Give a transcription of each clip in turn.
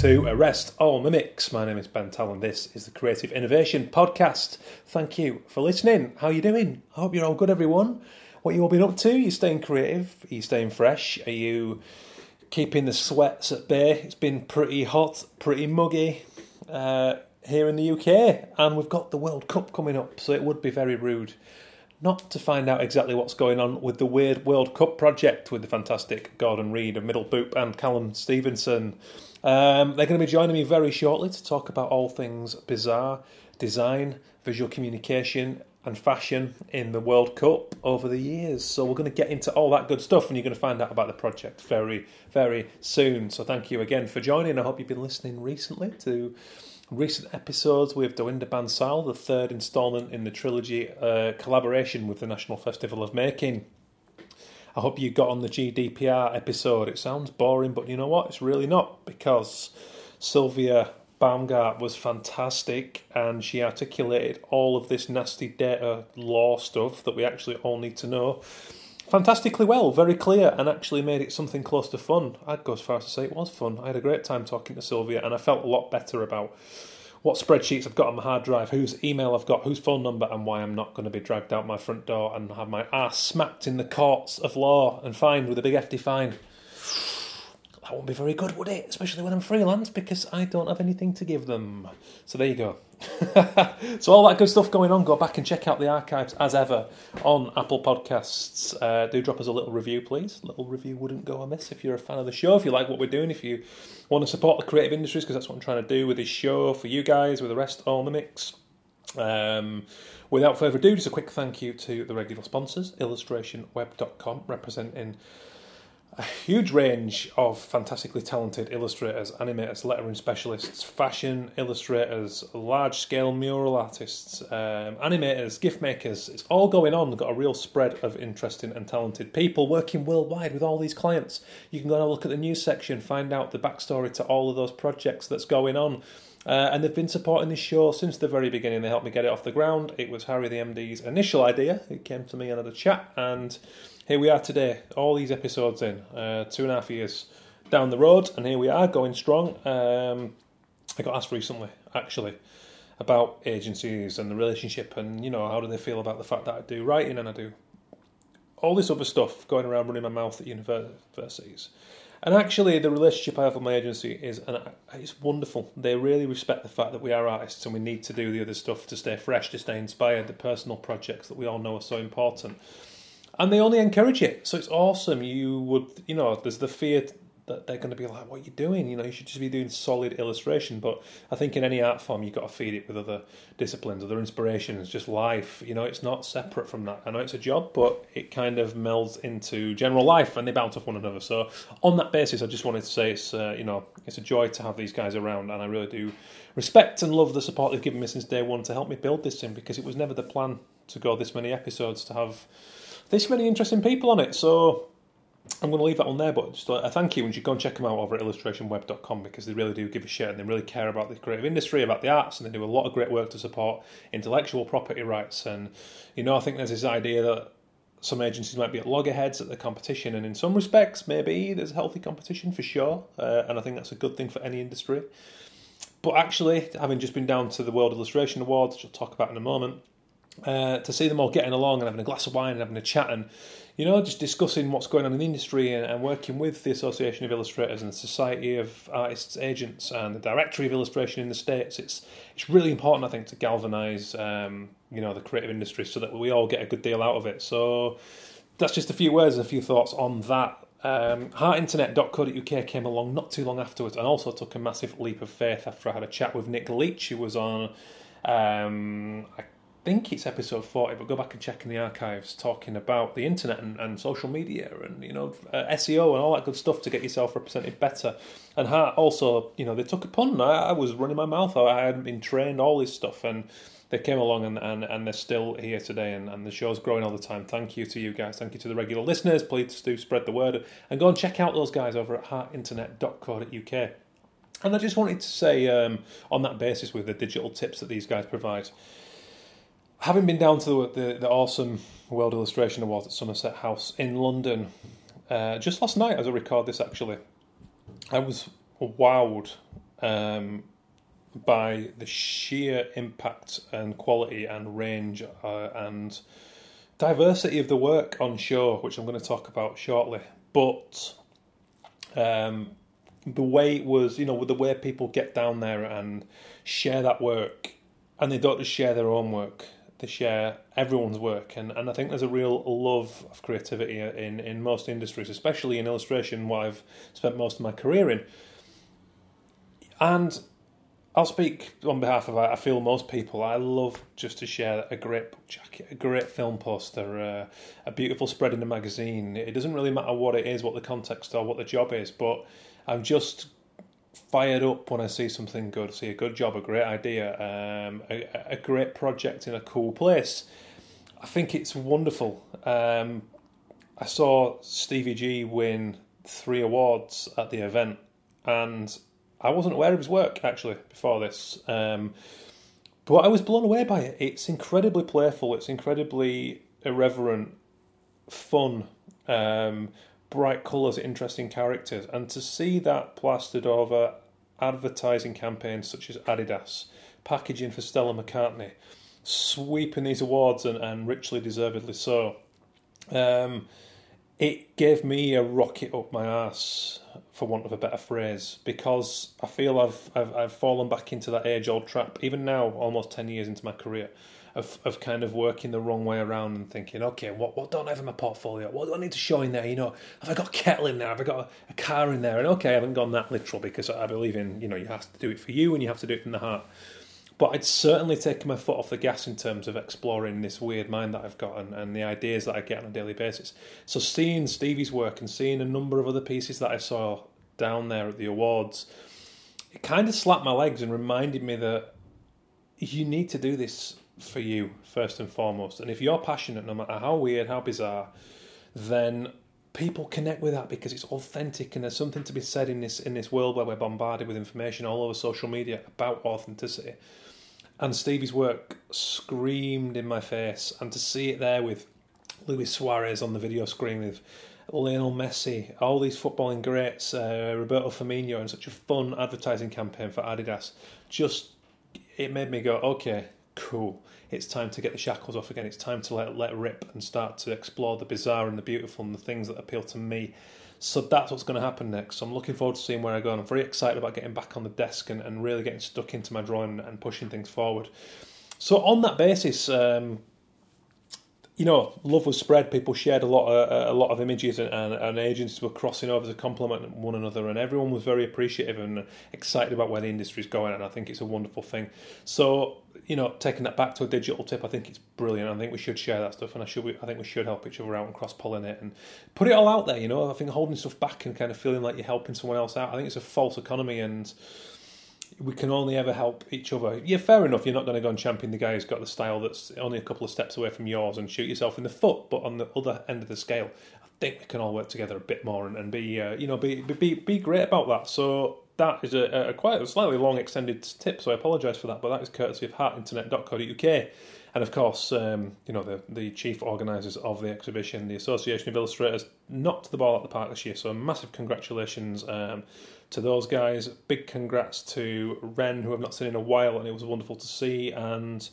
to Arrest All Mimics. My name is Ben Tallon. This is the Creative Innovation Podcast. Thank you for listening. How are you doing? I hope you're all good, everyone. What you all been up to? You staying creative? Are you staying fresh? Are you keeping the sweats at bay? It's been pretty hot, pretty muggy uh, here in the UK, and we've got the World Cup coming up, so it would be very rude not to find out exactly what's going on with the weird World Cup project with the fantastic Gordon Reid of Middleboop and Callum Stephenson. Um, they're going to be joining me very shortly to talk about all things bizarre, design, visual communication, and fashion in the World Cup over the years. So we're going to get into all that good stuff, and you're going to find out about the project very, very soon. So thank you again for joining. I hope you've been listening recently to recent episodes with Dawinder Bansal, the third instalment in the trilogy uh, collaboration with the National Festival of Making. I hope you got on the GDPR episode. It sounds boring, but you know what? It's really not because Sylvia Baumgart was fantastic and she articulated all of this nasty data law stuff that we actually all need to know fantastically well, very clear, and actually made it something close to fun. I'd go as far as to say it was fun. I had a great time talking to Sylvia, and I felt a lot better about what spreadsheets I've got on my hard drive, whose email I've got, whose phone number, and why I'm not going to be dragged out my front door and have my ass smacked in the courts of law and fined with a big hefty fine. That won't be very good, would it? Especially when I'm freelance because I don't have anything to give them. So there you go. so all that good stuff going on. Go back and check out the archives as ever on Apple Podcasts. Uh, do drop us a little review, please. A little review wouldn't go amiss if you're a fan of the show. If you like what we're doing, if you want to support the creative industries, because that's what I'm trying to do with this show for you guys, with Arrest All Mimics. Um, without further ado, just a quick thank you to the regular sponsors, illustrationweb.com, representing a huge range of fantastically talented illustrators, animators, lettering specialists, fashion illustrators, large scale mural artists, um, animators, gift makers. It's all going on. They've got a real spread of interesting and talented people working worldwide with all these clients. You can go and look at the news section, find out the backstory to all of those projects that's going on. Uh, and they've been supporting this show since the very beginning. They helped me get it off the ground. It was Harry the MD's initial idea. He came to me and had a chat, and here we are today, all these episodes in, uh, two and a half years down the road, and here we are going strong. Um, I got asked recently, actually, about agencies and the relationship, and you know, how do they feel about the fact that I do writing and I do all this other stuff going around running my mouth at universities. And actually, the relationship I have with my agency is it's wonderful. They really respect the fact that we are artists and we need to do the other stuff to stay fresh, to stay inspired. The personal projects that we all know are so important and they only encourage it. So it's awesome. You would, you know, there's the fear that they're going to be like, "What are you doing?" You know, you should just be doing solid illustration. But I think in any art form, you've got to feed it with other disciplines, other inspirations, just life. You know, it's not separate from that. I know it's a job, but it kind of melds into general life, and they bounce off one another. So on that basis, I just wanted to say it's, uh, you know, it's a joy to have these guys around, and I really do respect and love the support they've given me since day one to help me build this thing because it was never the plan to go this many episodes to have this many interesting people on it. So I'm going to leave that on there, but just a thank you, and you should go and check them out over at illustrationweb.com because they really do give a shit and they really care about the creative industry, about the arts, and they do a lot of great work to support intellectual property rights. And you know, I think there's this idea that some agencies might be at loggerheads at the competition, and in some respects, maybe there's a healthy competition for sure, uh, and I think that's a good thing for any industry. But actually, having just been down to the World Illustration Awards, which I'll talk about in a moment, uh, to see them all getting along and having a glass of wine and having a chat and you know just discussing what's going on in the industry and, and, working with the Association of Illustrators and the Society of Artists Agents and the Directory of Illustration in the States. It's it's really important, I think, to galvanise um, you know the creative industry so that we all get a good deal out of it. So that's just a few words and a few thoughts on that. Um, heartinternet.co.uk came along not too long afterwards and also took a massive leap of faith after I had a chat with Nick Leach, who was on. Um, I think it's episode 40, but go back and check in the archives talking about the internet and, and social media and, you know, uh, SEO and all that good stuff to get yourself represented better. And also, you know, they took a pun. I, I was running my mouth. I hadn't been trained, all this stuff. And they came along and, and, and they're still here today and, and the show's growing all the time. Thank you to you guys. Thank you to the regular listeners. Please do spread the word and go and check out those guys over at heartinternet.co.uk. And I just wanted to say, um, on that basis, with the digital tips that these guys provide, having been down to the, the, the, awesome World Illustration Awards at Somerset House in London uh, just last night, as I record this, actually, I was wowed um, by the sheer impact and quality and range uh, and diversity of the work on show, which I'm going to talk about shortly. But um, the way it was, you know, with the way people get down there and share that work, and they don't just share their own work, they share everyone's work. And, and I think there's a real love of creativity in, in most industries, especially in illustration, what I've spent most of my career in. And I'll speak on behalf of I feel most people. I love just to share a great book jacket, a great film poster, uh, a beautiful spread in a magazine. It doesn't really matter what it is, what the context or what the job is, but I'm just fired up when I see something good, see a good job, a great idea, um, a, a, great project in a cool place. I think it's wonderful. Um, I saw Stevie G win three awards at the event, and I wasn't aware of his work actually before this. Um, but I was blown away by it. It's incredibly playful. It's incredibly irreverent, fun, um, bright colours, interesting characters, and to see that plastered over advertising campaigns such as Adidas, packaging for Stella McCartney, sweeping these awards and, and richly deservedly so. Um, it gave me a rocket up my ass, for want of a better phrase, because I feel I've I've, I've fallen back into that age old trap. Even now, almost ten years into my career, of of kind of working the wrong way around and thinking, okay, what what don't I have in my portfolio? What do I need to show in there? You know, have I got kettle in there? Have I got a, a car in there? And okay, I haven't gone that literal because I believe in you know you have to do it for you and you have to do it from the heart. But I'd certainly taken my foot off the gas in terms of exploring this weird mind that I've got and, and the ideas that I get on a daily basis. So seeing Stevie's work and seeing a number of other pieces that I saw down there at the awards, it kind of slapped my legs and reminded me that you need to do this for you first and foremost. And if you're passionate, no matter how weird, how bizarre, then people connect with that because it's authentic and there's something to be said in this in this world where we're bombarded with information all over social media about authenticity and Stevie's work screamed in my face, and to see it there with Luis Suarez on the video screen with Lionel Messi, all these footballing greats, uh, Roberto Firmino, and such a fun advertising campaign for Adidas, just it made me go, okay, cool. It's time to get the shackles off again. It's time to let let rip and start to explore the bizarre and the beautiful and the things that appeal to me so that's what's going to happen next. So I'm looking forward to seeing where I go. And I'm very excited about getting back on the desk and, and really getting stuck into my drawing and pushing things forward. So on that basis, um, you know, love was spread. People shared a lot, of, a lot of images, and, and, and, agencies were crossing over to compliment one another, and everyone was very appreciative and excited about where the industry is going. And I think it's a wonderful thing. So, you know, taking that back to a digital tip, I think it's brilliant. I think we should share that stuff, and I should, I think we should help each other out and cross pollinate and put it all out there. You know, I think holding stuff back and kind of feeling like you're helping someone else out, I think it's a false economy and we can only ever help each other. Yeah, fair enough. You're not going to go and champion the guy who's got the style that's only a couple of steps away from yours and shoot yourself in the foot. But on the other end of the scale, I think we can all work together a bit more and, and be, uh, you know, be, be be great about that. So that is a, a quite a slightly long extended tip. So I apologise for that. But that is courtesy of heartinternet.co.uk. And of course, um, you know, the, the chief organisers of the exhibition, the Association of Illustrators, knocked the ball at the park this year. So massive congratulations um, to those guys. Big congrats to Ren, who I've not seen in a while, and it was wonderful to see, and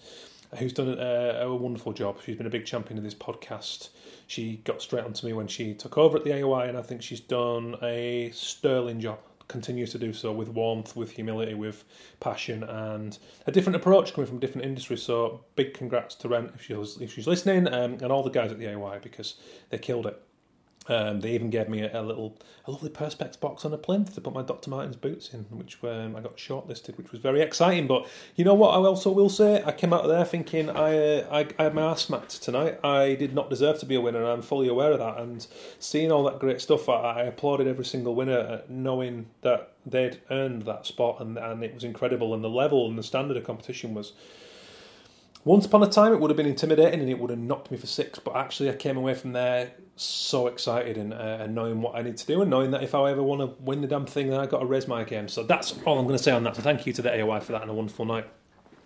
who's done a, a wonderful job. She's been a big champion of this podcast. She got straight onto me when she took over at the AOI, and I think she's done a sterling job. Continues to do so with warmth, with humility, with passion, and a different approach coming from different industries. So, big congrats to Ren if she's if she's listening, um, and all the guys at the AOI because they killed it. Um, they even gave me a, a, little, a lovely perspex box on a plinth to put my Dr. Martens boots in, which um, I got shortlisted, which was very exciting. But you know what? I also will say, I came out of there thinking I, uh, I, I had my ass smacked tonight. I did not deserve to be a winner, and I'm fully aware of that. And seeing all that great stuff, I, I applauded every single winner, uh, knowing that they'd earned that spot, and, and it was incredible. And the level and the standard of competition was once upon a time, it would have been intimidating and it would have knocked me for six, but actually, I came away from there so excited and, uh, and knowing what I need to do and knowing that if I ever want to win the damn thing, then I've got to raise my game. So that's all I'm going to say on that. So thank you to the AOI for that and a wonderful night.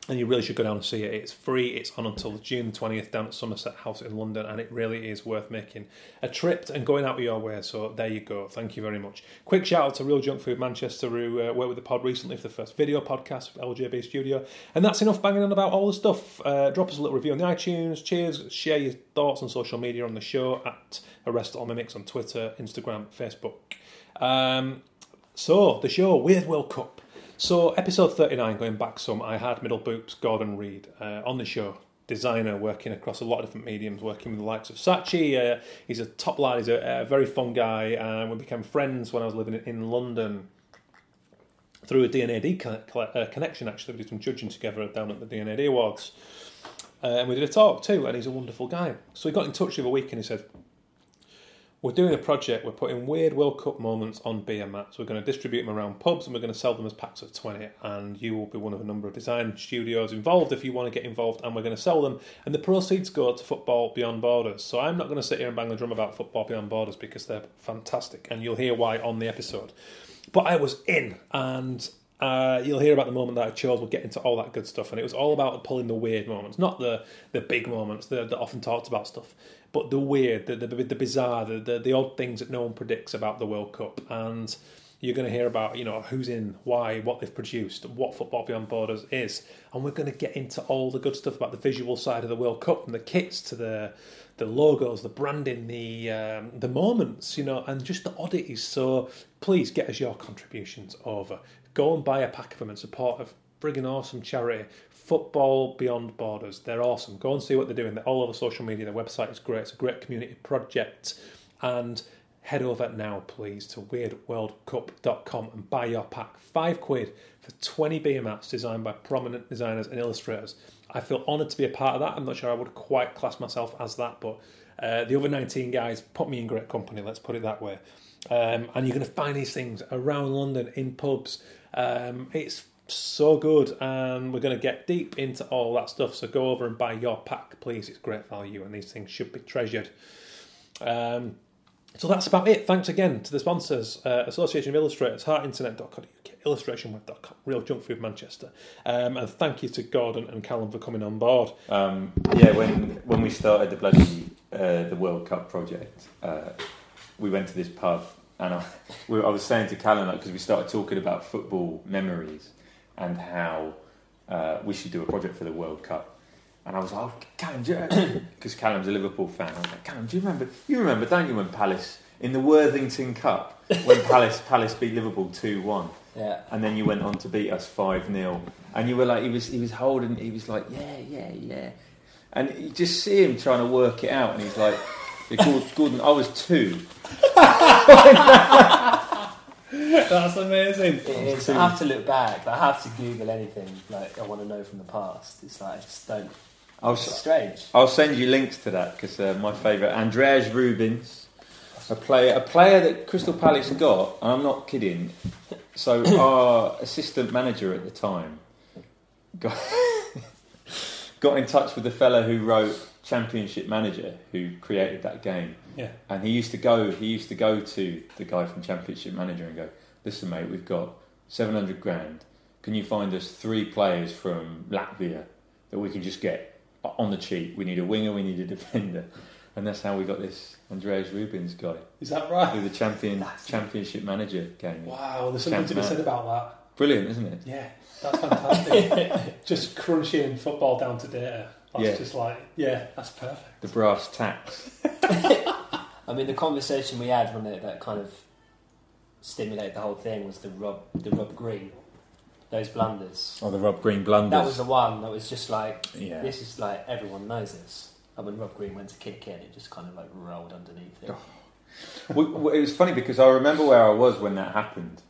And you really should go down and see it. It's free. It's on until June twentieth down at Somerset House in London, and it really is worth making a trip and going out of your way. So there you go. Thank you very much. Quick shout out to Real Junk Food Manchester who uh, worked with the pod recently for the first video podcast with LJB Studio, and that's enough banging on about all the stuff. Uh, drop us a little review on the iTunes. Cheers. Share your thoughts on social media on the show at Arrest All Mimics on Twitter, Instagram, Facebook. Um, so the show Weird World Cup. So, episode 39, going back some, I had Middleboop's Gordon Reid uh, on the show. Designer working across a lot of different mediums, working with the likes of Saatchi. Uh, he's a top lad, he's a, a very fun guy, and we became friends when I was living in London through a con- uh, connection, actually. We did some judging together down at the D&AD Awards. Uh, and we did a talk too, and he's a wonderful guy. So he got in touch the other week and he said, we're doing a project, we're putting weird World Cup moments on beer mats. We're going to distribute them around pubs and we're going to sell them as packs of 20. And you will be one of a number of design studios involved if you want to get involved. And we're going to sell them. And the proceeds go to Football Beyond Borders. So I'm not going to sit here and bang the drum about Football Beyond Borders because they're fantastic. And you'll hear why on the episode. But I was in and uh, you'll hear about the moment that I chose. We'll get into all that good stuff, and it was all about pulling the weird moments, not the the big moments, the, often talked about stuff, but the weird, the the, the bizarre, the, the, the odd things that no one predicts about the World Cup. And you're going to hear about you know who's in, why, what they've produced, what Football Beyond Borders is, and we're going to get into all the good stuff about the visual side of the World Cup, from the kits to the the logos, the branding, the um, the moments, you know, and just the oddities. So please get us your contributions over. Go and buy a pack of them and support a frigging awesome charity. Football Beyond Borders. They're awesome. Go and see what they're doing. They're all over social media. Their website is great. It's a great community project. And head over now, please, to weirdworldcup.com and buy your pack. Five quid for 20 beer mats designed by prominent designers and illustrators. I feel honoured to be a part of that. I'm not sure I would quite class myself as that, but uh, the other 19 guys put me in great company, let's put it that way. Um, and you're going to find these things around London in pubs. Um, it's so good, and we're going to get deep into all that stuff. So go over and buy your pack, please. It's great value, and these things should be treasured. Um, so that's about it. Thanks again to the sponsors uh, Association of Illustrators, heartinternet.co.uk, illustrationweb.com, Real Junk Food Manchester. Um, and thank you to Gordon and Callum for coming on board. Um, yeah, when when we started the bloody uh, the World Cup project, uh, we went to this pub and I, we, I was saying to Callum because like, we started talking about football memories and how uh, we should do a project for the World Cup. And I was like, oh, Callum, because Callum's a Liverpool fan. I was like, Callum, do you remember? You remember, don't you, when Palace in the Worthington Cup when Palace Palace beat Liverpool two one. Yeah. And then you went on to beat us five 0 and you were like, he was he was holding, he was like, yeah, yeah, yeah, and you just see him trying to work it out, and he's like, Gordon, I was two. That's amazing. It is. I have to look back. I have to Google anything like I want to know from the past. It's like I just don't. I'll, it's strange. I'll send you links to that because uh, my favourite, Andrejs Rubins, a player, a player that Crystal Palace got. And I'm not kidding. So our assistant manager at the time got got in touch with the fellow who wrote Championship Manager, who created that game. Yeah. And he used to go. He used to go to the guy from Championship Manager and go, "Listen, mate, we've got seven hundred grand. Can you find us three players from Latvia that we can just get on the cheap? We need a winger. We need a defender." And that's how we got this Andrejs Rubins guy. Is that right? Through the champion Championship Manager game. Wow, there's something to be said about that. Brilliant, isn't it? Yeah, that's fantastic. just crunching football down to data. That's Yeah. just like, yeah, that's perfect. The brass tacks. I mean, the conversation we had when it that kind of stimulated the whole thing was the Rob, the Rob Green, those blunders. Oh, the Rob Green blunders. That was the one that was just like, Yeah. this is like everyone knows this. And when Rob Green went to kick in, it just kind of like rolled underneath it. Well, well, it was funny because I remember where I was when that happened.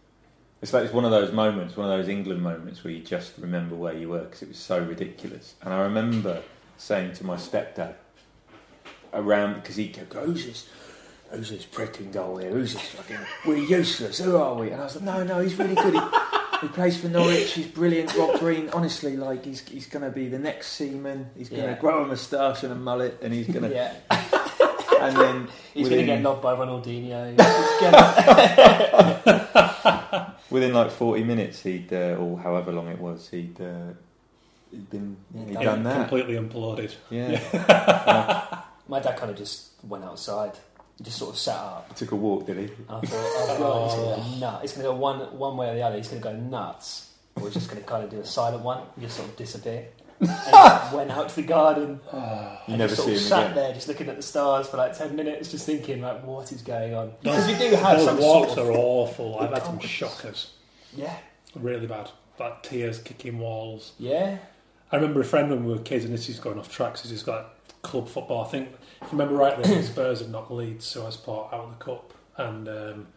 It's like it's one of those moments, one of those England moments where you just remember where you were because it was so ridiculous. And I remember saying to my stepdad around because he kept going, "Who's this? Who's this prick in goal here? Who's this fucking? We're useless. Who are we?" And I was like, "No, no, he's really good. He, he plays for Norwich. He's brilliant. Rob Green. Honestly, like he's he's going to be the next Seaman. He's going to Yeah. grow a moustache and a mullet, and he's going to." yeah, And then he's going to within- get knocked by Ronaldinho. He's gonna- Within like 40 minutes, he'd, uh, or however long it was, he'd uh, he'd been yeah, he'd Done done that. Completely imploded. Yeah, My dad kind of just went outside. Just sort of sat up. he took a walk, did he? And I thought, oh god, he's going to go nuts. It's going to go one, one way or the other. He's going to go nuts. Or he's just going to kind of do a silent one and just sort of disappear. And went out to the garden You and never just sort see of him sat again. there just looking at the stars for like 10 minutes, just thinking, like, what is going on? Because we do have Those some walks sort of... are awful. I've had some shockers. Yeah, Really bad. Like tears kicking walls. yeah. I remember a friend when we were kids, and this is going off track, so he's got club football. I think, if I remember rightly, Spurs had knocked Leeds, so I was part out of the cup, and um,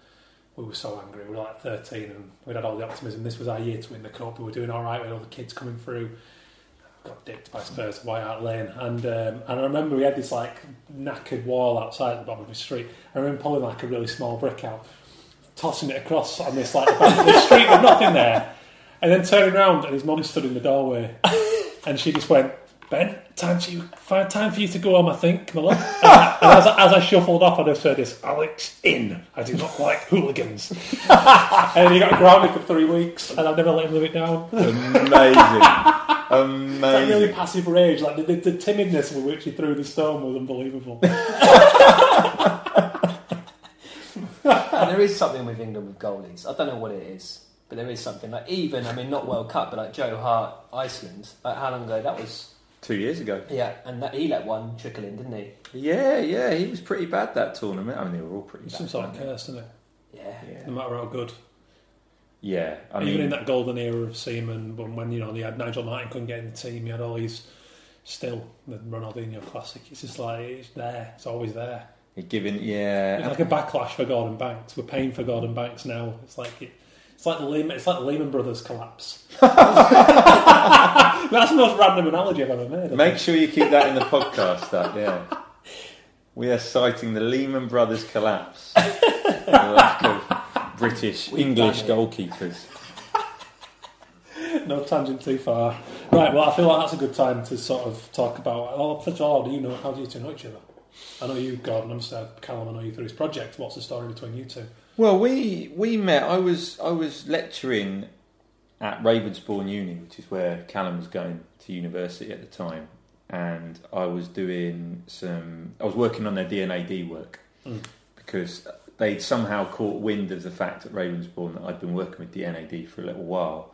we were so angry. We were like 13, and we'd had all the optimism. This was our year to win the cup. We were doing all right with all the kids coming through. Got dicked by Spurs White Hart Lane, and um, and I remember we had this like knackered wall outside the bottom of the street. I remember pulling like a really small brick out, tossing it across on this like the street with nothing there, and then turning around and his mum stood in the doorway, and she just went, "Ben, time to you, fi- time for you to go home, I think, my love." And, and as, I- as I shuffled off, I just heard this, "Alex, in. I do not like hooligans." and he got grounded for three weeks, and I've never let him live it down. Amazing, It's like really passive rage, like the, the, the timidness with which he threw the stone was unbelievable. And there is something with England with goalies. I don't know what it is, but there is something. Like even, I mean, not World Cup, but like Joe Hart, Iceland. Like how long ago that was? Two years ago. Yeah, and that, he let one trickle in, didn't he? Yeah, yeah, he was pretty bad that tournament. I mean, they were all pretty It's bad. some sort of weren't curse, isn't it? Yeah. Yeah, No matter how good. yeah. I Even in mean, that golden era of Seaman, when, when you know they had Nigel Martyn couldn't get in the team, you had all these still the Ronaldinho classic. It's just like it's there. It's always there. you're giving, It's yeah. like a backlash for Gordon Banks. We're paying for Gordon Banks now. It's like it, it's like the Lehman, it's like Lehman Brothers collapse. That's the most random analogy I've ever made. I Make think. sure you keep that in the podcast. That yeah. We are citing the Lehman Brothers collapse. the lack of British, We've English done goalkeepers. no tangent too far. Right. Well, I feel like that's a good time to sort of talk about. Well, first of all, how do you know? How do you two know each other? I know you, Gordon. I'm sorry, uh, Callum. I know you through his project. What's the story between you two? Well, we we met. I was I was lecturing at Ravensbourne Uni, which is where Callum was going to university at the time, and I was doing some. I was working on their D&AD work Mm. because they'd somehow caught wind of the fact at Ravensbourne that I'd been working with D&AD for a little while,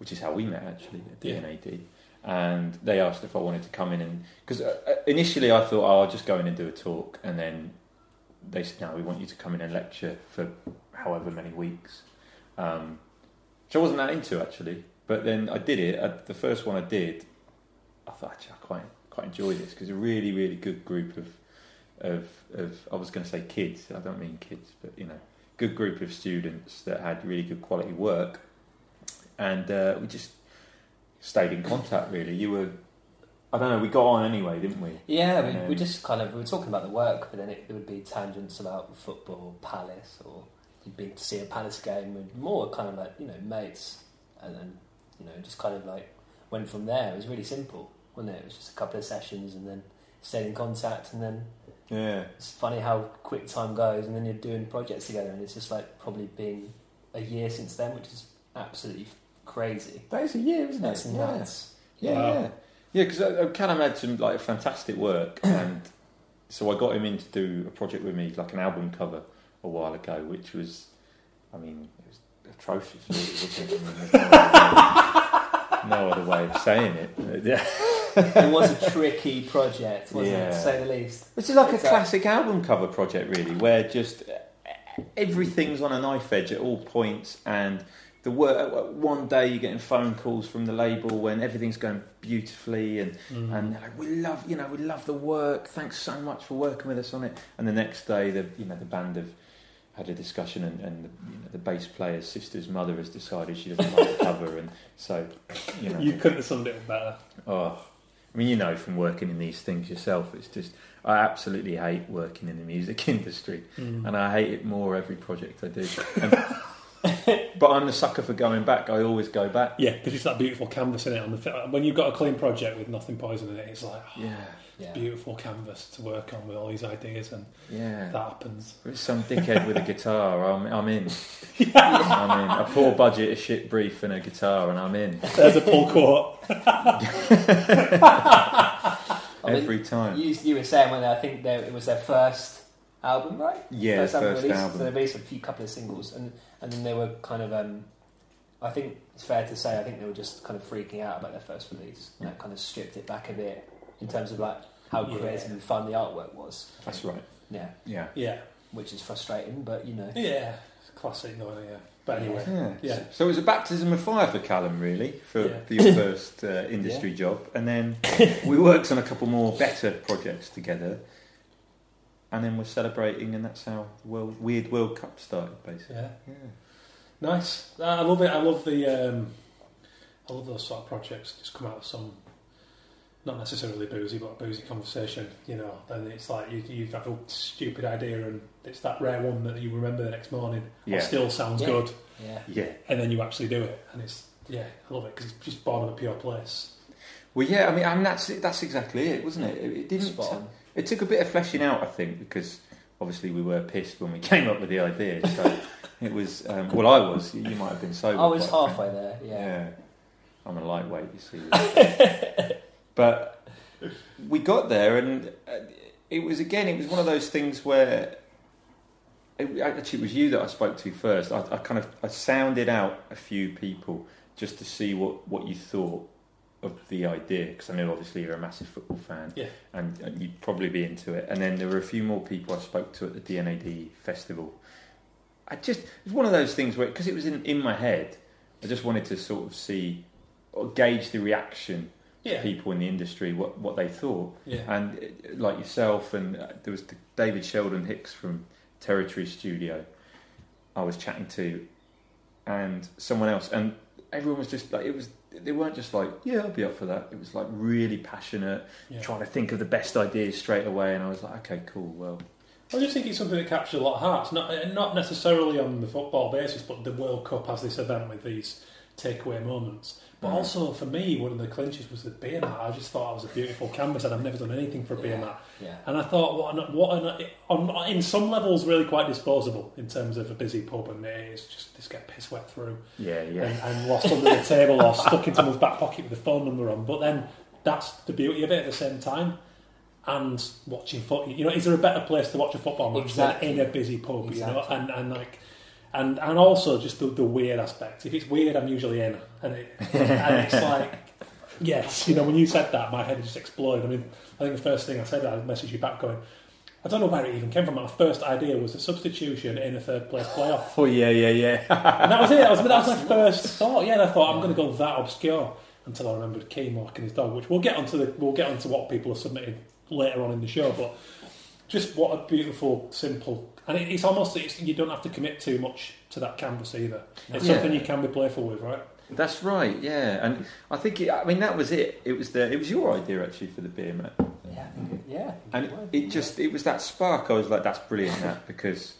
which is how we met actually at Yeah. D&AD. And they asked if I wanted to come in and because uh, uh, initially I thought oh, I'll just go in and do a talk, and then they said no, we want you to come in and lecture for however many weeks, um, which I wasn't that into actually. But then I did it. I, the first one I did, I thought actually I quite quite enjoyed this because a really really good group of of of I was going to say kids. I don't mean kids, but you know, good group of students that had really good quality work, and uh, we just stayed in contact. Really, you were. I don't know. We got on anyway, didn't we? Yeah, we, we Um, just kind of we were talking about the work, but then it, it would be tangents about football, Palace, or you'd be to see a Palace game, and more kind of like you know mates, and then you know just kind of like went from there. It was really simple, wasn't it? It was just a couple of sessions, and then stayed in contact, and then Yeah. it's funny how quick time goes, and then you're doing projects together, and it's just like probably been a year since then, which is absolutely crazy. That is a year, isn't That's it? nuts. Yeah, Wow. yeah, yeah. Because uh, Callum had some like fantastic work, and so I got him in to do a project with me, like an album cover, a while ago, which was, I mean, it was atrocious. Really, wasn't it? I mean, no, other way, no other way of saying it. Yeah, it was a tricky project, wasn't it, Yeah. to say the least. which is like a classic album cover project, really, where just uh, everything's on a knife edge at all points, and the work. One day you're getting phone calls from the label when everything's going beautifully, and Mm. and they're like, "We love, you know, we love the work. Thanks so much for working with us on it." And the next day, the you know the band have had a discussion, and, and the, you know, the bass player's sister's mother has decided she doesn't like the cover, and so you know, you couldn't have summed it better. oh, I mean, you know, from working in these things yourself, it's just I absolutely hate working in the music industry, Mm. and I hate it more every project I do. And but I'm the sucker for going back. I always go back. Yeah, because it's that beautiful canvas in it. On the when you've got a clean project with nothing poison in it, it's like oh, Yeah, Yeah. beautiful canvas to work on with all these ideas, and yeah. that happens. If it's some dickhead with a guitar, I'm, I'm in. I'm in. A poor budget, a shit brief, and a guitar, and I'm in There's a pull quote. I mean, every time. You, you were saying when I think they, it was their first album, right? Yeah, first, release. album. So they released a few couple of singles, and and then they were kind of. Um, I think it's fair to say I think they were just kind of freaking out about their first release. And that kind of stripped it back a bit in terms of like how Yeah. creative and fun the artwork was. That's right. Yeah, Yeah. Yeah, which is frustrating, but you know. yeah, classic, no idea. But anyway, Yeah. Yeah. So it was a baptism of fire for Callum, really, for, Yeah. your first uh, industry job, and then we worked on a couple more better projects together, and then we're celebrating, and that's how the world, weird World Cup started, basically. yeah, Yeah. nice. I love it. I love the. Um, I love those sort of projects. Just come out of some, not necessarily boozy, but a boozy conversation. You know, and it's like you you have got a stupid idea, and it's that rare one that you remember the next morning. or Yeah. still sounds Yeah. good, Yeah. Yeah. and then you actually do it, and it's yeah, I love it because it's just born of a pure place. Well, yeah. I mean, I mean that's that's exactly it, wasn't it? It, it didn't. Spot on. It took a bit of fleshing out, I think, because obviously we were pissed when we came up with the idea. So it was. Um, well, I was. You might have been sober. I was halfway there. Yeah. Yeah. I'm a lightweight, you see. but we got there, and uh, it was again, it was one of those things where it, actually it was you that I spoke to first. I, I kind of I sounded out a few people just to see what, what you thought of the idea because I know obviously you're a massive football fan, Yeah. and, and you'd probably be into it. And then there were a few more people I spoke to at the D&AD festival. I just it was one of those things where because it was in in my head, I just wanted to sort of see or gauge the reaction Yeah, of people in the industry what what they thought yeah, and uh, like yourself and uh, there was the David Sheldon Hicks from Territory Studio I was chatting to and someone else and everyone was just like it was they weren't just like yeah I'll be up for that it was like really passionate yeah. trying to think of the best ideas straight away and I was like okay cool well I just think it's something that captures a lot of hearts, not not necessarily on the football basis, but the World Cup has this event with these takeaway moments. But Mm. also for me, one of the clinches was the beer mat. I just thought it was a beautiful canvas, and I've never done anything for a beer Yeah. mat. Yeah. And I thought, what, an, what an, on, in some levels, really quite disposable in terms of a busy pub, and it's just just get piss wet through yeah yeah and, and lost under the table or stuck in someone's back pocket with the phone number on. But then that's the beauty of it at the same time. And watching football. you know, is there a better place to watch a football match Exactly. than in a busy pub? You know, and, and like, and and also just the, the weird aspect. If it's weird, I'm usually in, and it, and it's like, yes, you know, when you said that, my head just exploded. I mean, I think the first thing I said, I messaged you back going. I don't know where it even came from. My first idea was a substitution in a third place playoff. oh yeah yeah yeah And that was it. That was, that was my first thought. Yeah, and I thought I'm going to go that obscure until I remembered Keane walking his dog, which we'll get onto the we'll get onto what people have submitted later on in the show. But just what a beautiful, simple, and it, it's almost it's, you don't have to commit too much to that canvas either. It's Yeah. something you can be playful with, right? That's right, yeah, and I think it, I mean that was it. It was the it was your idea actually for the beer mat, Yeah. I think it- Yeah. I think and it was. it just it was that spark. I was like, that's brilliant, that because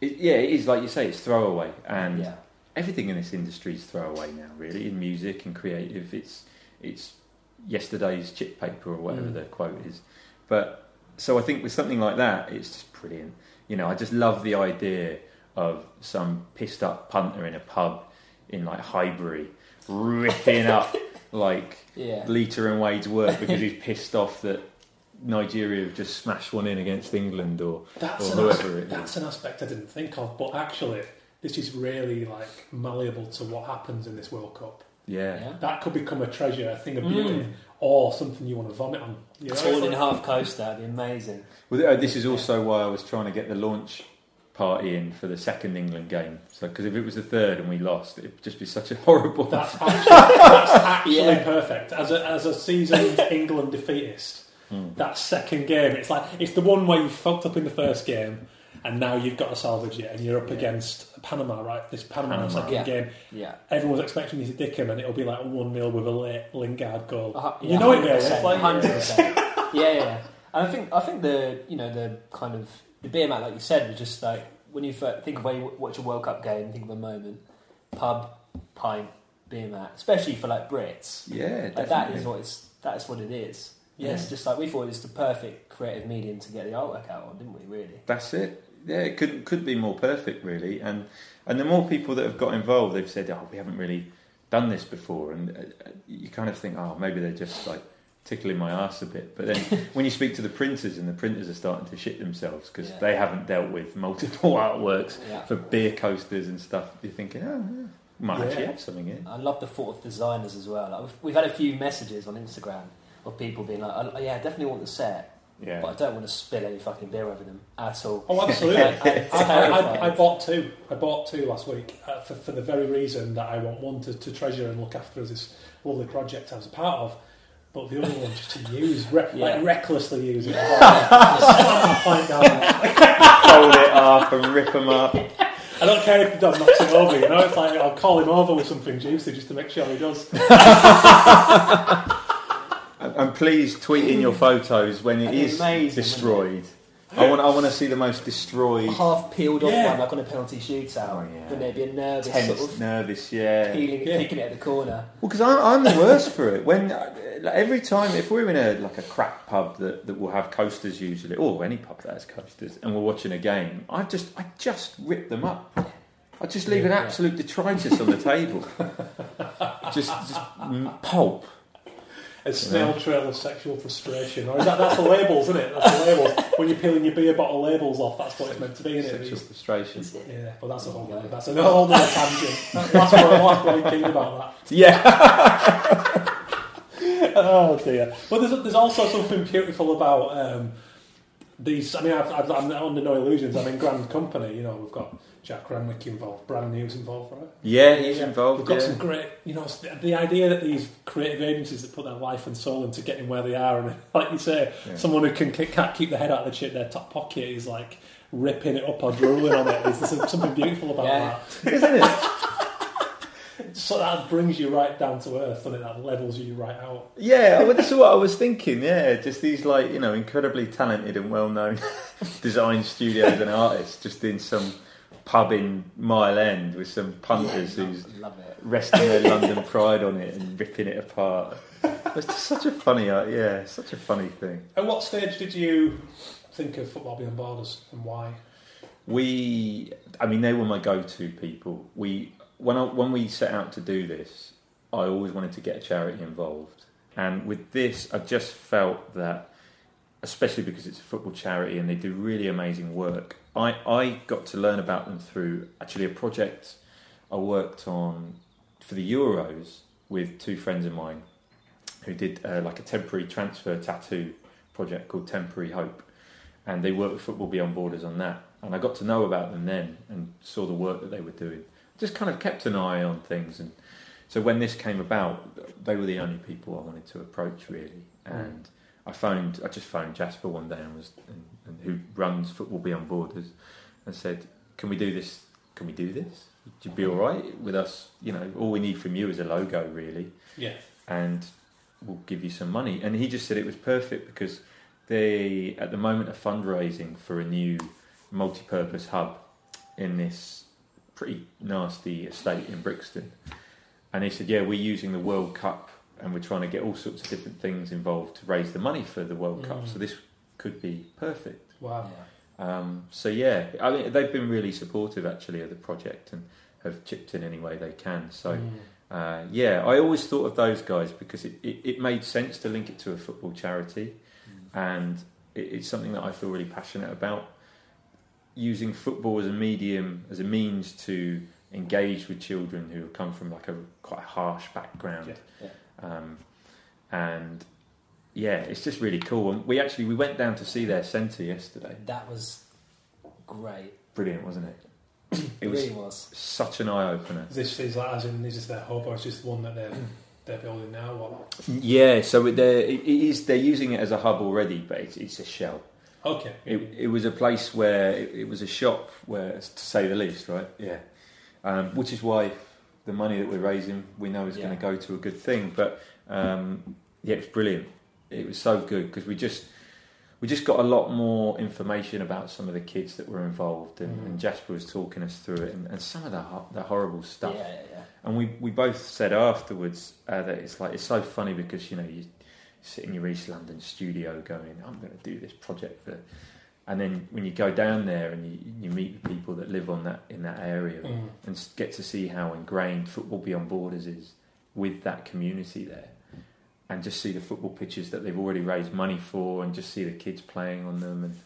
it, yeah, it is like you say, it's throwaway, and Yeah. everything in this industry is throwaway now. Really, in music and creative, it's it's yesterday's chip paper or whatever Mm. the quote is. But so I think with something like that, it's just brilliant. You know, I just love the idea of some pissed up punter in a pub in like Highbury ripping up like Yeah. Lita and Wade's work because he's pissed off that Nigeria have just smashed one in against England or, That's or an whoever aspect, it is. that's an aspect I didn't think of, but actually, this is really like malleable to what happens in this World Cup. Yeah. Yeah. That could become a treasure, a thing of Mm. Beauty, or something you want to vomit on. You know, It's all in like- half coast. That'd be amazing. Well, uh, this is also why I was trying to get the launch party in for the second England game. So, because if it was the third and we lost, it'd just be such a horrible. That's actually, that's actually Yeah. perfect. As a, as a seasoned England defeatist, Hmm. that second game, it's like it's the one where you fucked up in the first game, and now you've got to salvage it, and you're up Yeah. against Panama, right? This Panama, Panama. second Yeah. game. Yeah. Everyone's expecting you to dick him, and it'll be like one 0 with a late Lingard goal. Uh, you know it, Bill. 100%, It's like hundred percent. Yeah, yeah. And I think I think the you know the kind of the beer mat, like you said, was just like when you think of when you watch a World Cup game, think of a moment, pub, pint, beer mat, especially for like Brits. Yeah, Like that is what it's that's what it is. Yeah. Yeah. Just like we thought it was the perfect creative medium to get the artwork out on, didn't we? Really. That's it. Yeah, it could could be more perfect, really. And and the more people that have got involved, they've said, "Oh, we haven't really done this before," and uh, you kind of think, "Oh, maybe they're just like tickling my ass a bit." But then when you speak to the printers, and the printers are starting to shit themselves because Yeah. they haven't dealt with multiple artworks Yeah. for beer coasters and stuff, you're thinking, "Oh, yeah, might Yeah. actually have something here." I love the thought of designers as well. Like we've, we've had a few messages on Instagram of people being like, oh, "Yeah, I definitely want the set, Yeah. but I don't want to spill any fucking beer over them at all." Oh, absolutely. I'm I, I. I, I bought two. I bought two last week uh, for, for the very reason that I want one to, to treasure and look after as this lovely project I was a part of, but the other one just to use, re- Yeah. like recklessly use it. Slam the pint down. Fold it up and rip them up. I don't care if the dog knocks it over, you know. It's like I'll call him over with something juicy just to make sure he does. And please tweet in your photos when it is amazing, destroyed. I want, I want to see the most destroyed, half peeled off Yeah. one like on a penalty shootout. Oh, yeah. Wouldn't there be a nervous tense, sort of nervous, yeah. peeling, Yeah. kicking it at the corner? Well, because I'm, I'm the worst for it. When uh, like, every time, if we're in a like a crap pub that, that will have coasters usually, or any pub that has coasters, and we're watching a game, I just I just rip them up. I just leave an Yeah. absolute detritus on the table. just, just mm, pulp. A snail trail of sexual frustration, or is that that's the labels, isn't it? That's the labels. When you're peeling your beer bottle labels off, that's what it's meant to be, isn't it? Sexual it? frustration. Is it? Yeah, but that's a whole other, that's a whole other tangent. That's what I'm really keen about Yeah. that. Oh dear. But there's there's also something beautiful about um, these. I mean, I've, I've, I'm under no illusions. I'm in grand company. You know, we've got Jack Renwick involved, Brand News involved, right? Yeah, he's Yeah. involved. We've got yeah. some great, you know, the, the idea that these creative agencies that put their life and soul into getting where they are, and like you say, Yeah. someone who can can't keep their head out of the shit, their top pocket is like ripping it up or drooling on it. There's, there's something beautiful about that, Isn't it? So that brings you right down to earth, doesn't it? That levels you right out. Yeah, well, that's what I was thinking. Yeah, just these like you know incredibly talented and well-known design studios and artists just in some pub in Mile End with some punters Yeah, who's love it. resting their London pride on it and ripping it apart. It's just such a funny, uh, yeah, such a funny thing. At what stage did you think of Football Beyond Borders and why? We, I mean, they were my go-to people. We when I, when we set out to do this, I always wanted to get a charity involved, and with this, I just felt that, especially because it's a football charity and they do really amazing work. I I got to learn about them through actually a project I worked on for the Euros with two friends of mine who did uh, like a temporary transfer tattoo project called Temporary Hope, and they worked with Football Beyond Borders on that. And I got to know about them then and saw the work that they were doing. Just kind of kept an eye on things, and so when this came about, they were the only people I wanted to approach really. And I phoned, I just phoned Jasper one day and was, and, and who runs Football Beyond Borders, and said, "Can we do this? Can we do this? Would you be all right with us? You know, all we need from you is a logo, really." Yeah. and we'll give you some money. And he just said it was perfect because they, at the moment, are fundraising for a new multi-purpose hub in this pretty nasty estate in Brixton. And he said, "Yeah, we're using the World Cup, and we're trying to get all sorts of different things involved to raise the money for the World Cup. Mm. So this could be perfect." Wow. Um, so yeah, I mean, they've been really supportive actually of the project and have chipped in any way they can. So. Mm. Uh, yeah, I always thought of those guys because it, it, it made sense to link it to a football charity, and it, it's something that I feel really passionate about. Using football as a medium, as a means to engage with children who have come from like a quite harsh background, Yeah, Um, and yeah, it's just really cool. And we actually we went down to see their centre yesterday. That was great. Brilliant, wasn't it? It It was really was. such an eye opener. This is like, as in, is this their hub or is this one that they're, they're building now? What? Yeah, so they're, it is, they're using it as a hub already, but it's, it's a shell. Okay. It, it was a place where it, it was a shop, where to say the least, right? Yeah, um, which is why the money that we're raising, we know is Yeah. going to go to a good thing. But um, yeah, it's brilliant. It was so good because we just we just got a lot more information about some of the kids that were involved, and, Mm. and Jasper was talking us through it, and, and some of the ho- the horrible stuff. Yeah, yeah, yeah. And we, we both said afterwards uh, that it's like it's so funny because you know you sit in your East London studio going, I'm going to do this project for, and then when you go down there and you, you meet the people that live on that in that area Mm. and get to see how ingrained football beyond borders is with that community there, and just see the football pitches that they've already raised money for, and just see the kids playing on them, and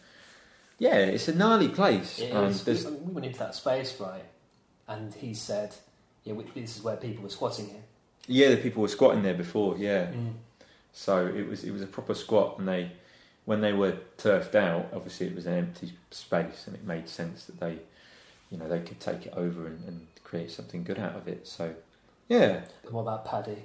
yeah, it's a gnarly place. Um, we, we went into that space, right? And he said, "Yeah, we, this is where people were squatting here." yeah, the people were squatting there before, yeah. Mm. So it was it was a proper squat, and they when they were turfed out, obviously it was an empty space, and it made sense that they, you know, they could take it over and, and create something good out of it. So, yeah. And what about Paddy?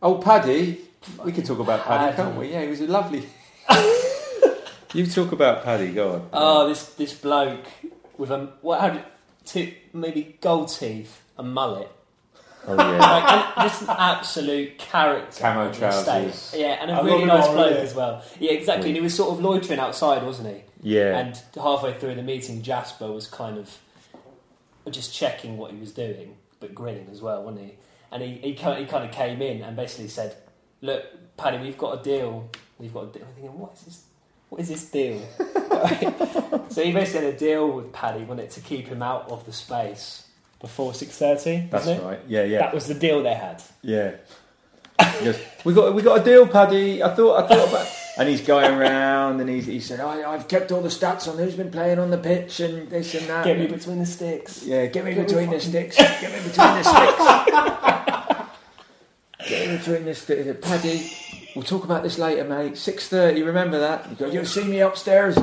Oh, Paddy, we could talk about Paddy, Paddy. can't we? Yeah, he was a lovely. you talk about Paddy, go on. Oh, this this bloke with a what? How did, two maybe gold teeth, a mullet, Oh yeah. like and just an absolute character. Camo of the estate. trousers. yeah, and a I really nice already. bloke as well. Yeah, exactly. And he was sort of loitering outside, wasn't he? Yeah. And halfway through the meeting, Jasper was kind of just checking what he was doing, but grinning as well, wasn't he? And he, he, kind he kind of came in and basically said, Look, Paddy, we've got a deal. We've got a deal. I'm thinking, what is this? What is this deal? so he basically had a deal with Paddy, wasn't it, to keep him out of the space. before six thirty. That's it? right. Yeah, yeah. That was the deal they had. Yeah. Goes, we got we got a deal, Paddy. I thought I thought about and he's going around and he's, he said, I, I've kept all the stats on who's been playing on the pitch and this and that. Get me between the sticks. yeah, get me Get me between the fucking- sticks. Get me between the sticks. get me between the sticks. He Paddy, we'll talk about this later, mate. Six thirty. Remember that? He goes, You'll see me upstairs.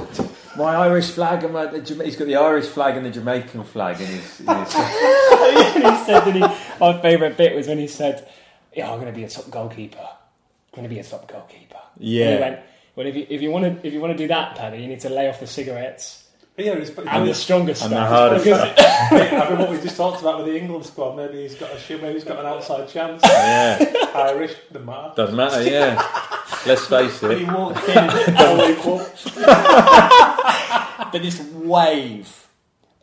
My Irish flag and my the, he's got the Irish flag and the Jamaican flag in his. In his and he said, did he, my favourite bit was when he said, "Yeah, I'm going to be a top goalkeeper. I'm going to be a top goalkeeper." And he yeah. went, "Well, if you if you want to if you want to do that, Paddy, you need to lay off the cigarettes Yeah, it's, and the strongest and the hardest Because- I mean, what we just talked about with the England squad. Maybe he's got a shoe. Maybe he's got an outside chance. Yeah. Irish, the matter. Doesn't matter, yeah. Let's face And he it. walked in, All but this wave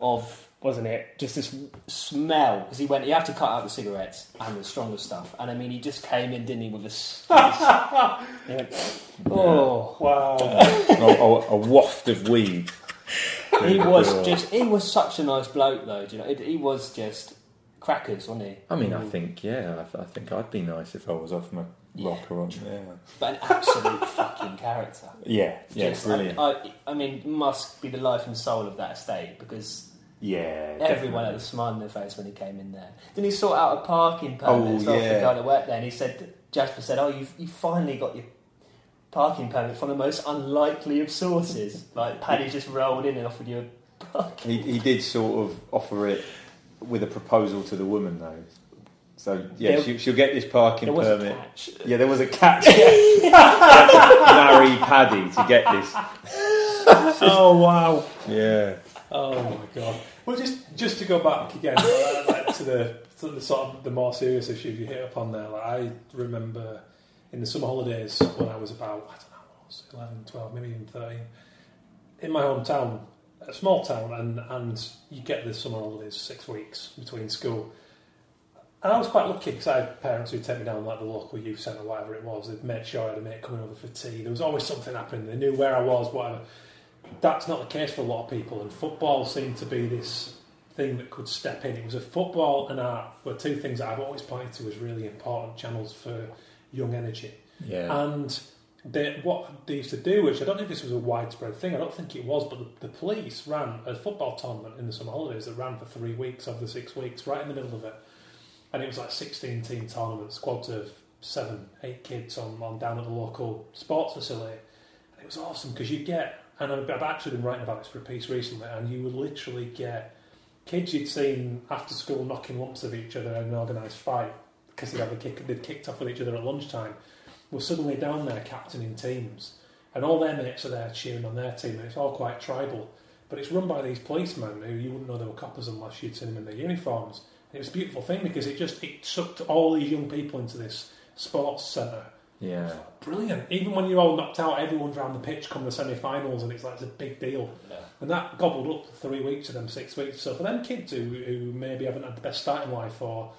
of wasn't it? Just this. smell because he went. You have to cut out the cigarettes and the stronger stuff. And I mean, he just came in, didn't he, with this? He went, oh, Wow. A, a, a waft of weed. He was just. He was such a nice bloke, though. Do you know? It, he was just crackers, wasn't he? I mean, I mm. think, yeah, I, th- I think I'd be nice if I was off my Yeah. rocker on. Yeah. But an absolute fucking character. Yeah, yeah, Just, brilliant. I, I, I mean, must be the life and soul of that estate because yeah, everyone had a smile on their face when he came in there. Then he sort out a parking Oh, permit as well for yeah. the guy that worked there, and he said, Jasper said, "Oh, you've you finally got your parking permit from the most unlikely of sources." Like Paddy just rolled in and offered you a parking. He, he did sort of offer it with a proposal to the woman, though. So, yeah, There- she, she'll get this parking there was a permit. catch. Yeah, there was a catch. You had Paddy to get this. Oh wow. Yeah. Oh my god. Well, just just to go back again, like, like, to the to the sort of the more serious issues you hit upon there. Like I remember in the summer holidays when I was about I don't know I was 11, 12, maybe even thirteen, in my hometown, a small town, and and you get the summer holidays six weeks between school. And I was quite lucky because I had parents who'd take me down like the local youth centre, whatever it was. They'd make sure I had a mate coming over for tea. There was always something happening. They knew where I was, whatever that's not the case for a lot of people, and football seemed to be this thing that could step in. It was a football and art were two things that I've always pointed to as really important channels for young energy. Yeah. And they, what they used to do, which I don't know if this was a widespread thing, I don't think it was, but the, the police ran a football tournament in the summer holidays that ran for three weeks of the six weeks, right in the middle of it. And it was like 16 team tournament, squads of seven, eight kids on, on down at the local sports facility. And it was awesome because you get, and I've I've actually been writing about this for a piece recently, and you would literally get kids you'd seen after school knocking lumps of each other in an organised fight because they'd, have a kick, they'd kicked off with each other at lunchtime were suddenly down there captaining teams, and all their mates are there cheering on their team, and it's all quite tribal. But it's run by these policemen who you wouldn't know they were coppers unless you'd seen them in their uniforms. And it was a beautiful thing because it just it sucked all these young people into this sports centre Yeah. Brilliant. Even when you're all knocked out, everyone's around the pitch come the semi-finals, and it's like it's a big deal. Yeah. And that gobbled up three weeks of them, six weeks. So for them kids who, who maybe haven't had the best start in life, or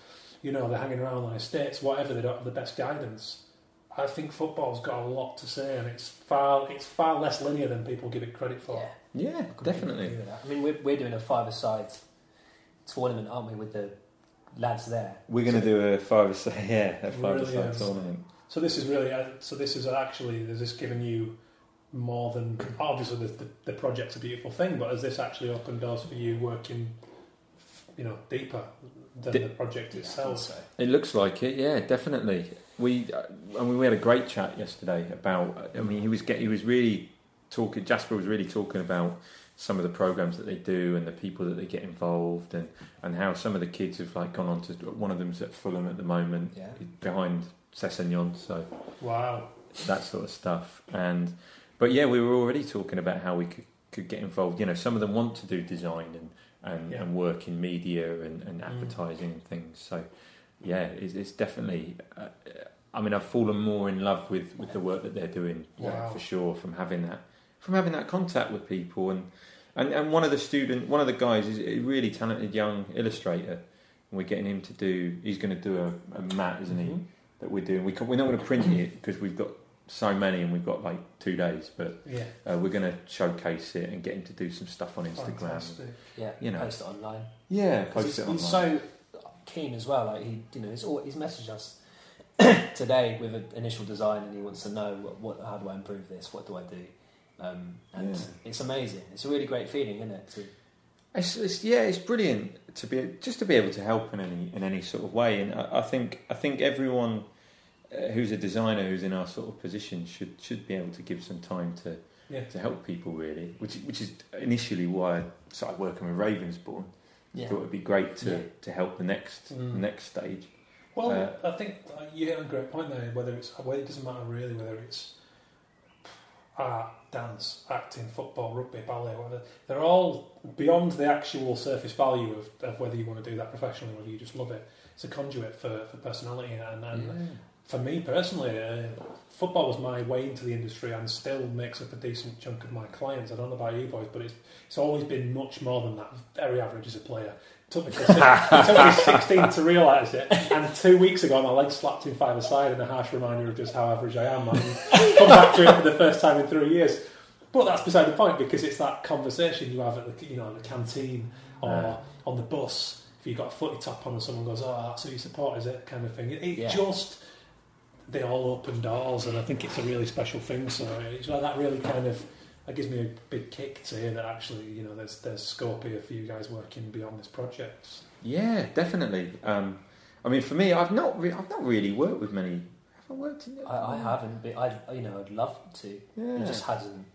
you know they're hanging around on estates, whatever, they don't have the best guidance. I think football's got a lot to say, and it's far it's far less linear than people give it credit for. Yeah. Yeah, definitely. agree with that. I mean, we're, we're doing a five-a-side tournament, aren't we, with the lads there? We're going to do a five a side yeah, a five a Brilliant. tournament. So this is really uh, so this is actually is this giving you more than obviously the, the, the project's a beautiful thing, but has this actually opened doors for you working, you know, deeper than Di- the project itself? So. It looks like it, yeah, definitely. We, uh, I mean, we had a great chat yesterday about. I mean, he was get, he was really talking. Jasper was really talking about some of the programs that they do and the people that they get involved and and how some of the kids have like gone on to. One of them's at Fulham at the moment, Yeah. behind Sessegnon, so Wow. that sort of stuff. And but yeah, we were already talking about how we could, could get involved. You know, some of them want to do design and and, Yeah. and work in media and, and advertising and things. So yeah, it's, it's definitely. Uh, I mean, I've fallen more in love with, with the work that they're doing Wow. for sure. From having that, from having that contact with people, and, and and one of the student, one of the guys is a really talented young illustrator. And we're getting him to do. He's going to do a, a mat, isn't he? Mhm. That we're doing. We can, we're not going to print it because we've got so many and we've got like two days. But Yeah. uh, we're going to showcase it and get him to do some stuff on Instagram. Fantastic. Yeah, You know. post it online. Yeah, 'Cause post he's, it online. he's so keen as well. Like he, you know, he's, all, he's messaged us today with an initial design, and he wants to know what, what how do I improve this? What do I do? Um, and Yeah. it's amazing. It's a really great feeling, isn't it? To, It's, it's yeah, it's brilliant to be just to be able to help in any in any sort of way, and I, I think I think everyone uh, who's a designer who's in our sort of position should should be able to give some time to Yeah. to help people really, which which is initially why I started working with Ravensbourne. I thought it'd be great to, Yeah. to help the next Mm. the next stage. Well, Uh, I think you hit a great point there. Whether it's well, it doesn't matter really whether it's art, dance, acting, football, rugby, ballet. Whether they're all beyond the actual surface value of, of whether you want to do that professionally, or whether you just love it. It's a conduit for, for personality, and, and for me personally, uh, football was my way into the industry and still makes up a decent chunk of my clients. I don't know about you boys, but it's it's always been much more than that. Very average as a player. It took me, six- it took me 16 to realise it, and two weeks ago my leg slapped in five aside and a harsh reminder of just how average I am. And come back to it for the first time in three years. But that's beside the point because it's that conversation you have at the you know the canteen or Yeah. on the bus. If you've got a footy top on and someone goes, "Oh, that's who you support," is it kind of thing? It, it Yeah. just they all open doors, and I think it's a really special thing. So it's like that really kind of that gives me a big kick to hear that actually you know there's there's scope here for you guys working beyond this project. Yeah, definitely. Um, I mean, for me, I've not re- I've not really worked with many. Have I worked in? I, I haven't, but I, you know, I'd love to. Yeah. It just hasn't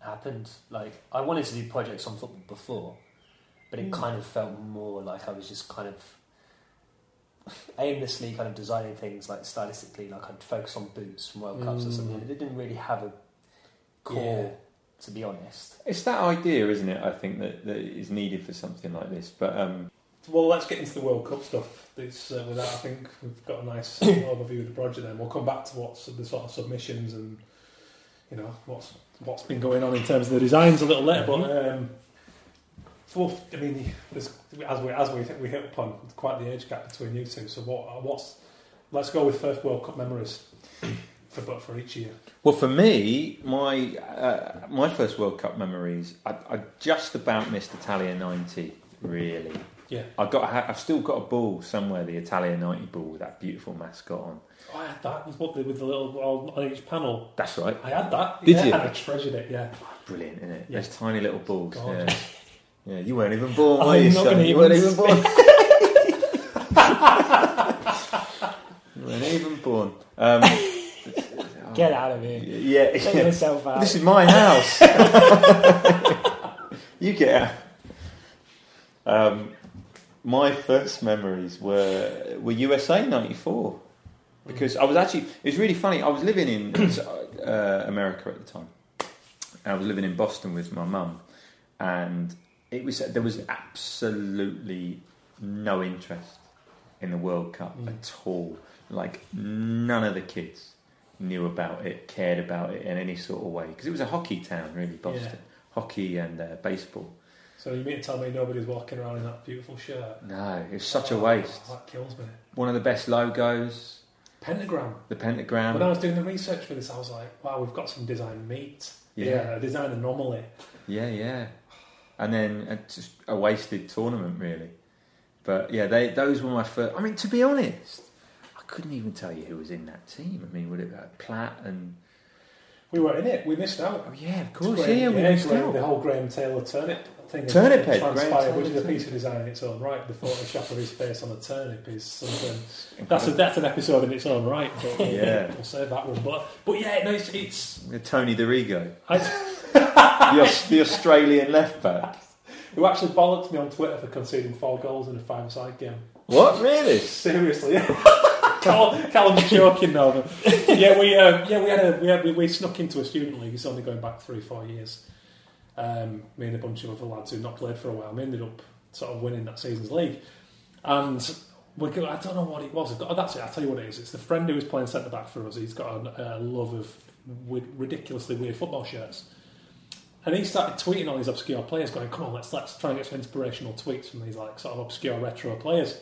happened. Like I wanted to do projects on football before, but it Mm. kind of felt more like I was just kind of aimlessly kind of designing things like stylistically. Like I'd focus on boots from World Cups or Mm. something. It didn't really have a core, to be honest. It's that idea, isn't it? I think that, that is needed for something like this. But um, Well, let's get into the World Cup stuff. It's, uh, with that, I think we've got a nice overview of the project. Then we'll come back to what's the sort of submissions and you know what's what's been going on in terms of the designs a little later. But um, so, I mean, as we as we think we hit upon quite the age gap between you two. So what what's let's go with first World Cup memories for but for each year. well, for me, my uh, my first World Cup memories, I, I just about missed Italia '90. Really, Yeah, I got I've still got a ball somewhere, the Italia '90 ball with that beautiful mascot on. oh, I had that. Was what the- with the little on on each panel. That's right, I had that. Did yeah, you? And I treasured it. Yeah. brilliant, isn't it? Yeah. Those tiny little balls. Yeah. Yeah, you weren't even born, were I'm you? not son? gonna You weren't even even born. you weren't even born. Um, Get out of here. Yeah, Take yeah. yourself out. This is my house. you get out. Um, my first memories were were USA '94 because I was actually it was really funny. I was living in uh, America at the time. I was living in Boston with my mum, and it was there was absolutely no interest in the World Cup Mm. at all. Like none of the kids knew about it, cared about it in any sort of way because it was a hockey town, really, Boston. Hockey and uh, baseball. So you mean to tell me nobody's walking around in that beautiful shirt? No, it was such a Oh, waste. That kills me. One of the best logos, Pentagram. the pentagram. when I was doing the research for this, I was like, wow, we've got some design meat. Yeah. a design anomaly. Yeah, yeah. And then uh, just a wasted tournament, really. But yeah, they those were my first. I mean, to be honest, I couldn't even tell you who was in that team. I mean, would it uh, Platt and We were in it. We missed out. oh yeah, of course, Graham- yeah, we missed Graham- out. The whole Graham Taylor turnip thing. Turnip head, transpired, which is a piece of design in its own right. The Photoshop of his face on a turnip is something. That's a, that's an episode in its own right. But Yeah. we'll save that one. But but yeah, no, it's, it's Tony Dorigo, I, the, the Australian left back. who actually bollocked me on Twitter for conceding four goals in a five-side game. What really? Seriously, Callum, Callum's joking now. Yeah, we uh, yeah we had a we, had, we we snuck into a student league. It's only going back three four years. Um, me and a bunch of other lads who'd not played for a while. We ended up sort of winning that season's league, and we go, I don't know what it was. Oh, that's it. I'll tell you what it is. It's the friend who was playing centre back for us. He's got a, a love of ridiculously weird football shirts. And he started tweeting all these obscure players, going, "Come on, let's let's try and get some inspirational tweets from these like sort of obscure retro players."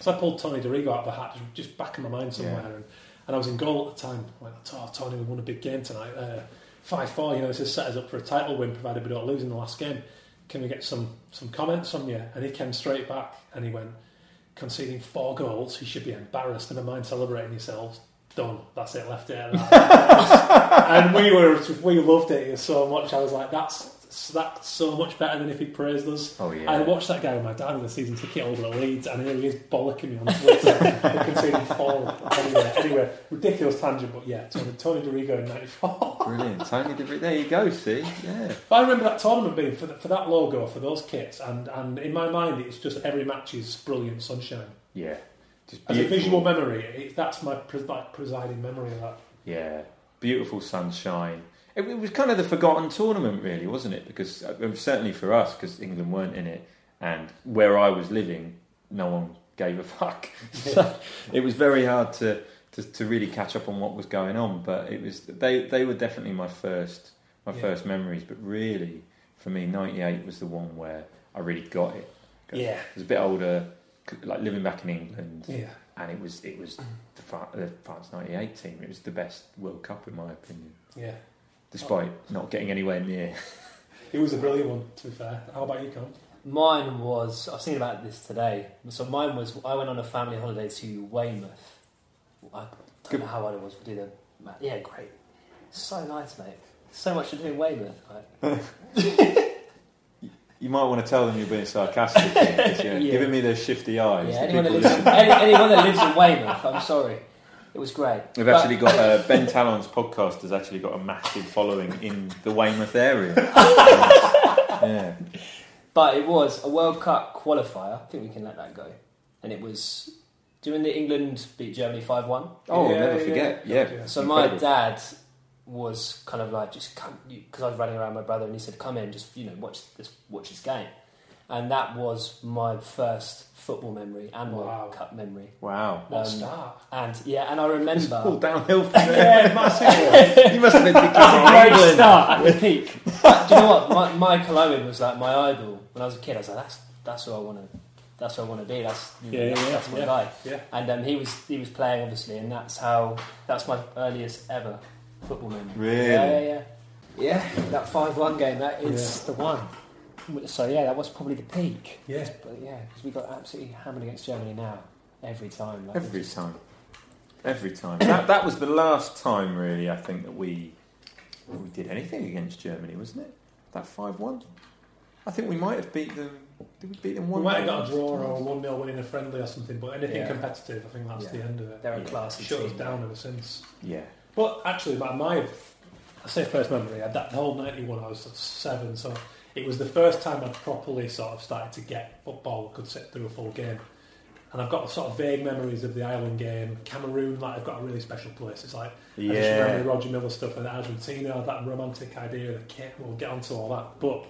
So I pulled Tony Dorigo out of the hat, just, just back in my mind somewhere, Yeah. and, and I was in goal at the time. I went, "Oh, Tony, we won a big game tonight, uh, five four. You know, this has set us up for a title win, provided we don't lose in the last game. Can we get some some comments from you?" And he came straight back, and he went, "Conceding four goals, you should be embarrassed. Never mind celebrating yourselves." Done. That's it. Left it. And we were we loved it so much. I was like, "That's that's so much better than if he praised us." Oh yeah. I watched that guy with my dad in the season ticket holder at Leeds, and here he is bollocking me on Twitter for conceding four. Anyway, anyway, ridiculous tangent, but yeah, Tony, Tony Dorigo in '94. Brilliant. Tony Dorigo. There you go. See, yeah. But I remember that tournament being for, the, for that logo for those kits, and, and in my mind, it's just every match is brilliant sunshine. Yeah. As a visual memory, it, that's my like, presiding memory of that. Yeah, beautiful sunshine. It, it was kind of the forgotten tournament, really, wasn't it? Because uh, certainly for us, because England weren't in it, and where I was living, no one gave a fuck. so it was very hard to, to, to really catch up on what was going on. But it was they they were definitely my first my Yeah. first memories. But really, for me, '98 was the one where I really got it. Yeah, I was a bit older, like living back in England, yeah. and it was it was mm. the, Fran- the France '98 team. It was the best World Cup in my opinion Yeah, despite not getting anywhere near. it was a brilliant one. To be fair, how about you, Con? Mine was. I've seen about this today. So mine was. I went on a family holiday to Weymouth. I don't Good. know how old I was. We did a. Yeah, great. So nice, mate. So much to do in Weymouth. Like, You might want to tell them you're being sarcastic, here, 'cause you're Yeah. giving me those shifty eyes. yeah, The anyone that, people lives in, any, anyone that lives in Weymouth, I'm sorry. It was great. We've But- actually got uh, Ben Tallon's podcast has actually got a massive following in the Weymouth area. yeah, But it was a World Cup qualifier. I think we can let that go. And it was during the England beat Germany 5 1. Oh, Yeah, I'll never yeah, forget. yeah. Yeah. So Incredible. my dad was kind of like, just come, because I was running around with my brother and he said, come in, just, you know, watch this, watch this game. And that was my first football memory and Wow. World Cup memory. Wow. What a Um, start! And yeah, and I remember. All downhill from there. Yeah, massive. you must have been thinking Great England. start at the peak. Do you know what? My, Michael Owen was like my idol when I was a kid. I was like, that's that's who I want to. That's who I want to be. That's you know, Yeah, yeah, that's, yeah, that's my yeah. guy. Yeah. And um, he was he was playing obviously, and that's how that's my earliest ever football memory. Really? Yeah, yeah, yeah. Yeah, that five one game. That is the one. So yeah, that was probably the peak. Yeah. But yeah, because we got absolutely hammered against Germany now every time. Like, Every time. Every time. That, that was the last time, really, I think, that we we did anything against Germany, wasn't it? That 5 1? I think we might have beat them. Did we beat them one? We might have got a draw or a 1 0 win in a friendly or something, but anything Yeah. competitive, I think that's Yeah. the end of it. They're a Yeah. classy Shut us down ever since. Yeah. But actually, my, my I say first memory, I, that whole 91, I was seven, so it was the first time I'd properly sort of started to get football, could sit through a full game. And I've got sort of vague memories of the Ireland game. Cameroon, like, I've got a really special place. It's like, I just remember Yeah. Roger Milla stuff and Argentina, that romantic idea of the kit, we'll get onto all that. But,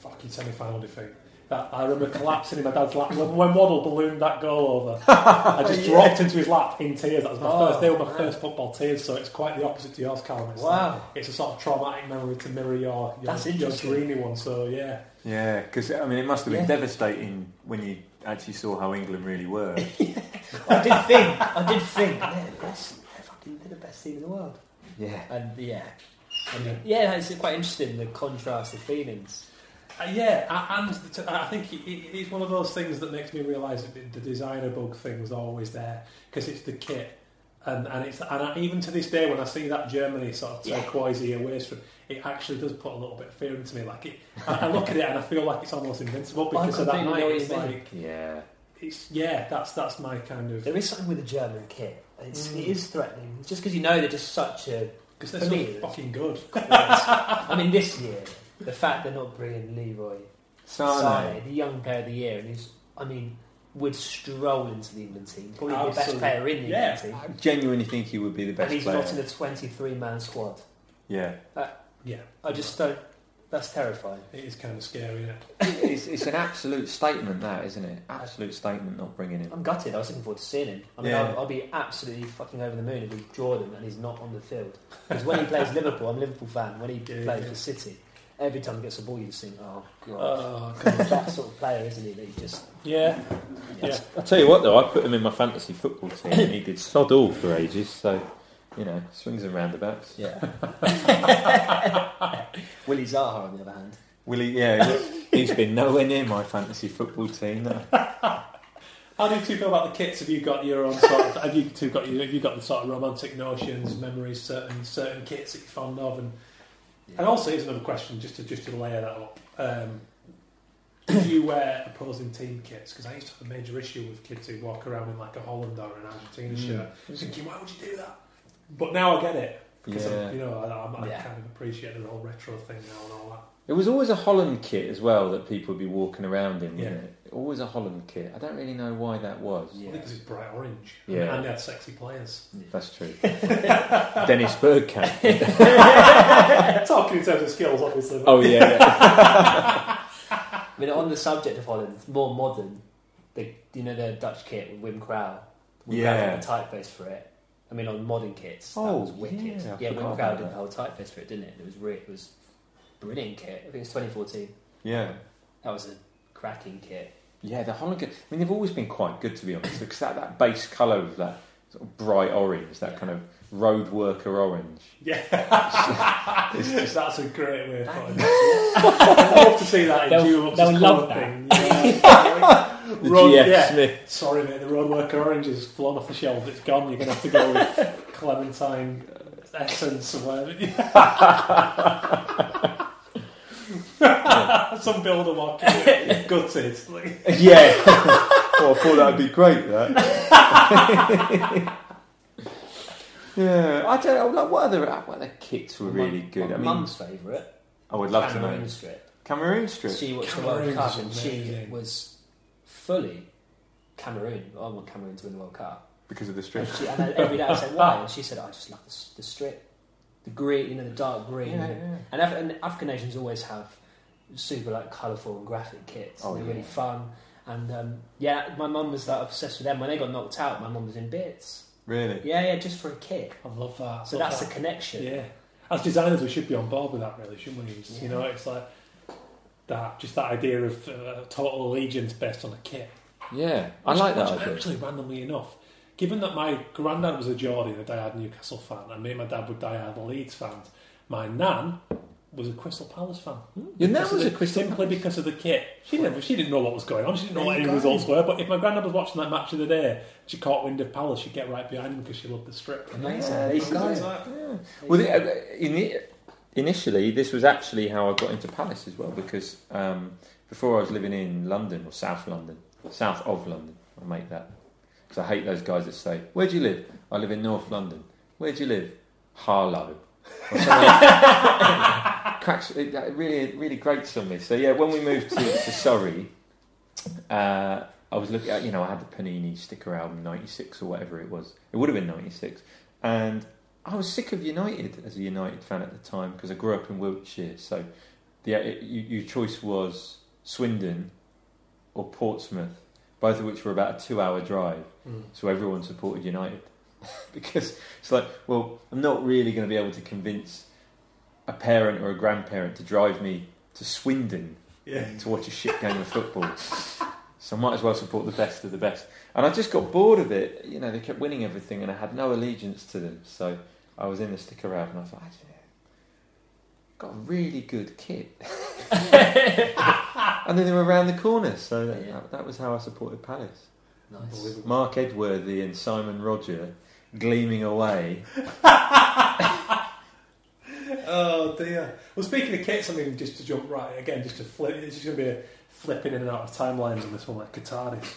fucking semi final defeat. That I remember collapsing in my dad's lap when, when Waddle ballooned that goal over. I just dropped into his lap in tears. That was my Oh, first. They were my man. first football tears. So it's quite the opposite to yours, Callum. It's Wow. like- it's a sort of traumatic memory to mirror your your, That's your dreamy one. So yeah, Yeah, because I mean, it must have been Yeah. devastating when you actually saw how England really were. I did think, I did think, man, that's, they're fucking they're the best team in the world. yeah. And yeah, I mean, yeah, it's quite interesting the contrast of feelings. Uh, yeah, and the t- I think it, it, it's one of those things that makes me realise that the- the designer bug thing was always there because it's the kit, and and it's and I, even to this day when I see that Germany sort of Yeah. away from it, actually does put a little bit of fear into me. Like it, I, I look at it and I feel like it's almost invincible because of that completely night. It's like Yeah. it's yeah, that's that's my kind of There is something with the German kit. It's, Mm. It is threatening. Just because you know they're just such a. because they're for so me, fucking good. I mean, this year, the fact they're not bringing Leroy Sane. Sane, the young player of the year, and he's, I mean, would stroll into the England team. Probably the best Absolutely. player in the Yeah. England team, I genuinely think he would be the best And he's player. not in a 23 man squad. Yeah. Uh, yeah, I just don't. That's terrifying. it is kind of scary. Isn't it? it's, it's an absolute statement, that, isn't it? Absolute statement not bringing him. I'm gutted. I was looking forward to seeing him. I mean, Yeah. I'll, I'll be absolutely fucking over the moon if we draw them and he's not on the field. Because when he plays Liverpool, I'm a Liverpool fan. When he Yeah, plays yeah. for City, every time he gets a ball, you just think, oh, God. Oh, He's that sort of player, isn't he? That he just. yeah, yeah. I'll tell you what, though, I put him in my fantasy football team and he did sod all for ages, so, you know, swings and roundabouts. Yeah. Willie Zaha, on the other hand. Willie, yeah, he's been nowhere near my fantasy football team. No. How do you two feel about the kits? Have you got your own sort of? Have you two got you? Have you got the sort of romantic notions, memories, certain certain kits that you're fond of? And and also here's another question, just to just to layer that up. Um, did you wear opposing team kits? Because I used to have a major issue with kids who walk around in like a Holland or an Argentina Mm. shirt, thinking, why would you do that? But now I get it because Yeah. I'm, you know I, I, I Yeah. kind of appreciate the whole retro thing now and all that. It was always a Holland kit as well that people would be walking around in, Yeah. wasn't it? Always a Holland kit. I don't really know why that was. I think because it's bright orange. Yeah. and they had sexy players. That's true. Dennis Bergkamp. Talking in terms of skills, obviously. but- Oh, yeah. yeah. I mean, on the subject of Holland, it's more modern. The, you know the Dutch kit with Wim Crouwel? Wim Yeah. Crouwel did the typeface for it. I mean, on modern kits, that Oh, was wicked. yeah, Yeah, Wim Crouwel about did that. the whole typeface for it, didn't it? It was re- it was brilliant kit. I think it's 2014. yeah. That was a cracking kit. Yeah, the Holland. I mean, they've always been quite good, to be honest, because that, that base colour of that sort of bright orange, that kind of road worker orange. Yeah, It's just, that's a great way of putting it. I'd love to see that in They'll- Jules' they'll love that. thing. Yeah. the Road- GF yeah. Smith. Sorry, mate, the road worker orange has flown off the shelf. It's gone. You're going to have to go with Clementine Essence or whatever. Some builder walking in, gutted. Like, Yeah. oh, I thought that would be great, that. yeah, I don't know. Like, what other what other kits were really Mum- good? I mean, Mum's favourite, oh, I would love to Cameroon know. strip. Cameroon strip. She watched the Cameroon's World Cup and she was fully Cameroon. I want Cameroon to win the World Cup. because of the And, strip. she, and every day I said why, and she said I just love the, s- the strip, the green, you know, the dark green. Yeah, yeah. And, Af- and African nations always have super like colourful and graphic kits. Oh, and they're yeah. really fun. And um, yeah, my mum was like obsessed with them. When they got knocked out, my mum was in bits. Really? Yeah, yeah, just for a kit. I love that. So love that's that. a connection. Yeah. As designers, we should be on board with that, really, shouldn't we? It's, You know, it's like that, just that idea of uh, total allegiance based on a kit. Yeah, I like that which idea. Actually, randomly enough, given that my granddad was a Geordie and a diehard Newcastle fan, and me and my dad were diehard Leeds fans, my nan was a Crystal Palace fan. Your nan was of a Crystal simply because of the kit. She never, she didn't know what was going on. She didn't know There what you any go. results were. But if my granddad was watching that match of the day, she caught wind of Palace, she'd get right behind him because she loved the strip. Amazing. Yeah, There you there go. you Things like. Yeah. Well, the, uh, in, initially, this was actually how I got into Palace as well, because um, before I was living in London or South London, south of London, I'll make that because I hate those guys that say, "Where do you live?" I live in North London. Where do you live? Harlow. Cracks. It, that really, really grates on me. So yeah, when we moved to, to Surrey, uh, I was looking at, you know, I had the Panini sticker album '96 or whatever it was. It would have been '96, and I was sick of United as a United fan at the time because I grew up in Wiltshire. So, the it, you, your choice was Swindon or Portsmouth, both of which were about a two-hour drive. Mm. So everyone supported United because it's like, well, I'm not really going to be able to convince a parent or a grandparent to drive me to Swindon Yeah. to watch a shit game of football. So I might as well support the best of the best. And I just got bored of it. You know, they kept winning everything, and I had no allegiance to them. So I was in the stick around, and I thought, actually, got a really good kit. and then they were around the corner, so that, Yeah. that was how I supported Palace. Nice. Marc Edworthy and Simon Rodger gleaming away. Oh dear. Well, speaking of kits, I mean, just to jump right again, just to flip, it's just going to be a flipping in and out of timelines on this one, like Qataris.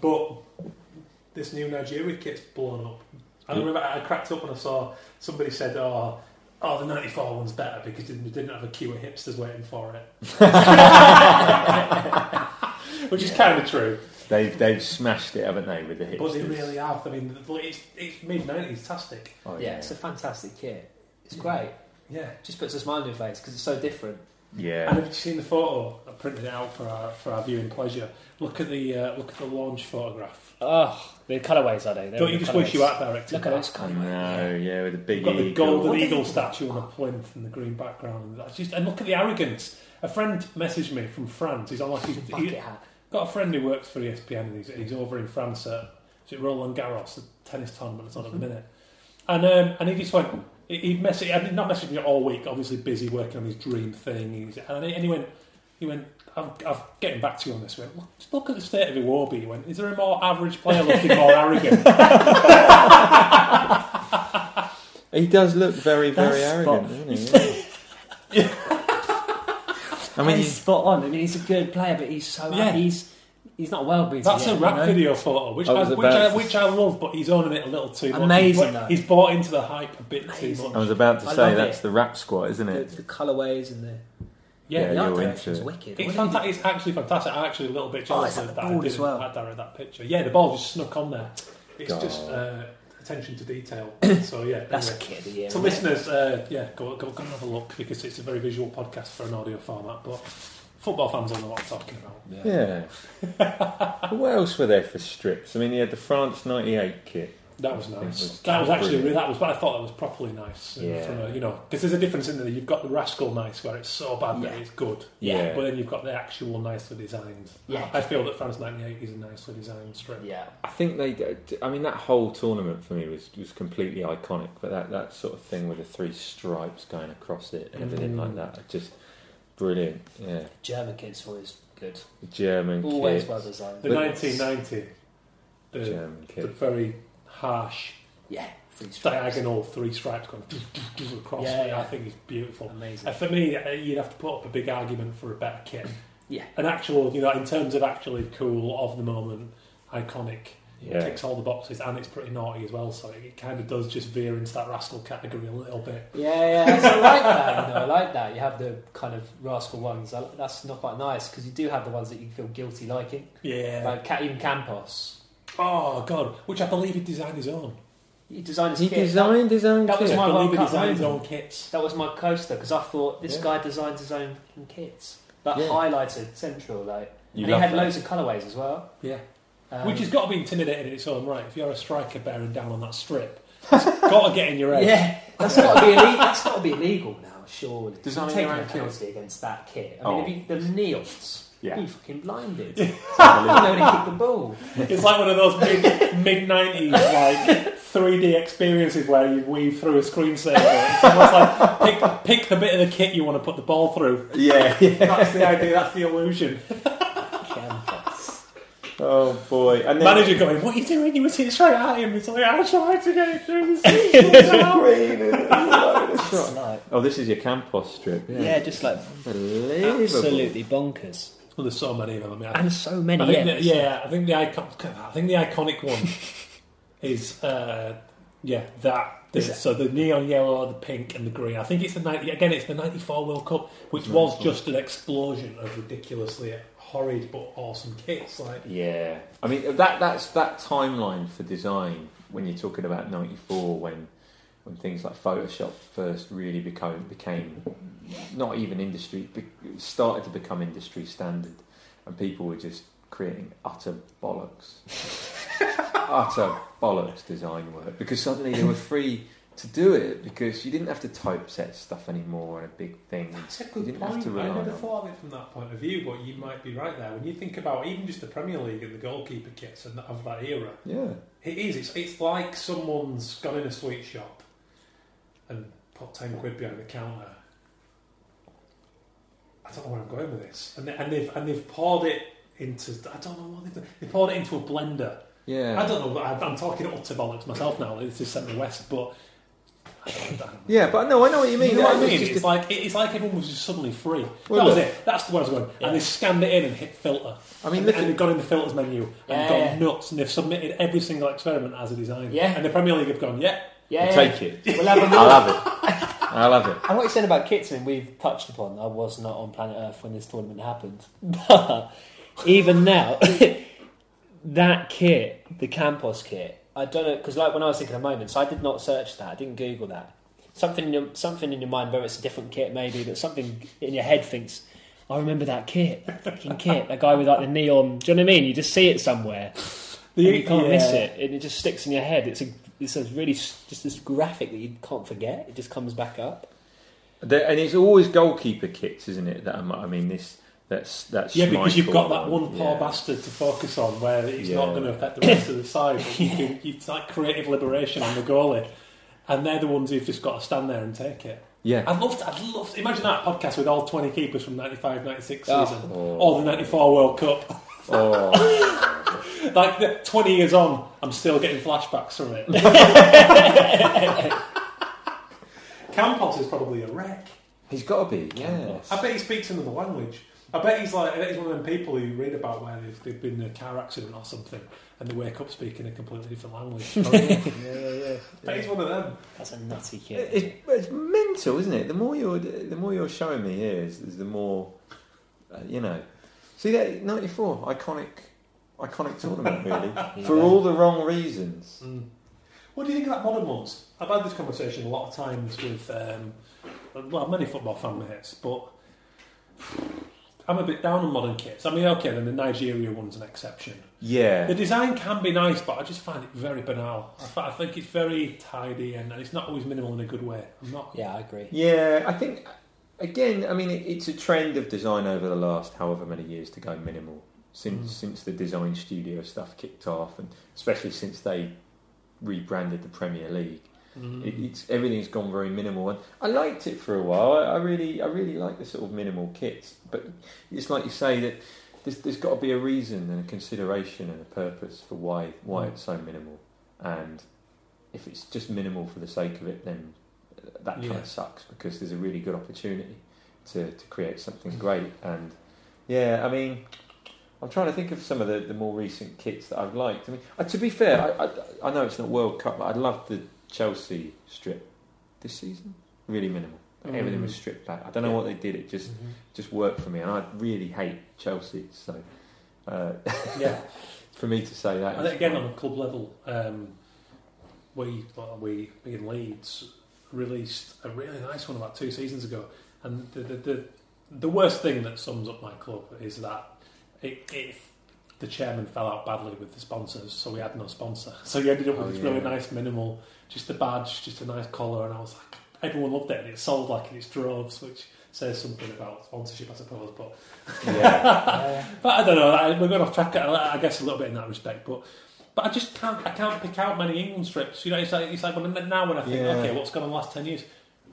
But this new Nigeria kit's blown up. I remember I cracked up when I saw somebody said, "Oh, oh, the '94 one's better because they didn't have a queue of hipsters waiting for it," which is kind of true. They've they've smashed it, haven't they, with the hipsters? But they really have. I mean, it's, it's mid '90s, tastic. Oh, Yeah, it's a fantastic kit. It's great. Yeah. Just puts a smile on your face because it's so different. yeah. And have you seen the photo? I printed it out for our for our viewing pleasure. Look at the uh, look at the launch photograph. Oh, the colourways are they? They're Don't you the just wish you colourways. had directed Look at that? those I colourways. yeah, with the big You've got the golden What eagle statue on a plinth in the green background. And that's just and look at the arrogance. A friend messaged me from France. He's on like he's, Bucket he, hat. Got a friend who works for ESPN and he's, he's over in France at is it Roland Garros, the tennis tournament that's on at the minute. And um, and he just went. He, he messaged. I did not message me all week. Obviously busy working on his dream thing. He's, and, he, and he went. He went. I'm, I'm getting back to you on this. He went, look, just look at the state of Iwobi. He went. Is there a more average player looking more arrogant? He does look very, very That's arrogant, doesn't he? Yeah. I mean, he's he's, spot on. I mean, he's a good player, but he's so Yeah. he's he's not well beaten. That's yet, a rap you know? video photo, which I I, which, I, which I love, but he's owning it a little too much. Amazing, He's, bought- he's bought into the hype a bit Amazing. too much. I was about to I say that's it. the rap squad, isn't it? the colourways and the, Yeah, Yeah, the art you're direction's into it. wicked. It's, fanta- it's actually fantastic. I'm actually a little bit Oh, jealous is that of the that. I ball didn't as well? I direct that picture. Yeah, the ball just snuck on there. It's God. just uh, attention to detail. so yeah, That's a anyway. kit of the year. So listeners, uh, yeah, go, go go and have a look because it's a very visual podcast for an audio format. But football fans will know what I'm talking about. Yeah. but what else were there for strips? I mean, you had the France '98 kit. That was nice. was that was actually brilliant. that was what I thought that was properly nice. Yeah. From a, you know, because there's a difference in there. You've got the rascal nice where it's so bad that it's good. Yeah. But then you've got the actual nicely designed. Yeah. I feel that France '98 is a nicely designed strip. Yeah. I think they. Did, I mean, that whole tournament for me was was completely iconic. But that that sort of thing with the three stripes going across it and everything Mm. like that, just brilliant. Yeah, German kit's always good. the German Always kit, well designed. The But- 1990, the, German the very harsh Yeah. Free stripes. diagonal three stripes going across. Yeah, me, I think is beautiful. Amazing. Uh, for me, uh, you'd have to put up a big argument for a better kit. Yeah. An actual, you know, in terms of actually cool of the moment, iconic, Yeah, ticks all the boxes, and it's pretty naughty as well. So it kind of does just veer into that rascal category a little bit. Yeah, yeah, I like that. You know, I like that. You have the kind of rascal ones. That's not quite nice because you do have the ones that you feel guilty liking, Yeah. like Ca- even Campos. Oh god, which I believe he designed his own. He designed his he kit. designed his own that was kit. I my believe he World Cup designed his moment. own kits. That was my coaster because I thought this Yeah. guy designs his own fucking kits. That Yeah. highlighted central, like, You and he love had that. loads of colourways as well. Yeah. Um, Which has got to be intimidating in its own right. If you're a striker bearing down on that strip, it's got to get in your head. yeah, that's got to be illegal. That's got to be illegal now, surely. Designing Taking your a own kit. penalty against that kit. I mean, Oh. if you, the Neils, Yeah. you fucking blinded. you know to kick the ball. It's like one of those mid mid nineties like 3D experiences where you weave through a screensaver. It's almost like pick, pick the bit of the kit you want to put the ball through. Yeah, yeah. That's the idea. That's the illusion. Oh boy, and then Manager going, "What are you doing? You were sitting straight at him." It's like I'm trying to get it through the seat. Green and- That's right. Like, Oh, this is your Campos strip. Yeah, just like absolutely bonkers. Well, there's so many of them. I mean, I, And so I many. think yeah, the, yeah, I think the icon, I think the iconic one is uh, yeah that. So the neon yellow, the pink, and the green. I think it's the 90, again. It's the '94 World Cup, which was just an explosion of ridiculously horrid but awesome kits. Like Yeah, I mean that that's that timeline for design when you're talking about '94 when when things like Photoshop first really became became not even industry started to become industry standard, and people were just creating utter bollocks, utter bollocks design work because suddenly they were free to do it because you didn't have to typeset stuff anymore on a big thing. That's a You good didn't point. have to I never on- thought of it from that point of view, but you might be right there. When you think about even just the Premier League and the goalkeeper kits and of that era, Yeah, it is. It's, it's like someone's gone in a sweet shop and put ten quid behind the counter. I don't know where I'm going with this, and, they, and they've and they've poured it into. I don't know what they've done. They poured it into a blender. yeah. I don't know. I, I'm talking utter bollocks myself now. This is me west, but. I don't, I don't know. Yeah, but no, I know what you mean. You know what I mean? just It's like it's like everyone was just suddenly free. Well, that was look- it. That's where I was going. Yeah. And they scanned it in and hit filter. I mean, and, and they've gone in the filters menu and Yeah, gone nuts. And they've submitted every single experiment as a design. Yeah. And the Premier League have gone, yeah. Yeah, I'll yeah. take it. We'll have a I more. love it. I love it. And what you're saying about kits, I mean, we've touched upon. I was not on planet Earth when this tournament happened, but even now, that kit, the Campos kit, I don't know because like when I was thinking of moments, I did not search that. I didn't Google that. Something, in your, something in your mind, whether it's a different kit, maybe, but something in your head thinks, "I remember that kit, that fucking kit, that guy with like the neon." Do you know what I mean? You just see it somewhere, and you can't miss it, and it just sticks in your head. It's a, it's a really just this graphic that you can't forget. It just comes back up. There- and it's always goalkeeper kits, isn't it? That I'm- I mean, this that's that's Yeah, because you've got that one um, poor yeah. bastard to focus on where it's Yeah. not going to affect the rest of the side. But you can, it's like creative liberation on the goalie. And they're the ones who've just got to stand there and take it. Yeah, I'd love to, I'd love to, imagine that podcast with all 20 keepers from 95 96 Oh. season. Oh. Or the 94 World Cup. oh, Like the, 20 years on, I'm still getting flashbacks from it. Campos is probably a wreck. he's got to be. Yeah, I bet he speaks another language. I bet he's like I bet he's one of them people who you read about where they've, they've been in a car accident or something and they wake up speaking a completely different language. Yeah, yeah, yeah. I bet he's one of them. That's a nutty kit. It's, it's mental, isn't it? The more you're the more you're showing me here, is, is the more uh, you know. See that '94 iconic, iconic tournament, really, for all the wrong reasons. Mm. What do you think of that modern ones? I've had this conversation a lot of times with um, well many football fan mates, but I'm a bit down on modern kits. I mean, okay, then the Nigeria one's an exception. Yeah, The design can be nice, but I just find it very banal. I, fi- I think it's very tidy and it's not always minimal in a good way. I'm not. Yeah, I agree. Yeah, I think again, I mean, it, it's a trend of design over the last however many years to go minimal since Mm. since the design studio stuff kicked off, and especially since they rebranded the Premier League. Mm. It, it's everything's gone very minimal, and I liked it for a while. I, I really, I really like the sort of minimal kits, but it's like you say that there's, there's got to be a reason and a consideration and a purpose for why why Mm. it's so minimal, and if it's just minimal for the sake of it, then that kind Yeah. of sucks because there's a really good opportunity to, to create something great. And yeah, I mean, I'm trying to think of some of the, the more recent kits that I've liked. I mean, uh, to be fair, I, I, I know it's not World Cup, but I loved the Chelsea strip this season. Really minimal. Mm. Everything was stripped back. I don't know Yeah. what they did. It just Mhm. just worked for me, and I really hate Chelsea. So uh, Yeah. for me to say that, And again, fine. on a club level, um, we, well, we being Leeds, released a really nice one about two seasons ago. And the, the, the, the worst thing that sums up my club is that it, it, the chairman fell out badly with the sponsors, so we had no sponsor. So you ended up with Oh, this yeah. really nice minimal, just a badge, just a nice collar, and I was like, everyone loved it, and it sold like in its droves, which says something about sponsorship, I suppose. But yeah. but I don't know. We're going off track, I I guess, a little bit in that respect. But but I just can't. I can't pick out many England strips. You know, it's like it's like when, now when I think, Yeah. okay, what's gone on the last ten years?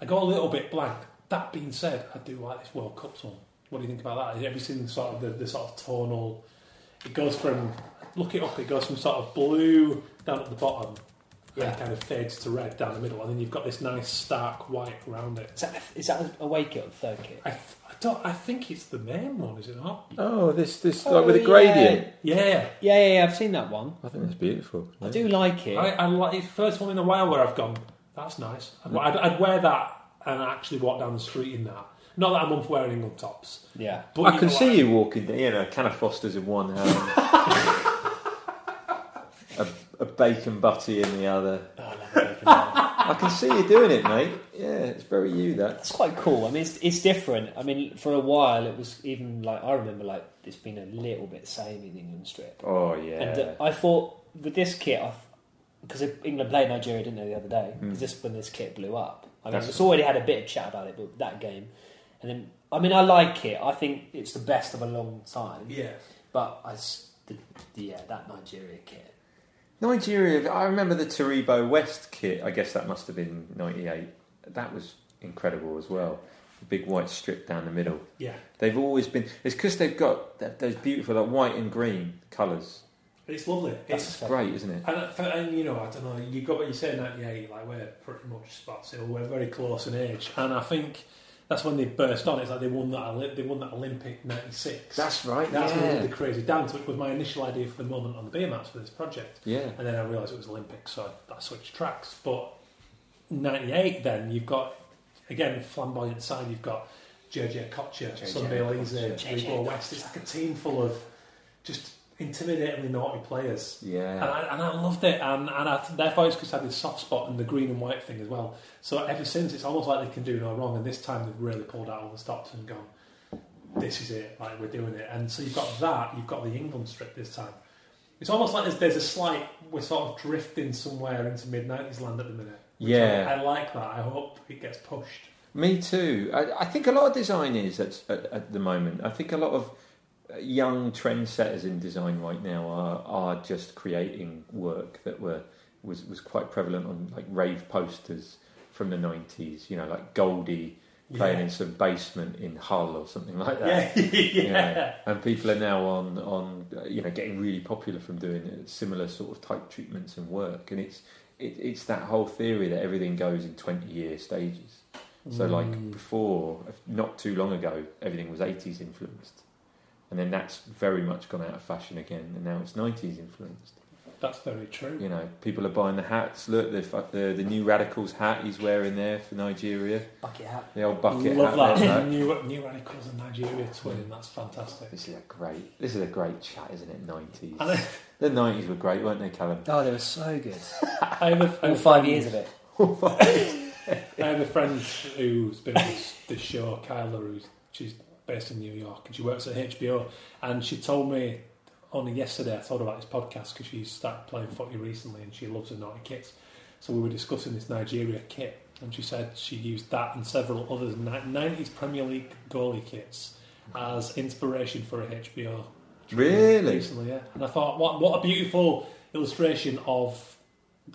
I go a little bit blank. That being said, I do like this World Cup one. What do you think about that? Have you seen sort of the, the sort of tonal? It goes from look it up. It goes from sort of blue down at the bottom. Yeah. And kind of fades to red down the middle, and then you've got this nice stark white around it. Is that, is that a away kit or third kit? I don't. I think it's the main one, is it not? Oh, this this Oh, like with a yeah. gradient. Yeah. Yeah, yeah, yeah. I've seen that one. I think that's beautiful. I do like it. I, I like it's the first one in a while where I've gone. That's nice. I'd, I'd, I'd wear that and actually walk down the street in that. Not that I'm up wearing England tops, yeah. but I you can know see what? you walking, you know, a can of Foster's in one hand, a, a bacon butty in the other. Oh, I love it. I can see you doing it, mate. Yeah. It's very you. That. That's quite cool. I mean, it's, it's different. I mean, for a while, it was even like I remember like it's been a little bit samey the England strip, Oh yeah. and uh, I thought with this kit, because England played Nigeria, didn't they, the other day? Mm. Is this when this kit blew up? I mean, That's- it's already had a bit of chat about it, but that game, and then I mean, I like it. I think it's the best of a long time. Yeah. But I, s- the, the, yeah, that Nigeria kit. Nigeria, I remember the Taribo West kit. I guess that must have been '98. That was incredible as well. The big white strip down the middle. Yeah. They've always been. It's because they've got that, those beautiful like white and green colours. It's lovely. That's It's, great, isn't it? and, uh, and you know, I don't know. You got what you say, ninety eight. Like we're pretty much spot still. We're very close in age, and I think that's when they burst on. It's like they won that. They won that Olympic ninety six. That's right. That's when they did the crazy dance, which was my initial idea for the moment on the beer mats for this project. yeah. And then I realised it was Olympics, so I, I switched tracks. But 98, then you've got, again, flamboyant side, you've got JJ Okocha, JJ Sunday Oliseh, Okocha. JJ Rebo West. It's like a team full of just intimidatingly naughty players. And Yeah. I, and I loved it, and, and I, therefore it's because I had this soft spot and the green and white thing as well. So ever since, it's almost like they can do no wrong, and this time they've really pulled out all the stops and gone, this is it, like we're doing it. And so you've got that, you've got the England strip this time. It's almost like there's, there's a slight, we're sort of drifting somewhere into mid 90s land at the minute. Yeah. I, I like that. I hope it gets pushed. Me too. I, I think a lot of design is at, at, at the moment. I think a lot of young trendsetters in design right now are are just creating work that were was was quite prevalent on like rave posters from the nineties. You know, like Goldie playing in some basement in Hull or something like that. Yeah, yeah. Yeah. And people are now on on you know getting really popular from doing similar sort of type treatments and work, and it's it, it's that whole theory that everything goes in twenty year stages. So Mm. like before, not too long ago, everything was eighties influenced, and then that's very much gone out of fashion again, and now it's nineties influenced. That's very true. You know, people are buying the hats. Look, the the, the new radicals hat he's wearing there for Nigeria, Bucket hat. the old bucket Love hat. that. there, new, new radicals and Nigeria twinning. That's fantastic. This is a great. This is a great chat, isn't it? Nineties. The nineties were great, weren't they, Callum? Oh, they were so good. I have a, I have All five friend- years of it. I have a friend who's been on this, this show, Kyla, who's she's based in New York and she works at HBO. And she told me only yesterday, I told her about this podcast because she started playing footy recently and she loves the naughty kits. So we were discussing this Nigeria kit, and she said she used that and several others, ni- 90s Premier League goalie kits, as inspiration for a HBO. Really? Recently, yeah. And I thought, what, what a beautiful illustration of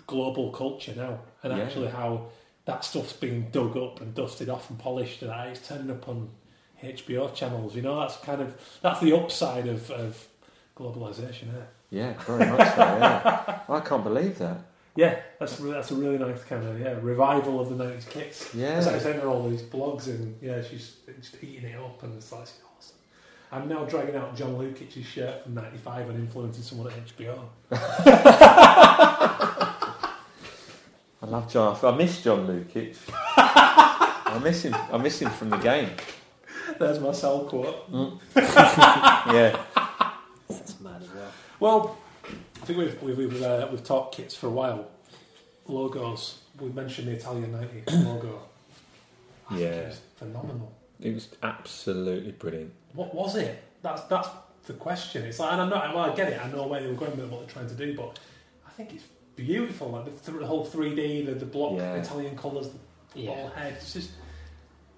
global culture now, and Yeah. actually how that stuff's being dug up and dusted off and polished, and how it's turning up on HBO channels. You know, that's kind of that's the upside of, of globalization. Yeah, Yeah, very much so. Yeah, I can't believe that. yeah, that's that's a really nice kind of yeah revival of the nineties kits. Yeah. As I there are all these blogs, and yeah, she's just eating it up, and it's like it's awesome. I'm now dragging out John Lukic's shirt from '95 and influencing someone at HBO. I love John. I miss John Lukic. I miss him. I miss him from the game. There's my cell quote. Yeah, That's mad as well. Well, I think we've we've we've, uh, we've talked kits for a while. Logos. We mentioned the Italian ninety logo. I think Yeah. it was phenomenal. it was absolutely brilliant. What was it? That's that's the question. It's like, and I'm not. Well, I get it. I know where they were going with what they're trying to do, but I think it's beautiful. Like the, th- the whole 3D, the, the block Yeah. Italian colours, the Yeah. ball head. It's just.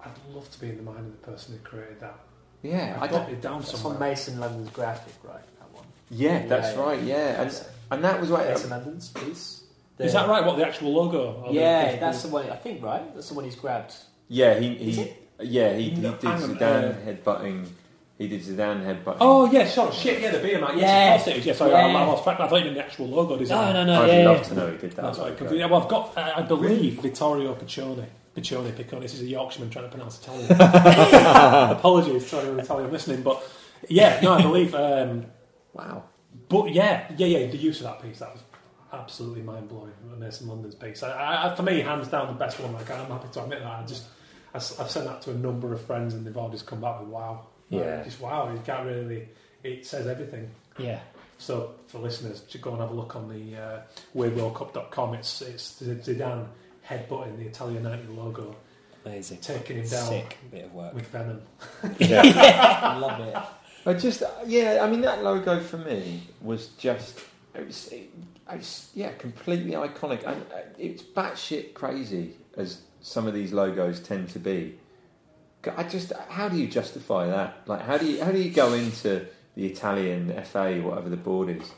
I'd love to be in the mind of the person who created that. Yeah, I I've got it down That's somewhere. from Mason London's graphic, right? That one. yeah, that's Yeah, right. Yeah, and, and that was right. Mason London's piece. Is that right? What the actual logo? Or the- Yeah, the- that's the one. I think right. That's the one he's grabbed. Yeah, he, Is he it? yeah he, he did hang on, Zidane uh, headbutting. He did Zidane headbutting. Oh yeah, sorry, shit, yeah, the beer mat. Yes, Yeah. of course it is. Yeah, sorry, Yeah. I, I lost track. I thought you meant the actual logo design. No, no, no. I'd yeah, love yeah. to know he did that. That's what I Well, I've got, uh, I believe, Vittorio Piccione. Piccione, Piccone. This is a Yorkshireman trying to pronounce Italian. Apologies to anyone Italian listening, but yeah, no, I believe. Um, Wow. but yeah, yeah, yeah, the use of that piece that was absolutely mind blowing. Mason London's piece. I, I, for me, hands down, the best one. Like, I'm happy to admit that. I just, I, have sent that to a number of friends, and they've all just come back with wow. Like, Yeah. just wow. You can't really. It says everything. Yeah. So for listeners, to go and have a look on the uh, weirdworldcup.com, it's it's Zidane headbutting the Italian 90 logo. Amazing. taking him down Sick bit of work. with venom. Yeah. I love it. I just, yeah, I mean, that logo for me was just, it was, it, it's, yeah, completely iconic. And uh, it's batshit crazy, as some of these logos tend to be. I just, how do you justify that? Like, how do you, how do you go into the Italian FA, whatever the board is,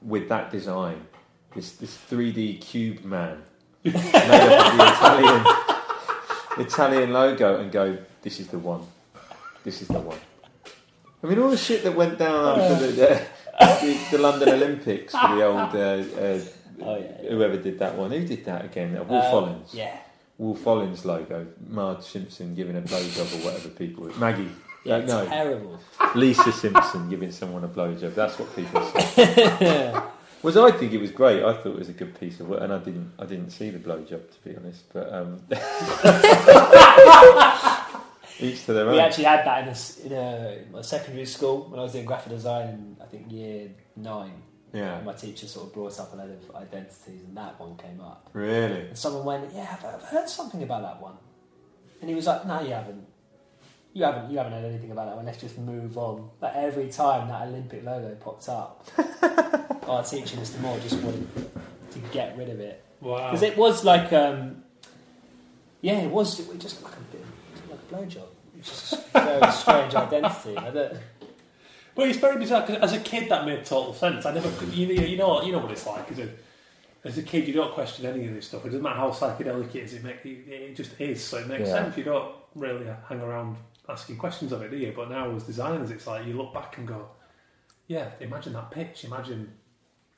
with that design? This, this 3D cube man made up of the Italian, Italian logo and go, this is the one. This is the one. I mean, all the shit that went down after the, the, the, the London Olympics for the old uh, uh, Oh yeah. whoever did that one. Who did that again? Uh, Wolf Um, Collins. Yeah. Wolff Olins logo. Marge Simpson giving a blowjob or whatever people. Maggie. Yeah, Uh, no, terrible. Lisa Simpson giving someone a blowjob. That's what people say. Was I think it was great. I thought it was a good piece of work, and I didn't. I didn't see the blowjob to be honest. But um, each to their own. We actually had that in a, in a my secondary school when I was doing graphic design in I think year nine. yeah. And my teacher sort of brought up a load of identities, and that one came up. Really. And someone went, "Yeah, I've, I've heard something about that one," and he was like, "No, you haven't. You haven't. You haven't heard anything about that one. Let's just move on." Like every time that Olympic logo popped up, our teacher, Mr. Moore, just wanted to get rid of it Wow. because it was like, um, yeah, it was it was just like a bit like a blowjob. It was just a very strange identity. I don't, Well, it's very bizarre because as a kid that made total sense. I never, you, you know, you know what it's like. As a, as a kid, you don't question any of this stuff. It doesn't matter how psychedelic it is. It, make, it, it just is. So it makes Yeah. sense. You don't really hang around asking questions of it, do you? But now as designers, it's like you look back and go, yeah, imagine that pitch. Imagine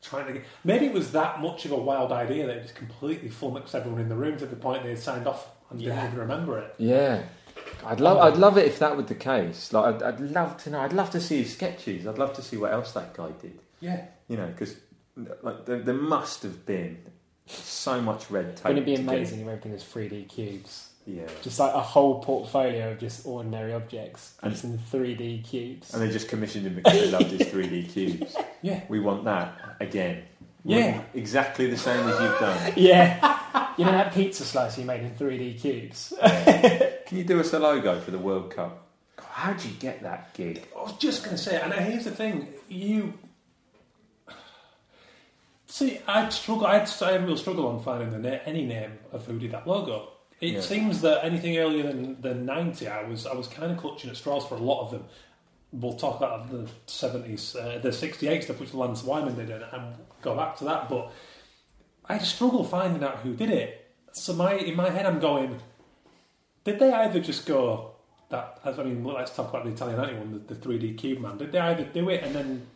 trying to get. Maybe it was that much of a wild idea that it just completely flummoxed everyone in the room to the point they had signed off and Yeah. didn't even remember it. Yeah. I'd love, I'd love it if that were the case. Like, I'd, I'd love to know. I'd love to see his sketches. I'd love to see what else that guy did. Yeah. You know, because like there, there must have been so much red tape. Wouldn't it be amazing if everything was 3D cubes? Yeah. Just like a whole portfolio of just ordinary objects, And- just in 3D cubes. And they just commissioned him because they loved his 3D cubes. Yeah. We want that again. Yeah. Exactly the same as you've done. yeah. You know that pizza slice you made in 3D cubes? Can you do us a logo for the World Cup? God, how'd you get that gig? I was just going to say, and here's the thing: you see, I'd struggle. I'd I had a real struggle on finding the na- any name of who did that logo. It Yeah. seems that anything earlier than than ninety, I was I was kind of clutching at straws for a lot of them. We'll talk about the seventies, uh, the sixty eight stuff, which Lance Wyman did, and, and go back to that. But I just struggle finding out who did it. So my in my head, I'm going. Did they either just go that? I mean, let's talk about the Italian one, the, the 3D cube man. Did they either do it and then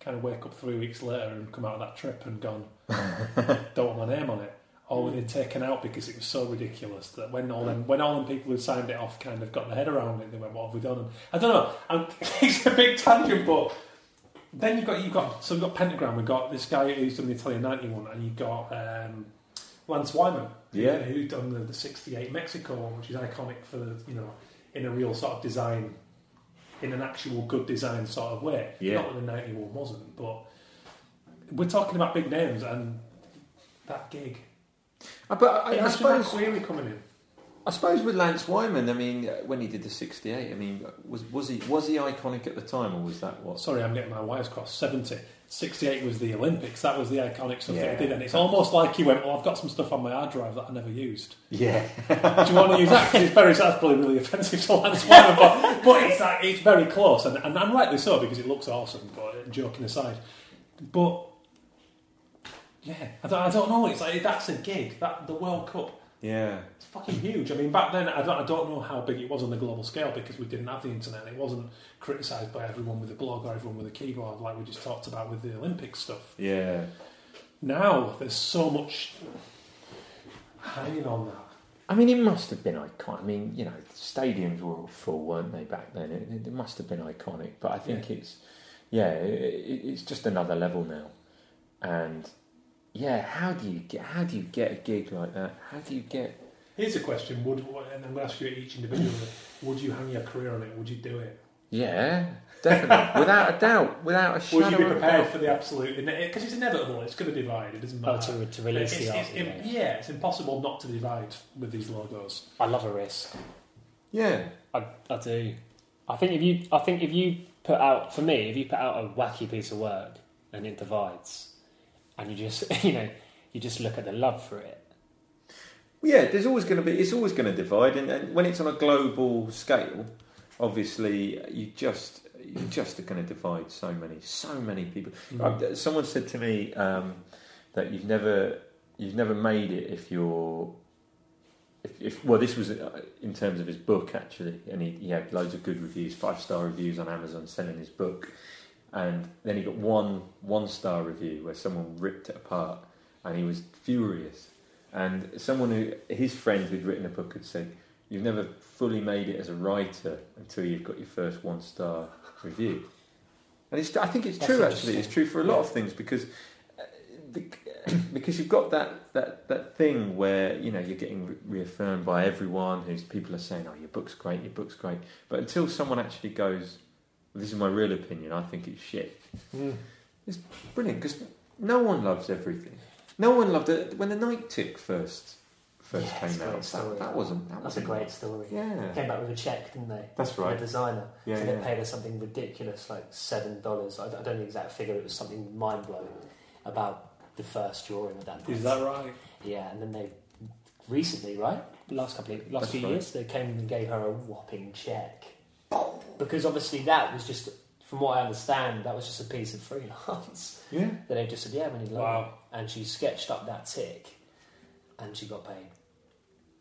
kind of wake up three weeks later and come out of that trip and gone, don't want my name on it, or were they taken out because it was so ridiculous that when all them when all them people who signed it off kind of got their head around it, they went, what have we done? And I don't know. I'm, it's a big tangent, but. Then you've got you've got so we've got Pentagram. We've got this guy who's done the Italian ninety one, and you've got um, Lance Wyman, Yeah. who done the, the '68 Mexico one, which is iconic for the you know in a real sort of design, in an actual good design sort of way. Yeah. Not that the ninety one wasn't, but we're talking about big names and that gig. Uh, But I, I suppose query coming in. I suppose with Lance Wyman, I mean, uh, when he did the '68, I mean, was was he was he iconic at the time, or was that what? Sorry, I'm getting my wires crossed. 70. 68 was the Olympics. That was the iconic stuff that Yeah. he did. And it's almost like he went, Well, I've got some stuff on my hard drive that I never used. Yeah, Do you want to use that? 'Cause it's very, that's probably really offensive to Lance Wyman, but, but it's, like, it's very close. And, and, and rightly so because it looks awesome, but uh, joking aside. But, yeah, I don't, I don't know. It's like, that's a gig. That The World Cup. yeah, It's fucking huge. I mean, back then, I don't, I don't know how big it was on the global scale because we didn't have the internet. It wasn't criticised by everyone with a blog or everyone with a keyboard like we just talked about with the Olympic stuff. yeah. Now, there's so much hanging on that. I mean, it must have been iconic. I mean, you know, stadiums were all full, weren't they back then? It, it must have been iconic. But I think it's, yeah, it, it's just another level now. And yeah, how do you get how do you get a gig like that? How do you get? Here's a question: Would and I'm going to ask you each individually: Would you hang your career on it? Would you do it? Yeah, definitely, without a doubt, without a shadow Would you be of a prepared doubt. for the absolute? Because it's inevitable. It's going to divide. It doesn't Oh, matter. to, to release It's- the it's- art. it- yeah. yeah, it's impossible not to divide with these logos. I love a risk. Yeah, I, I do. I think if you, I think if you put out, for me, if you put out a wacky piece of work and it divides, and you just, you know, you just look at the love for it. yeah. There's always going to be. It's always going to divide, and, and when it's on a global scale, obviously, you just you just are going to divide so many, so many people. Uh, someone said to me um, that you've never you've never made it if you're if, if well this was uh, in terms of his book actually and he, he had loads of good reviews five star reviews on Amazon selling his book and then he got one one star review where someone ripped it apart and he was furious. And someone who his friend who'd written a book had said you've never fully made it as a writer until you've got your first one star review. And it's, I think it's That's true actually. It's true for a lot of things because uh, because you've got that, that, that thing where you know you're getting re- reaffirmed by everyone who's people are saying oh your book's great your book's great. But until someone actually goes this is my real opinion I think it's shit Mm. brilliant because no one loves everything no one loved it when the Nike tick first first Yeah, came out that, that wasn't that That's a wasn't great story. yeah Came back with a check, didn't they? that's From right The designer. yeah, so yeah. they paid us something ridiculous, like seven dollars. I, I don't know the exact figure. It was something mind blowing about the first drawing of that. Is night. that right? Yeah, and then they recently, right? Last couple of, last That's few right. years. They came and gave her a whopping check because obviously that was just, from what I understand, that was just a piece of freelance. yeah that they just said, "Yeah, we need logo," Wow. and she sketched up that tick, and she got paid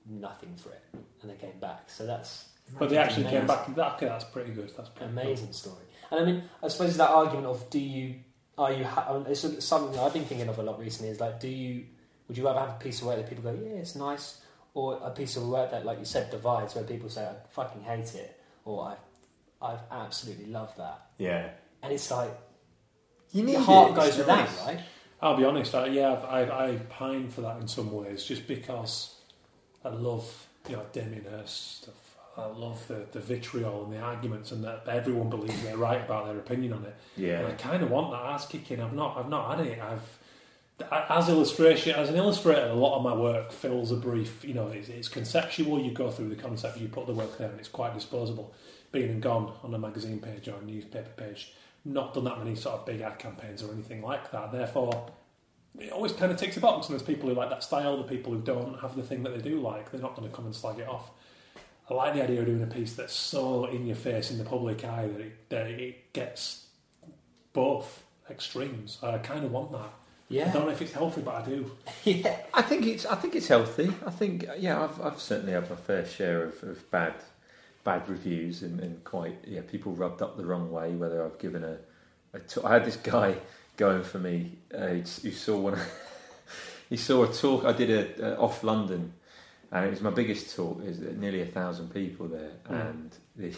nothing for it, and they came back. So that's But they actually came Amazing. back. That, okay, that's pretty good. That's pretty amazing story. And I mean, I suppose that argument of do you are you ha- I mean, it's something I've been thinking of a lot recently. Is like, do you would you rather have a piece of work that people go, yeah, it's nice, or a piece of work that, like you said, divides, where people say, I fucking hate it, or I I've absolutely loved that, yeah and it's like you need your heart it. goes It's with nice. that, right? I'll be honest. I, yeah, I, I, I pine for that in some ways, just because I love you know Damien Hirst stuff. I love the, the vitriol and the arguments, and that everyone believes they're right about their opinion on it. Yeah. And I kind of want that ass kicking. I've not, I've not had it. I've as illustration, as an illustrator, a lot of my work fills a brief. You know, it's, it's conceptual. You go through the concept, you put the work there, and it's quite disposable. Been and gone on a magazine page or a newspaper page. Not done that many sort of big ad campaigns or anything like that. Therefore, it always kind of ticks a box. And there's people who like that style. The people who don't have the thing that they do like, they're not going to come and slag it off. I like the idea of doing a piece that's so in your face in the public eye that it, that it gets both extremes. I kind of want that. I don't know if it's healthy, but I do. yeah. I think it's I think it's healthy. I think yeah, I've I've certainly had my fair share of, of bad bad reviews and, and quite yeah, people rubbed up the wrong way. Whether I've given a, a t- I had this guy going for me uh, who who saw one. he saw a talk I did a, a off London, and it was my biggest talk. There's nearly a thousand people there, Mm. and the,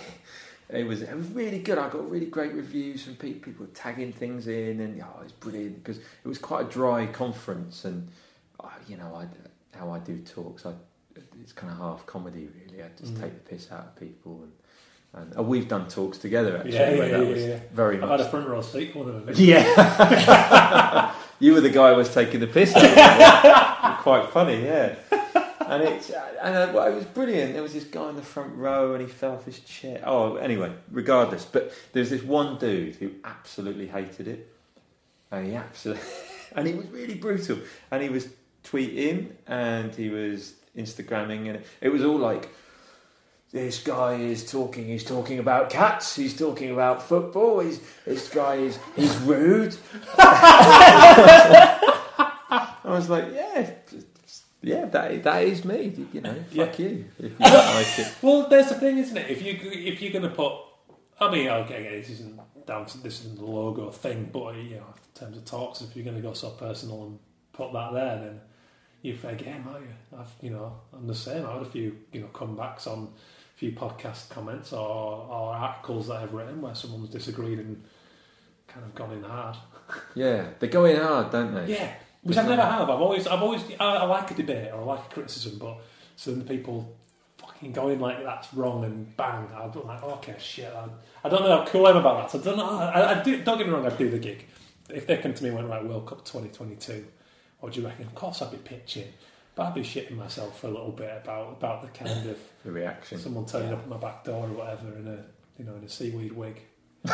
it was it was really good. I got really great reviews from people. People tagging things in, and oh, it's brilliant because it was quite a dry conference, and uh, you know, I, how I do talks, I, it's kind of half comedy really. I just Mm. take the piss out of people, and and oh, we've done talks together actually. Yeah, where yeah, that yeah, was yeah. very I've had a front row seat for one of them. Yeah. you were the guy who was taking the piss out of quite funny, yeah. And it's and uh, well, it was brilliant. There was this guy in the front row, and he fell off his chair. Oh, anyway, regardless. But there's this one dude who absolutely hated it, and he absolutely, and he was really brutal. And he was tweeting, and he was Instagramming, and it was all like this guy is talking. He's talking about cats. He's talking about football. He's this guy is he's rude. I was like, yeah, yeah, that that is me. You know, fuck you if you don't like it. Well, there's the thing, isn't it? If you if you're going to put, I mean, okay, this isn't down to this isn't the logo thing, but you know, in terms of talks, if you're going to go so personal and put that there, then you're fair game, aren't you? I've, you know, I'm the same. I had a few, you know, comebacks on a few podcast comments or, or articles that I've written where someone's disagreed and kind of gone in hard. Yeah, they go in hard, don't they? Yeah, which I never have. I've always, I've always, I, I like a debate or I like a criticism, but so then the people fucking going like that's wrong and bang, I'd be like, okay, shit. I, I don't know how cool I'm about that. So I don't know. I, I do, don't get me wrong, I'd do the gig. If they come to me and went, right, World Cup 2022, what do you reckon? Of course I'd be pitching. But I'd be shitting myself for a little bit about about the kind of The reaction. someone turning Yeah. up at my back door or whatever in a you know in a seaweed wig.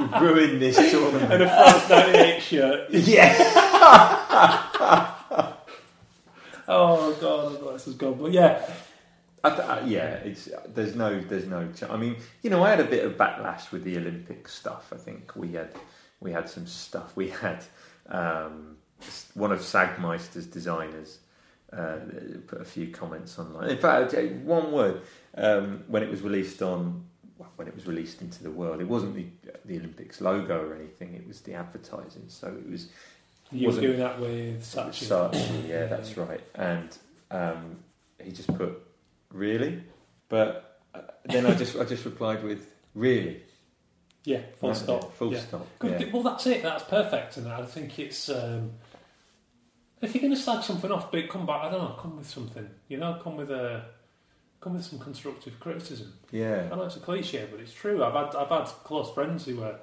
You've ruined this tournament. And a France 98 shirt. yeah. Oh god, oh this is gone. But yeah, I, I, yeah, it's there's no there's no. Ch- I mean, you know, I had a bit of backlash with the Olympic stuff. I think we had we had some stuff. We had um, one of Sagmeister's designers uh, put a few comments online. In fact, uh, one word um, when it was released on well, when it was released into the world, it wasn't the the Olympics logo or anything. It was the advertising. So it was you were doing that with Sachi. Saatchi, yeah, that's right. And um, he just put really, but uh, then I just I just replied with really. Yeah, full Right, stop. yeah, full yeah. stop. Yeah. Well, that's it. That's perfect. And I think it's um, if you're going to slag something off, but come back. I don't know. Come with something. You know, come with a come with some constructive criticism. yeah, I know it's a cliche, but it's true. I've had I've had close friends who were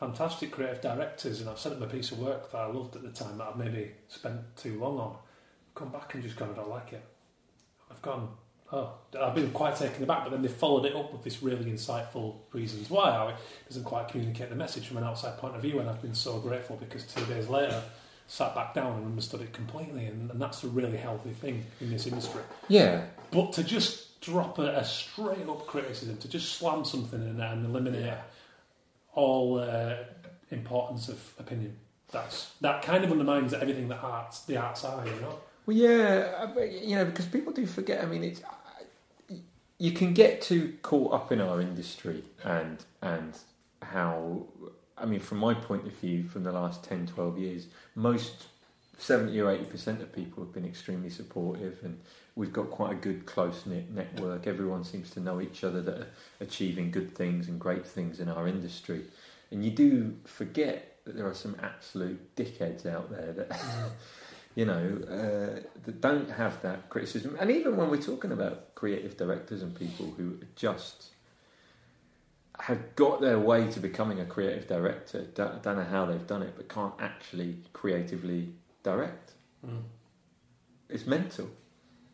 fantastic creative directors, and I've sent them a piece of work that I loved at the time that I've maybe spent too long on. Come back and just gone, I don't like it. I've gone, oh, I've been quite taken aback, but then they followed it up with this really insightful reasons why. How it doesn't quite communicate the message from an outside point of view, and I've been so grateful because two days later, sat back down and understood it completely, and, and that's a really healthy thing in this industry. yeah, But to just drop a, a straight up criticism, to just slam something in there and eliminate all uh, importance of opinion, that's that kind of undermines everything that arts the arts are, you know. Well, yeah, you know, because people do forget. I mean, it's you can get too caught up in our industry and and how. I mean, from my point of view, from the last 10, 12 years, most seventy or eighty percent of people have been extremely supportive, and we've got quite a good close knit network. Everyone seems to know each other that are achieving good things and great things in our industry, and you do forget that there are some absolute dickheads out there that you know, uh, that don't have that criticism. And even when we're talking about creative directors and people who just have got their way to becoming a creative director, don't, don't know how they've done it, but can't actually creatively direct. Mm. It's mental.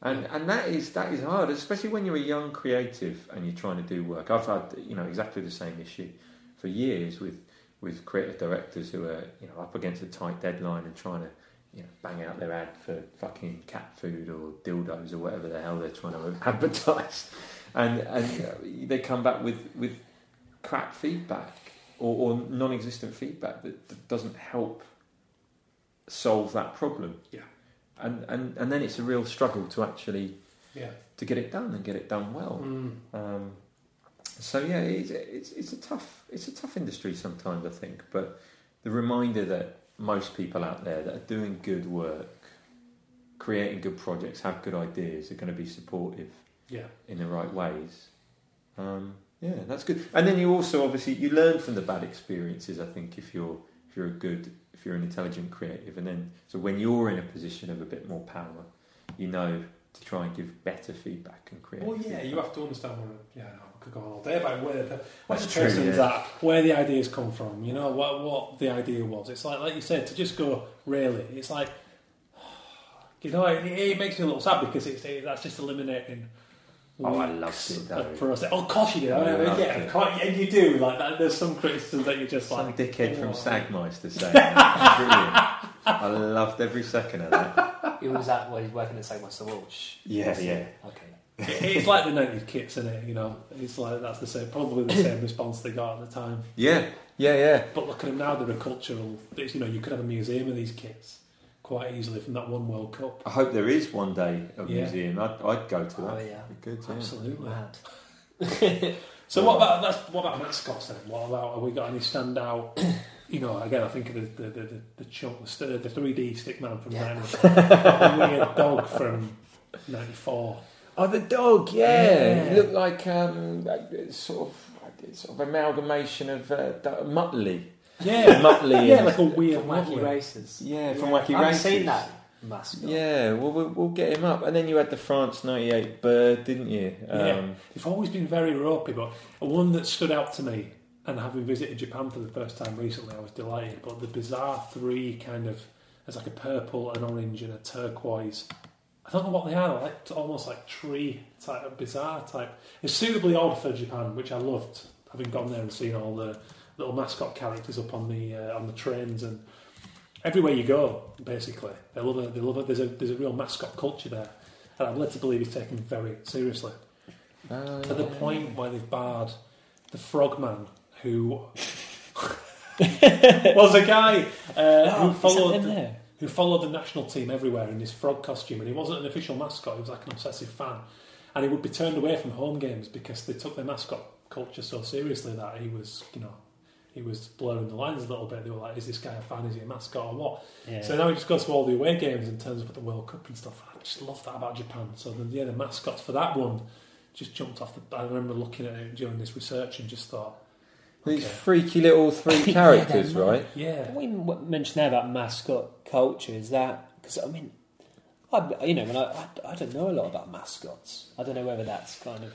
And and that is that is hard, especially when you're a young creative and you're trying to do work. I've had you know exactly the same issue for years with with creative directors who are you know up against a tight deadline and trying to you know, bang out their ad for fucking cat food or dildos or whatever the hell they're trying to advertise, and and they come back with with crap feedback or, or non-existent feedback that, that doesn't help solve that problem. Yeah. And and and then it's a real struggle to actually Yeah. to get it done and get it done well. Mm. Um, so yeah, it's, it's it's a tough it's a tough industry sometimes I think, but the reminder that most people out there that are doing good work, creating good projects, have good ideas, are going to be supportive Yeah. in the right ways. Um, yeah, that's good. And then you also obviously you learn from the bad experiences. I think if you're if you're a good if you're an intelligent creative, and then so when you're in a position of a bit more power, you know to try and give better feedback and create. Well, yeah, you have to understand where. Yeah, no, I could go on all day about where the where the person's yeah. at, where the ideas come from. You know what what the idea was. It's like like you said to just go really. It's like you know it, it makes me a little sad because it's it, that's just eliminating. Oh, I weeks loved it, of though. process. Oh, of course you do. I I mean, yeah, it. of course, yeah, you do. Like that, there's some criticisms that you're just Some like. dickhead from oh. Sagmeister saying that. Brilliant. I loved every second of that. It was that when he's working at Sagmeister Walsh. Yeah, yeah. Okay. It's like the '90s kits, isn't it? You know, it's like that's the same, probably the same response they got at the time. Yeah, yeah, yeah. But look at them now; they're a cultural. You know, you could have a museum of these kits quite easily from that one World Cup. I hope there is one day a Yeah. museum. I'd, I'd go to that. Oh, yeah. Good, yeah. Absolutely. Mad. So what about that's what about mascots then? What about have we got any standout? You know, again, I think of the the the, the, the chunk, the st- the three D stick man from Yeah. '90, weird dog from '94. Oh, the dog, yeah. Yeah. It looked like um, it's sort of like, sort of amalgamation of uh, Du- Muttley. Yeah, Muttley. yeah, and- like a weird From wacky races. yeah, from Wacky I haven't Races. seen that mascot. Yeah, well, we'll, we'll get him up. And then you had the France 98 bird, didn't you? Yeah. Um, They've always been very ropey, but one that stood out to me, and having visited Japan for the first time recently, I was delighted. But the bizarre three kind of, there's like a purple, an orange, and a turquoise. I don't know what they are. They're like almost like tree type, bizarre type. It's suitably odd for Japan, which I loved, having gone there and seen all the little mascot characters up on the uh, on the trains and everywhere you go. Basically, they love it. They love it. There's a there's a real mascot culture there, and I'm led to believe it's taken very seriously uh, to the point where they've barred the frogman who was a guy uh, who Oh, that followed who followed the national team everywhere in his frog costume, and he wasn't an official mascot; he was like an obsessive fan, and he would be turned away from home games because they took their mascot culture so seriously that he was, you know. He was blurring the lines a little bit. They were like, "Is this guy a fan? Is he a mascot or what?" Yeah. So now he just goes to all the away games and turns up at the World Cup and stuff. I just love that about Japan. So the, yeah, the mascots for that one just jumped off the. I remember looking at it during this research and just thought, These Okay. freaky little three characters, they're right? yeah, What you m- mentioned there about mascot culture is that because I mean, I, you know, when I, I I don't know a lot about mascots. I don't know whether that's kind of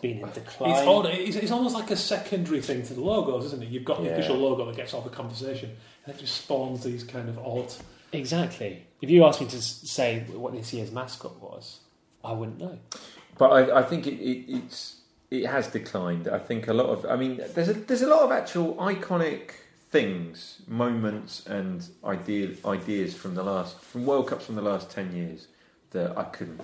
been in decline. it's odd. It's, it's almost like a secondary thing to the logos, isn't it? You've got the Yeah. official logo that gets all the conversation, and it just spawns these kind of odd. Exactly. If you asked me to say what this year's mascot was, I wouldn't know. But I, I think it, it, it's it has declined. I think a lot of. I mean, there's a there's a lot of actual iconic things, moments, and idea ideas from the last from World Cups from the last ten years that I couldn't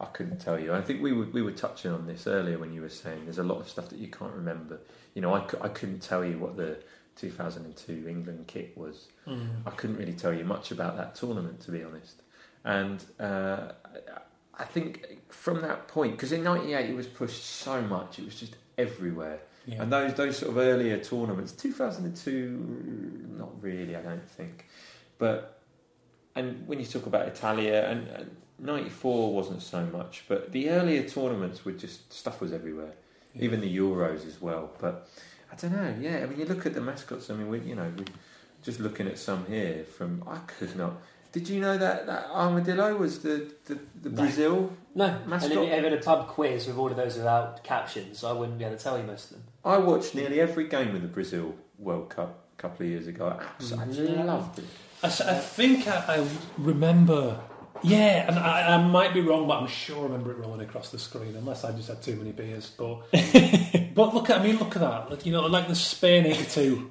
I couldn't tell you. I think we were we were touching on this earlier when you were saying there's a lot of stuff that you can't remember. You know, I, I couldn't tell you what the 2002 England kit was. I couldn't really tell you much about that tournament, to be honest. And uh, I think from that point, because in '98 it was pushed so much, it was just everywhere. Yeah. And those those sort of earlier tournaments, 2002, not really, I don't think. But and when you talk about Italia and, and '94 wasn't so much, but the earlier tournaments were just stuff was everywhere, Yeah. even the Euros as well. But I don't know. Yeah, I mean, you look at the mascots. I mean, we you know we just looking at some here from I could not. Did you know that that armadillo was the the, the No. Brazil? No, Mascot? and if you had a pub quiz with all of those without captions, I wouldn't be able to tell you most of them. I watched nearly every game of the Brazil World Cup a couple of years ago. I mm-hmm. absolutely Yeah. loved it. I think I, I remember. Yeah, and I, I might be wrong, but I'm sure I remember it rolling across the screen, unless I just had too many beers. But but look at I mean look at that, like, you know, like the Spain '82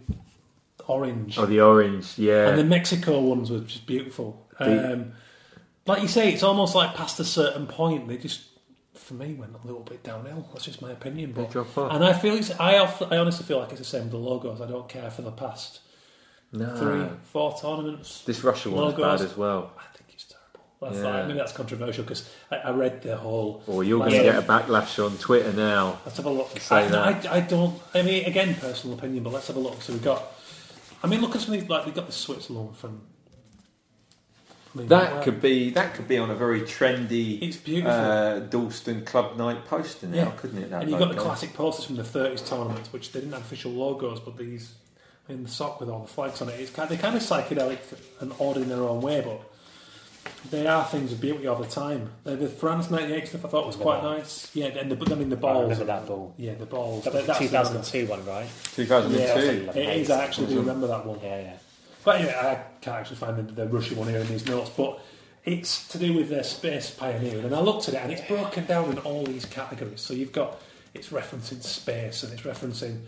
orange, Oh, the orange, yeah. and the Mexico ones were just beautiful. The- Um, like you say, it's almost like past a certain point, they just for me went a little bit downhill. That's just my opinion. But drop off. and I feel it's, I I honestly feel like it's the same with the logos. I don't care for the past no. three, four tournaments. This Russia one's Logos. bad as well. I think it's terrible. That's Yeah. like, maybe that's controversial because I, I read the whole. Or you're going to get a backlash on Twitter now. Let's have a look. Say I, that. I, I don't. I mean, again, personal opinion, but let's have a look. So we've got. I mean, look at something like we've got the Switzerland from. I mean, That wow. could be that could be on a very trendy It's beautiful. uh, Dalston Club Night poster now, Yeah. couldn't it? That and you've got the classic posters from the 30s tournaments, which they didn't have official logos, but these in the sock with all the flags on it. It's kind, they're kind of psychedelic and odd in their own way, but they are things of beauty all the time. The, the France 98 stuff I thought was quite nice. Yeah, and the, I mean the I balls. remember that ball. Yeah, the balls. That was That- the that's 2002 one, right? 2002. Yeah. It is. I actually do remember that one. Yeah, yeah. But anyway, I can't actually find the, the Russian one here in these notes, but it's to do with their space pioneering. And I looked at it, and it's broken down in all these categories. So you've got it's referencing space, and it's referencing,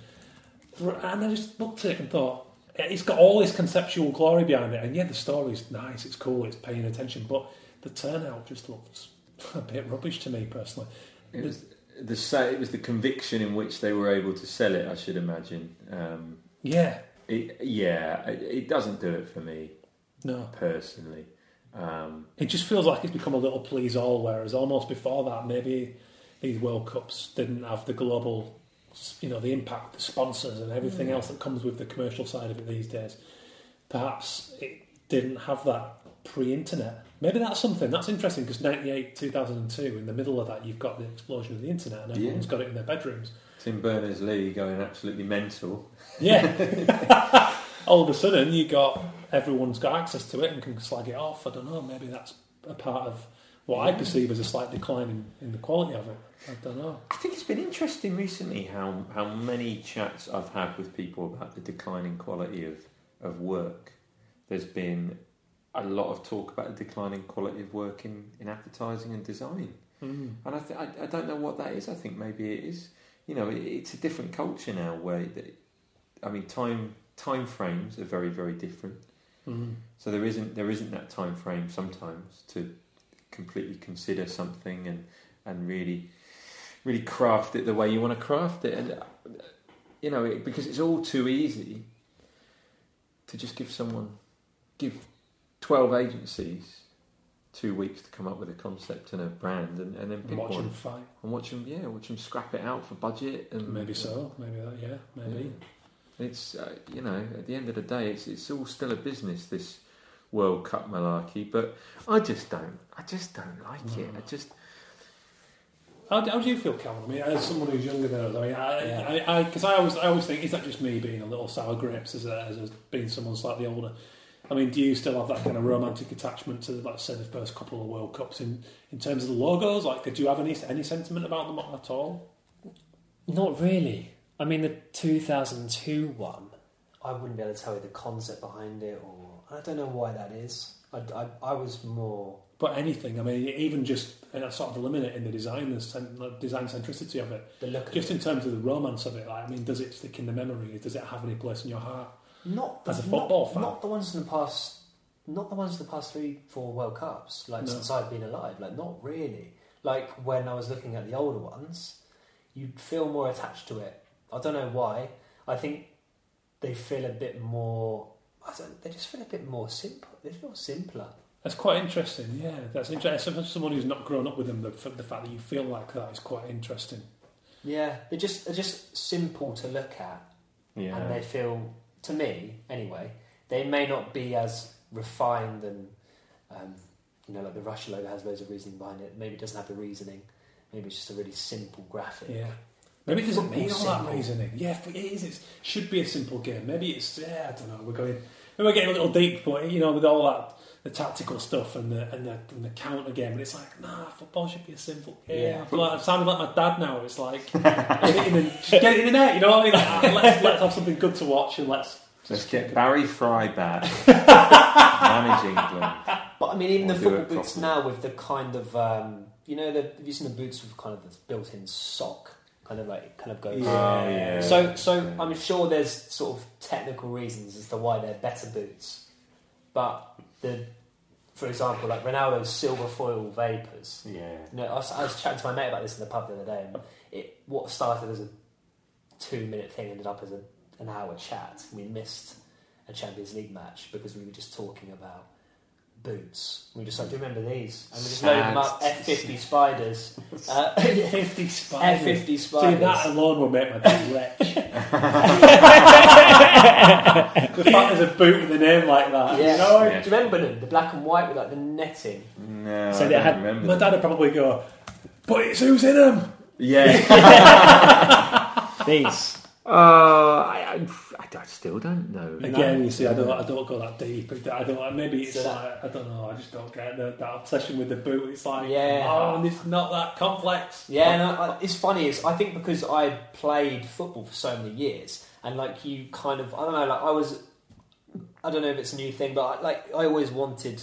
and I just looked at it and thought it's got all this conceptual glory behind it. And yeah, the story's nice, it's cool, it's paying attention, but the turnout just looks a bit rubbish to me personally. It was the it was the conviction in which they were able to sell it. I should imagine. Um, Yeah, it, yeah, it, it doesn't do it for me no. personally. Um, It just feels like it's become a little please all, whereas almost before that, maybe these World Cups didn't have the global, you know, the impact, the sponsors, and everything mm. else that comes with the commercial side of it these days. Perhaps it didn't have that pre-internet. Maybe that's something that's interesting because '98, 2002, in the middle of that, you've got the explosion of the internet, and everyone's got it in their bedrooms. Tim Berners Lee going absolutely mental. Yeah, all of a sudden you got everyone's got access to it and can slag it off. I don't know. Maybe that's a part of what I perceive as a slight decline in, in the quality of it. I don't know. I think it's been interesting recently how, how many chats I've had with people about the declining quality of, of work. There's been a lot of talk about the declining quality of work in, in advertising and design. Mm. And I, th- I, I don't know what that is. I think maybe it is. You know, it, it's a different culture now where, I mean, time time frames are very very different. Mm. So there isn't there isn't that time frame sometimes to completely consider something and and really really craft it the way you want to craft it. And uh, you know, it, because it's all too easy to just give someone give twelve agencies two weeks to come up with a concept and a brand and, and then pick and Watch one them fight. and watch them yeah watch them scrap it out for budget and Maybe so. Maybe that. Yeah. Maybe. Yeah. It's uh, you know at the end of the day it's it's all still a business this World Cup malarkey but I just don't I just don't like it I mm. just How, do- how do you feel, Calvin? I mean, as someone who's younger than us, I mean, I, Yeah. I, because I, always, I always think, is that just me being a little sour grapes as, a, as a, being someone slightly older? I mean, do you still have that kind of romantic attachment to, like, say, the first couple of World Cups in, in terms of the logos? Like, did you have any any sentiment about them at all? Not really. I mean, the 2002 one. I wouldn't be able to tell you the concept behind it, or I don't know why that is. I, I, I was more. But anything, I mean, even just uh, sort of eliminating the design, the design centricity of it, The look just it. in terms of the romance of it. Like, I mean, does it stick in the memory? Does it have any place in your heart? not the, as a football not, fan. not the ones in the past, not the ones in the past three, four World Cups. Like No. since I've been alive, like not really. Like when I was looking at the older ones, you'd feel more attached to it. I don't know why. I think they feel a bit more. I don't. They just feel a bit more simple. They feel simpler. That's quite interesting. Yeah, that's interesting. For someone who's not grown up with them, the, the fact that you feel like that is quite interesting. Yeah, they're just they're just simple to look at. yeah and they feel, to me anyway, they may not be as refined and, um, you know, like the Russia logo has loads of reasoning behind it. Maybe it doesn't have the reasoning. Maybe it's just a really simple graphic. Yeah. Maybe it doesn't Football need all that reasoning. Yeah, it is. It should be a simple game. Maybe it's. Yeah, I don't know. We're going. Maybe we're getting a little deep, but you know, with all that the tactical stuff and the and the, and the counter game, and it's like, nah, football should be a simple game. Yeah. I feel like I'm sounding like my dad now. It's like, get it in the, just get it in the net. You know what I mean? Like, ah, let's let's have something good to watch and let's. let's get Barry Fry back manage England But I mean, even Or the football boots properly. now with the kind of, um, you know, the, have you seen the boots with kind of this built-in sock, kind of like, kind of goes. Yeah. oh yeah So, so Yeah. I'm sure there's sort of technical reasons as to why they're better boots, but the, for example, like Ronaldo's silver foil vapors. yeah No, I was, I was chatting to my mate about this in the pub the other day, and it what started as a two-minute thing ended up as a, an hour chat. We missed a Champions League match because we were just talking about boots. We just like, "Do you remember these?" And we just loaded them up. F fifty spiders. Uh, Fifty F spiders. fifty See, spiders. that alone will make my day wretch. the fact there's a boot with a name like that. Yeah. You know? Yeah. Do you remember them? The black and white with like the netting. no So I they don't had- remember My that. dad would probably go, but it's who's in them? yeah These. Uh, I, I, I still don't know Again, you see, I don't, I don't go that deep. I don't. Maybe it's So like I don't know. I just don't get the, that obsession with the boot. It's like, Yeah. oh, and it's not that complex. Yeah, no, it's funny. Is I think because I played football for so many years, and like you kind of, I don't know, like I was, I don't know if it's a new thing, but I, like I always wanted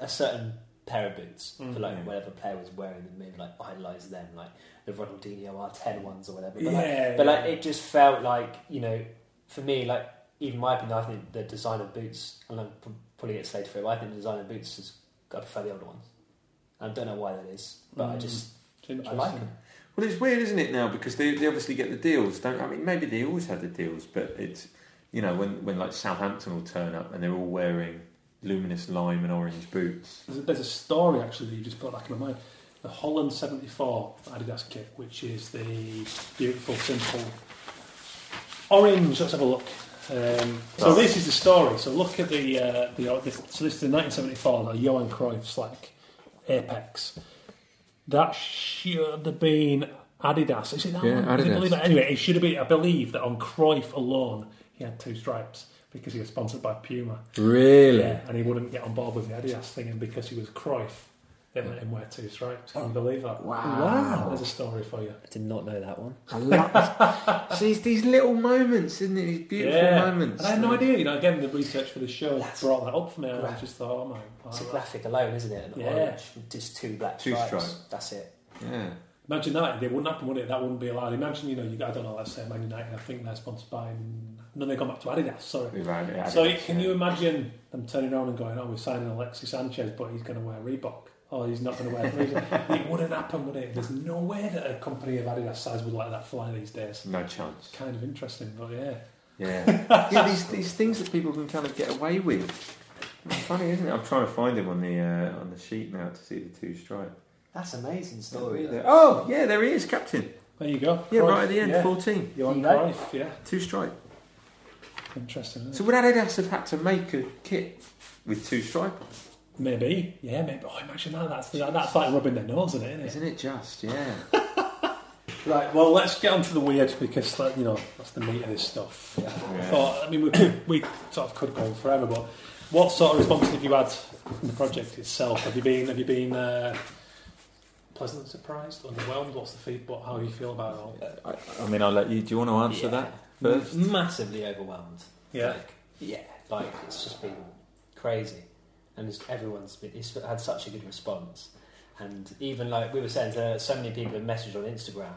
a certain pair of boots for like Mhm. whatever player was wearing them, maybe like idolise them, like the Ronaldinho R10 ones or whatever. But, Yeah, like, but like it just felt like you know, for me, like even my opinion, I think the design of boots, and I'm p- probably get slated for it. But I think the design of boots is I prefer the older ones. I don't know why that is, but I Mm. just I like them. Well, it's weird, isn't it, now? Because they, they obviously get the deals, don't I mean, maybe they always had the deals, but it's, you know, when, when like Southampton will turn up and they're all wearing luminous lime and orange boots. There's a, there's a story actually that you just put back in my mind. The Holland 74 Adidas kit, which is the beautiful, simple orange. Let's have a look. Um, so this is the story. So look at the uh, the. This, so this is the 1974 the Johan Cruyff's like Apex. That should have been Adidas. Is it that Yeah, one? Adidas. believe it? Anyway, it should have been. I believe that on Cruyff alone, he had two stripes. because he was sponsored by Puma. Really? Yeah, and he wouldn't get on board with the Adidas thing, and because he was Cruyff, they let him wear two stripes. Can you believe that? Wow. There's a story for you. I did not know that one. I love See, it's these little moments, isn't it? These beautiful yeah. moments. And I had no idea. You know, again, the research for the show That's brought that up for me, and I gra- just thought, oh my. It's a wow. graphic alone, isn't it? An Yeah. orange with just two black Two stripes. stripes. That's it. Yeah. Imagine that. It wouldn't happen, would it? That wouldn't be allowed. Imagine, you know, you, I don't know, let's say Man United, I think they're sponsored by. No, they've gone back to Adidas, sorry. We've had it. So can you imagine them turning around and going, "Oh, we're signing Alexis Sanchez, but he's going to wear Reebok, or he's not going to wear Reebok"? it wouldn't happen, would it? There's no way that a company of Adidas size would let that fly these days. No chance. Kind of interesting, but yeah. Yeah. yeah, these, these things that people can kind of get away with. It's funny, isn't it? I'm trying to find him on the uh, on the sheet now to see the two stripe. That's an amazing story. There. Oh, yeah, there he is, captain. There you go. Yeah, Cruyff, right at the end, Yeah. 14. You're on go. Cruyff, yeah. Two stripe. Interesting. Isn't So would Adidas have had to make a kit with two stripe on? It? Maybe, yeah, maybe. Oh, imagine that. That's that's like rubbing their nose in it, isn't it? Isn't it just? Yeah. Right. Well, let's get on to the weird because, like, you know, that's the meat of this stuff. I Yeah. thought. I mean, we, we sort of could go on forever, but what sort of response have you had from the project itself? Have you been have you been uh, pleasantly surprised, underwhelmed? What's the feedback? How do you feel about it all? I, I mean, I'll let you. Do you want to answer that first? M- massively overwhelmed. Yeah. Like, yeah. Like it's just been crazy, and it's, everyone's been, it's had such a good response. And even like we were saying, there so many people have messaged on Instagram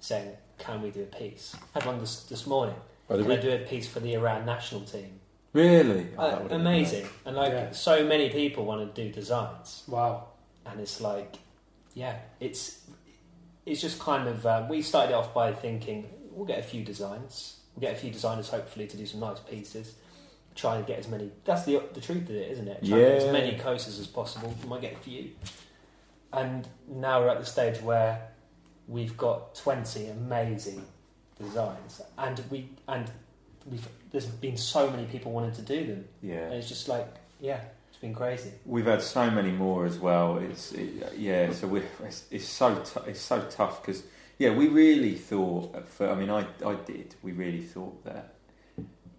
saying, "Can we do a piece?" I had one this, this morning. Oh, did Can I do a piece for the Iran national team? Really? Oh, Uh, that would've been amazing, and like Yeah. so many people want to do designs. Wow. and it's like, yeah, it's it's just kind of. Uh, we started it off by thinking we'll get a few designs, we'll get a few designers hopefully to do some nice pieces. Try and get as many. That's the the truth of it, isn't it? Try and get as many coasters as possible. We might get a few. And now we're at the stage where we've got twenty amazing designs, and we and we've there's been so many people wanting to do them, and Yeah. it's just like, yeah, it's been crazy. We've had so many more as well. It's it, yeah. So we it's, it's so t- it's so tough because yeah, we really thought. fir- I mean, I I did. We really thought that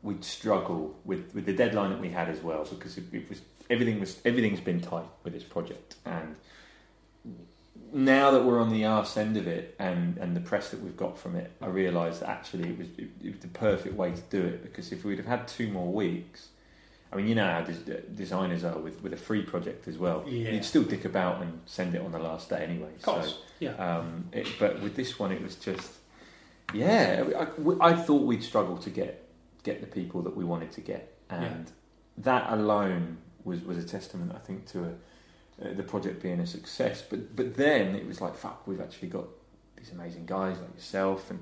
we'd struggle with with the deadline that we had as well because it, it was everything was everything's been tight with this project and now that we're on the arse end of it and, and the press that we've got from it, I realised that actually it was it, it was the perfect way to do it because if we'd have had two more weeks, I mean, you know how des- designers are with, with a free project as well. Yeah. You'd still dick about and send it on the last day anyway. Of course. yeah. Um, it, but with this one, it was just, yeah, I, I thought we'd struggle to get get the people that we wanted to get, and that alone was was a testament, I think, to a, uh, the project being a success. But but then it was like, fuck, we've actually got these amazing guys like yourself, and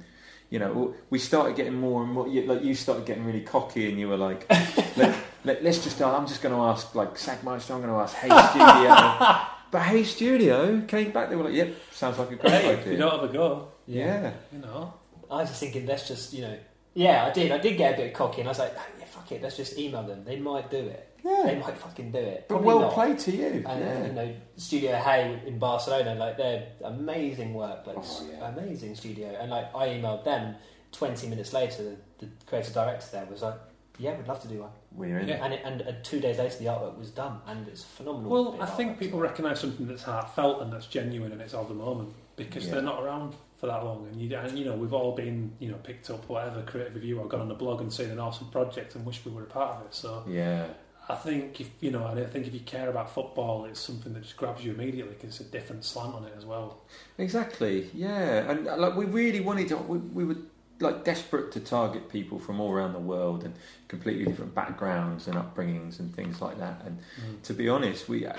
you know, we started getting more and more. Like you started getting really cocky, and you were like, let, let, "Let's just." I'm just going to ask like Sagmeister. I'm going to ask Hey Studio. but Hey Studio came back. They were like, "Yep, sounds like a great Hey, idea." you don't have a go, yeah. you know. I was just thinking, let's just, you know, yeah, I did. I did get a bit cocky, and I was like, "Oh, yeah, fuck it, let's just email them. They might do it. Yeah. They might fucking do it. But Probably well not. played to you. And yeah. you know, Studio Hey in Barcelona, like they're amazing work, like Oh, yeah. amazing studio. And like I emailed them twenty minutes later. The, the creative director there was like, "Yeah, we'd love to do one." We're in. Yeah. And it, and uh, two days later, the artwork was done, and it's phenomenal. Well, I think artwork. people recognise something that's heartfelt and that's genuine and it's of the moment because Yeah. they're not around for that long. And you, and you know, we've all been, you know, picked up whatever creative review or gone on the blog and seen an awesome project and wish we were a part of it. So Yeah. I think if you know, and I think if you care about football, it's something that just grabs you immediately because it's a different slant on it as well. Exactly. Yeah. And uh, like we really wanted to. We, we were like desperate to target people from all around the world and completely different backgrounds and upbringings and things like that. And to be honest, we uh,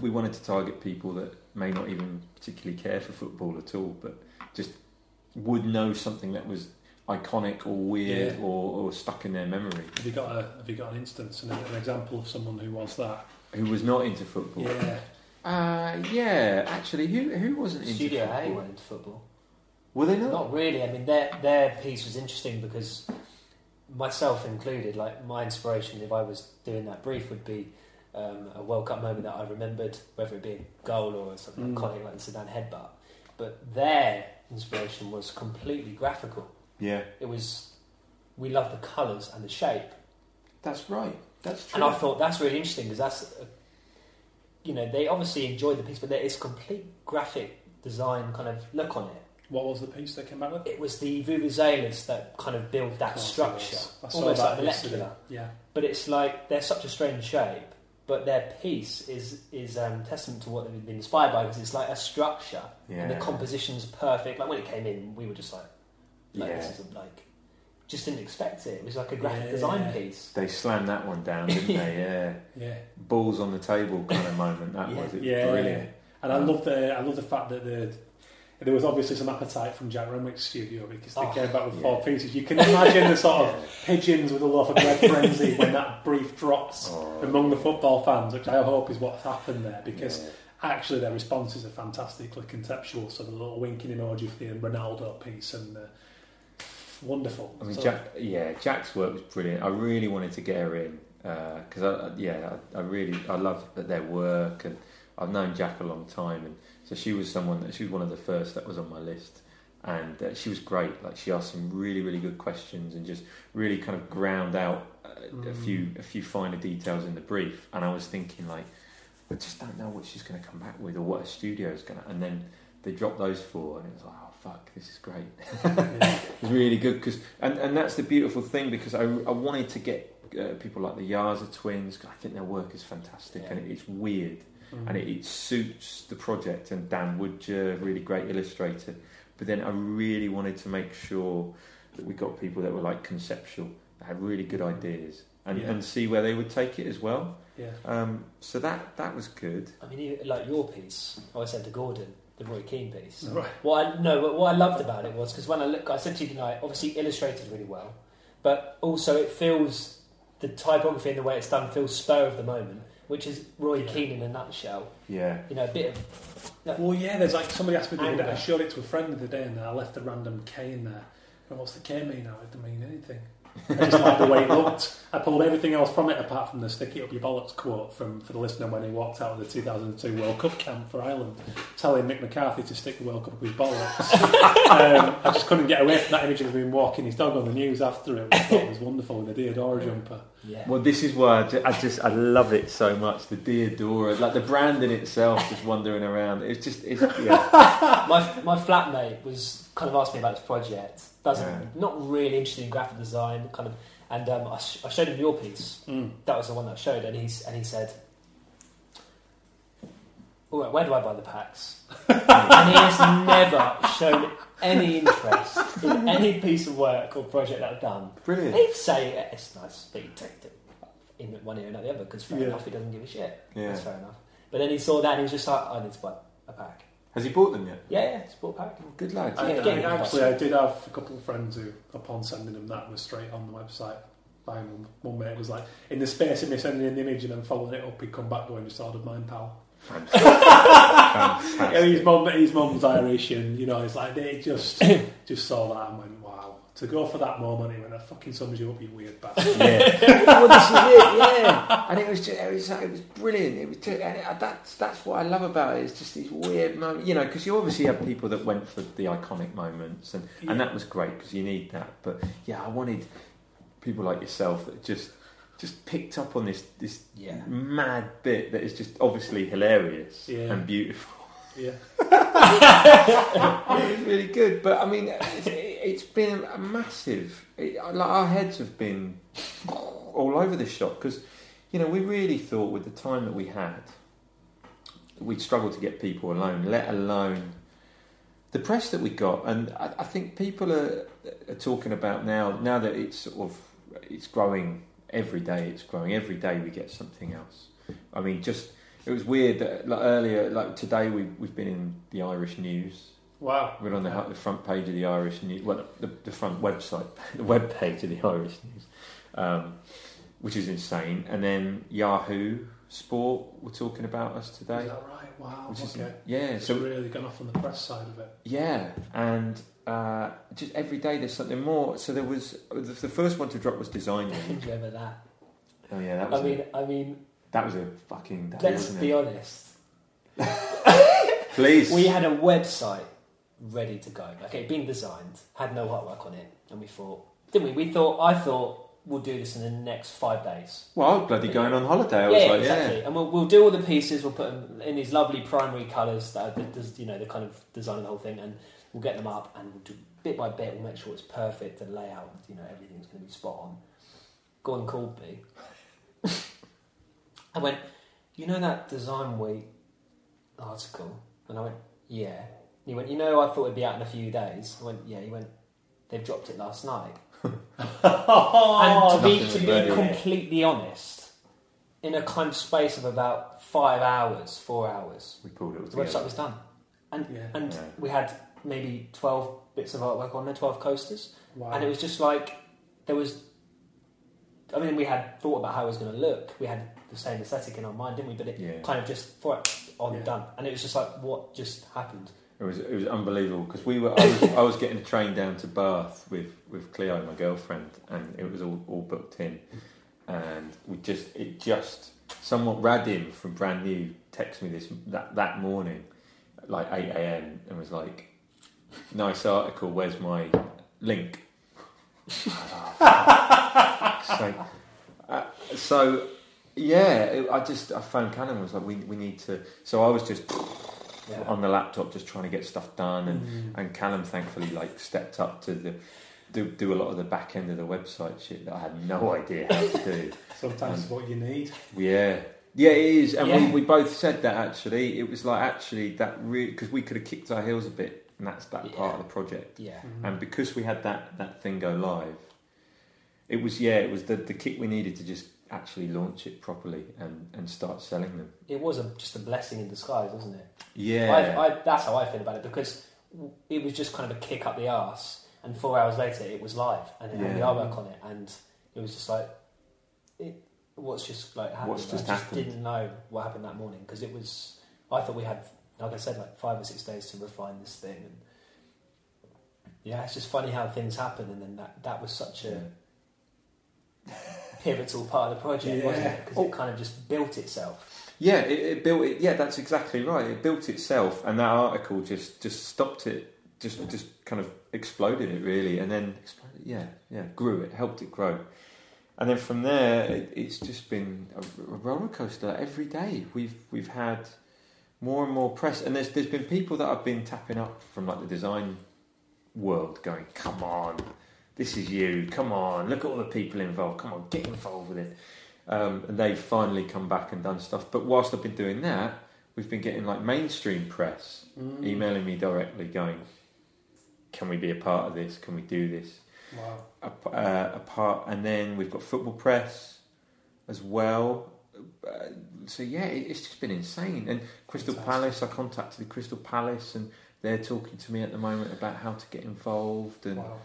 we wanted to target people that may not even particularly care for football at all, but just would know something that was iconic or weird Yeah. or, or stuck in their memory. Have you got a Have you got an instance and an example of someone who was that? Who was not into football? Yeah, Uh, yeah. Actually, who who wasn't into Studio football? Hey went into football. Were they not? Not really. I mean, their their piece was interesting because myself included, like my inspiration, if I was doing that brief, would be um, a World Cup moment that I remembered, whether it be a goal or something Mm. iconic like the Zidane headbutt. But their inspiration was completely graphical. Yeah. It was we love the colours and the shape, That's right. That's true. And I thought that's really interesting because that's, uh, you know, they obviously enjoyed the piece, but there is complete graphic design kind of look on it. What was the piece they came out with? It was the vuvuzelas that kind of build that Of course it structure. I saw almost that like molecular. Yeah. But it's like they're such a strange shape, but their piece is is um, testament to what they've been inspired by because it's like a structure and the composition's perfect. Like when it came in, we were just like, like Yeah. this isn't like, just didn't expect it. It was like a graphic Yeah. design piece. They slammed that one down, didn't they? Yeah. Yeah. Balls on the table kind of moment. That Yeah. was it. Yeah. Brilliant. And I love the I love the fact that the there was obviously some appetite from Jack Renwick's studio because they Oh, came back with four pieces. You can imagine the sort of Yeah. pigeons with a loaf of bread frenzy when that brief drops Oh, among the football fans, which I hope is what's happened there because yeah. actually their responses are fantastically conceptual. So the little winking emoji for the Ronaldo piece and uh, wonderful. I mean, So- Jack, yeah, Jack's work was brilliant. I really wanted to get her in because I, I, yeah, I, I really, I love their work, and I've known Jack a long time, and so she was someone that she was one of the first that was on my list, and uh, she was great. Like she asked some really, really good questions, and just really kind of ground out uh, a Mm. few, a few finer details in the brief. And I was thinking like, I just don't know what she's going to come back with or what her studio is going to, and then. They dropped those four, and it was like, oh fuck, this is great. yeah. It's really good because, and, and that's the beautiful thing because I, I wanted to get uh, people like the Yarza twins. I think their work is fantastic and it, it's weird Mm. and it, it suits the project. And Dan Woodger, really great illustrator. But then I really wanted to make sure that we got people that were like conceptual, that had really good ideas, and, Yeah. and see where they would take it as well. yeah. Um, so that that was good. I mean, like your piece, I always said to Gordon, the Roy Keane piece. Right. What I no, but what I loved about it was because when I look, I said to you tonight, obviously illustrated really well, but also it feels the typography and the way it's done feels spur of the moment, which is Roy Yeah. Keane in a nutshell. Yeah, You know, a bit of Well, yeah, there's like somebody asked me the other day, I uh, showed it to a friend the other day and I left a random K in there. And what's the K mean now? It doesn't mean anything. I just like the way it looked. I pulled everything else from it apart from the stick it up your bollocks quote from for the listener when he walked out of the 2002 World Cup camp for Ireland, telling Mick McCarthy to stick the World Cup up his bollocks. um, I just couldn't get away from that image of him walking his dog on the news after it. I thought it was wonderful with the Diadora jumper. yeah. Well, this is why I just, I just I love it so much. The Diadora, like the brand in itself, just wandering around. It's just it's yeah. my my flatmate was kind of asked me about this project. Doesn't Yeah. not really interested in graphic design, kind of. And um, I, sh- I showed him your piece. Mm. That was the one that I showed, and he's and he said, "All right, where do I buy the packs?" and he has never shown any interest in any piece of work or project that I've done. brilliant. He'd say "Yeah, it's nice, but you take it in one ear and out the other because fair Yeah. enough, he doesn't give a shit. Yeah. That's fair enough. But then he saw that and he was just like, "I need to buy a pack." Has he bought them yet? Yeah, yeah, it's bought a pack. Good lad. I- I, Yeah, yeah, I- actually, I did have a couple of friends who, upon sending them that, was straight on the website. My one, one mate was like, in the space of me sending an image and then following it up, he'd come back going, just ordered mine, pal. Fantastic. Yeah, his Fantastic. mum, his mum's Irish, and you know, it's like they just just saw that and went, wow. To go for that moment, he went, I fucking sums you up, you weird bastard. Yeah. well, this is it. Yeah. And it was just, it was it was brilliant. It was just, and it, that's that's what I love about it. It's just these weird moments. You know, because you obviously have people that went for the iconic moments, and Yeah. and that was great because you need that. But yeah, I wanted people like yourself that just just picked up on this this Yeah. mad bit that is just obviously hilarious Yeah. and beautiful. Yeah. it was really good, but I mean, it's, been a massive. It, like our heads have been all over the shop because, you know, we really thought with the time that we had, we'd struggle to get people alone, let alone the press that we got. And I, I think people are, are talking about now. Now that it's sort of it's growing every day. It's growing every day. We get something else. I mean, just it was weird that like earlier, like today, we we've been in the Irish news. Wow. We're on the, the front page of the Irish News, well, the, the front website, the web page of the Irish News, um, which is insane. And then Yahoo Sport were talking about us today. Is that right? Wow. which is okay. yeah. It's So really gone off on the press side of it. yeah, and uh, just every day there's something more. So there was the, the first one to drop was Design Week. Remember that? Oh yeah, that I was a, mean, I mean, that was a fucking day, let's wasn't be it? honest. Please, We had a website ready to go. Okay, being designed, had no artwork on it, and we thought, didn't we? We thought, I thought, we'll do this in the next five days. Well, I was bloody going on holiday. I yeah, like, exactly. And we'll, we'll do all the pieces. We'll put them in these lovely primary colours that are, you know the kind of design of the whole thing, and we'll get them up and we'll do bit by bit. We'll make sure it's perfect. The layout, you know, everything's going to be spot on. Gordon called me. I went, you know that Design Week article, and I went, yeah. And he went, you know, I thought it'd be out in a few days. I went, yeah. He went, they've dropped it last night. and to be, to be completely honest, in a kind of space of about five hours, four hours, We pulled it all the website was done. And, Yeah. and Yeah. we had maybe 12 bits of artwork on there, 12 coasters. Wow. And it was just like, there was, I mean, we had thought about how it was going to look. We had the same aesthetic in our mind, didn't we? But it Yeah. kind of just, for it, on, Yeah. done. And it was just like, what just happened? It was it was unbelievable because we were I was, I was getting a train down to Bath with with Cleo, my girlfriend, and it was all, all booked in, and we just it just somewhat Radim from Brand Nu texted me this that that morning, like eight a.m. and was like, "Nice article. Where's my link?" so, uh, so yeah, it, I just I phoned and was like, "We we need to." So I was just Yeah. on the laptop just trying to get stuff done and, Mm. and Callum thankfully like stepped up to the do, do a lot of the back end of the website shit that I had no idea how to do Sometimes what you need. yeah yeah it is and Yeah. we, we both said that actually it was like actually that really because we could have kicked our heels a bit and that's that part of the project Yeah. and because we had that that thing go live it was yeah it was the, the kick we needed to just actually launch it properly and, and start selling them It was a, just a blessing in disguise, wasn't it? yeah I, I, that's how I feel about it because it was just kind of a kick up the arse, and four hours later it was live and it had the Yeah. artwork on it, and it was just like, it, what's just like happened? What's just I just happened? didn't know what happened that morning because it was. I thought we had, like I said, like five or six days to refine this thing, and yeah, it's just funny how things happen, and then that that was such a pivotal part of the project, wasn't it? Because it kind of just built itself. Yeah, it, it built it. Yeah, that's exactly right. It built itself, and that article just just stopped it. Just just kind of exploded it really, and then exploded. Yeah, yeah, grew it, helped it grow, and then from there, it, it's just been a, a roller coaster every day. We've we've had more and more press, and there's there's been people that I've been tapping up from like the design world, going, "Come on, this is you. Come on, look at all the people involved. Come on, get involved with it." um, and they've finally come back and done stuff. But whilst I've been doing that, we've been getting like mainstream press Mm. emailing me directly, going, "Can we be a part of this? Can we do this?" Wow. A, uh, a part, and then we've got football press as well. Uh, so yeah, it, it's just been insane. And Crystal Fantastic. Palace, I contacted the Crystal Palace, and they're talking to me at the moment about how to get involved and. Wow.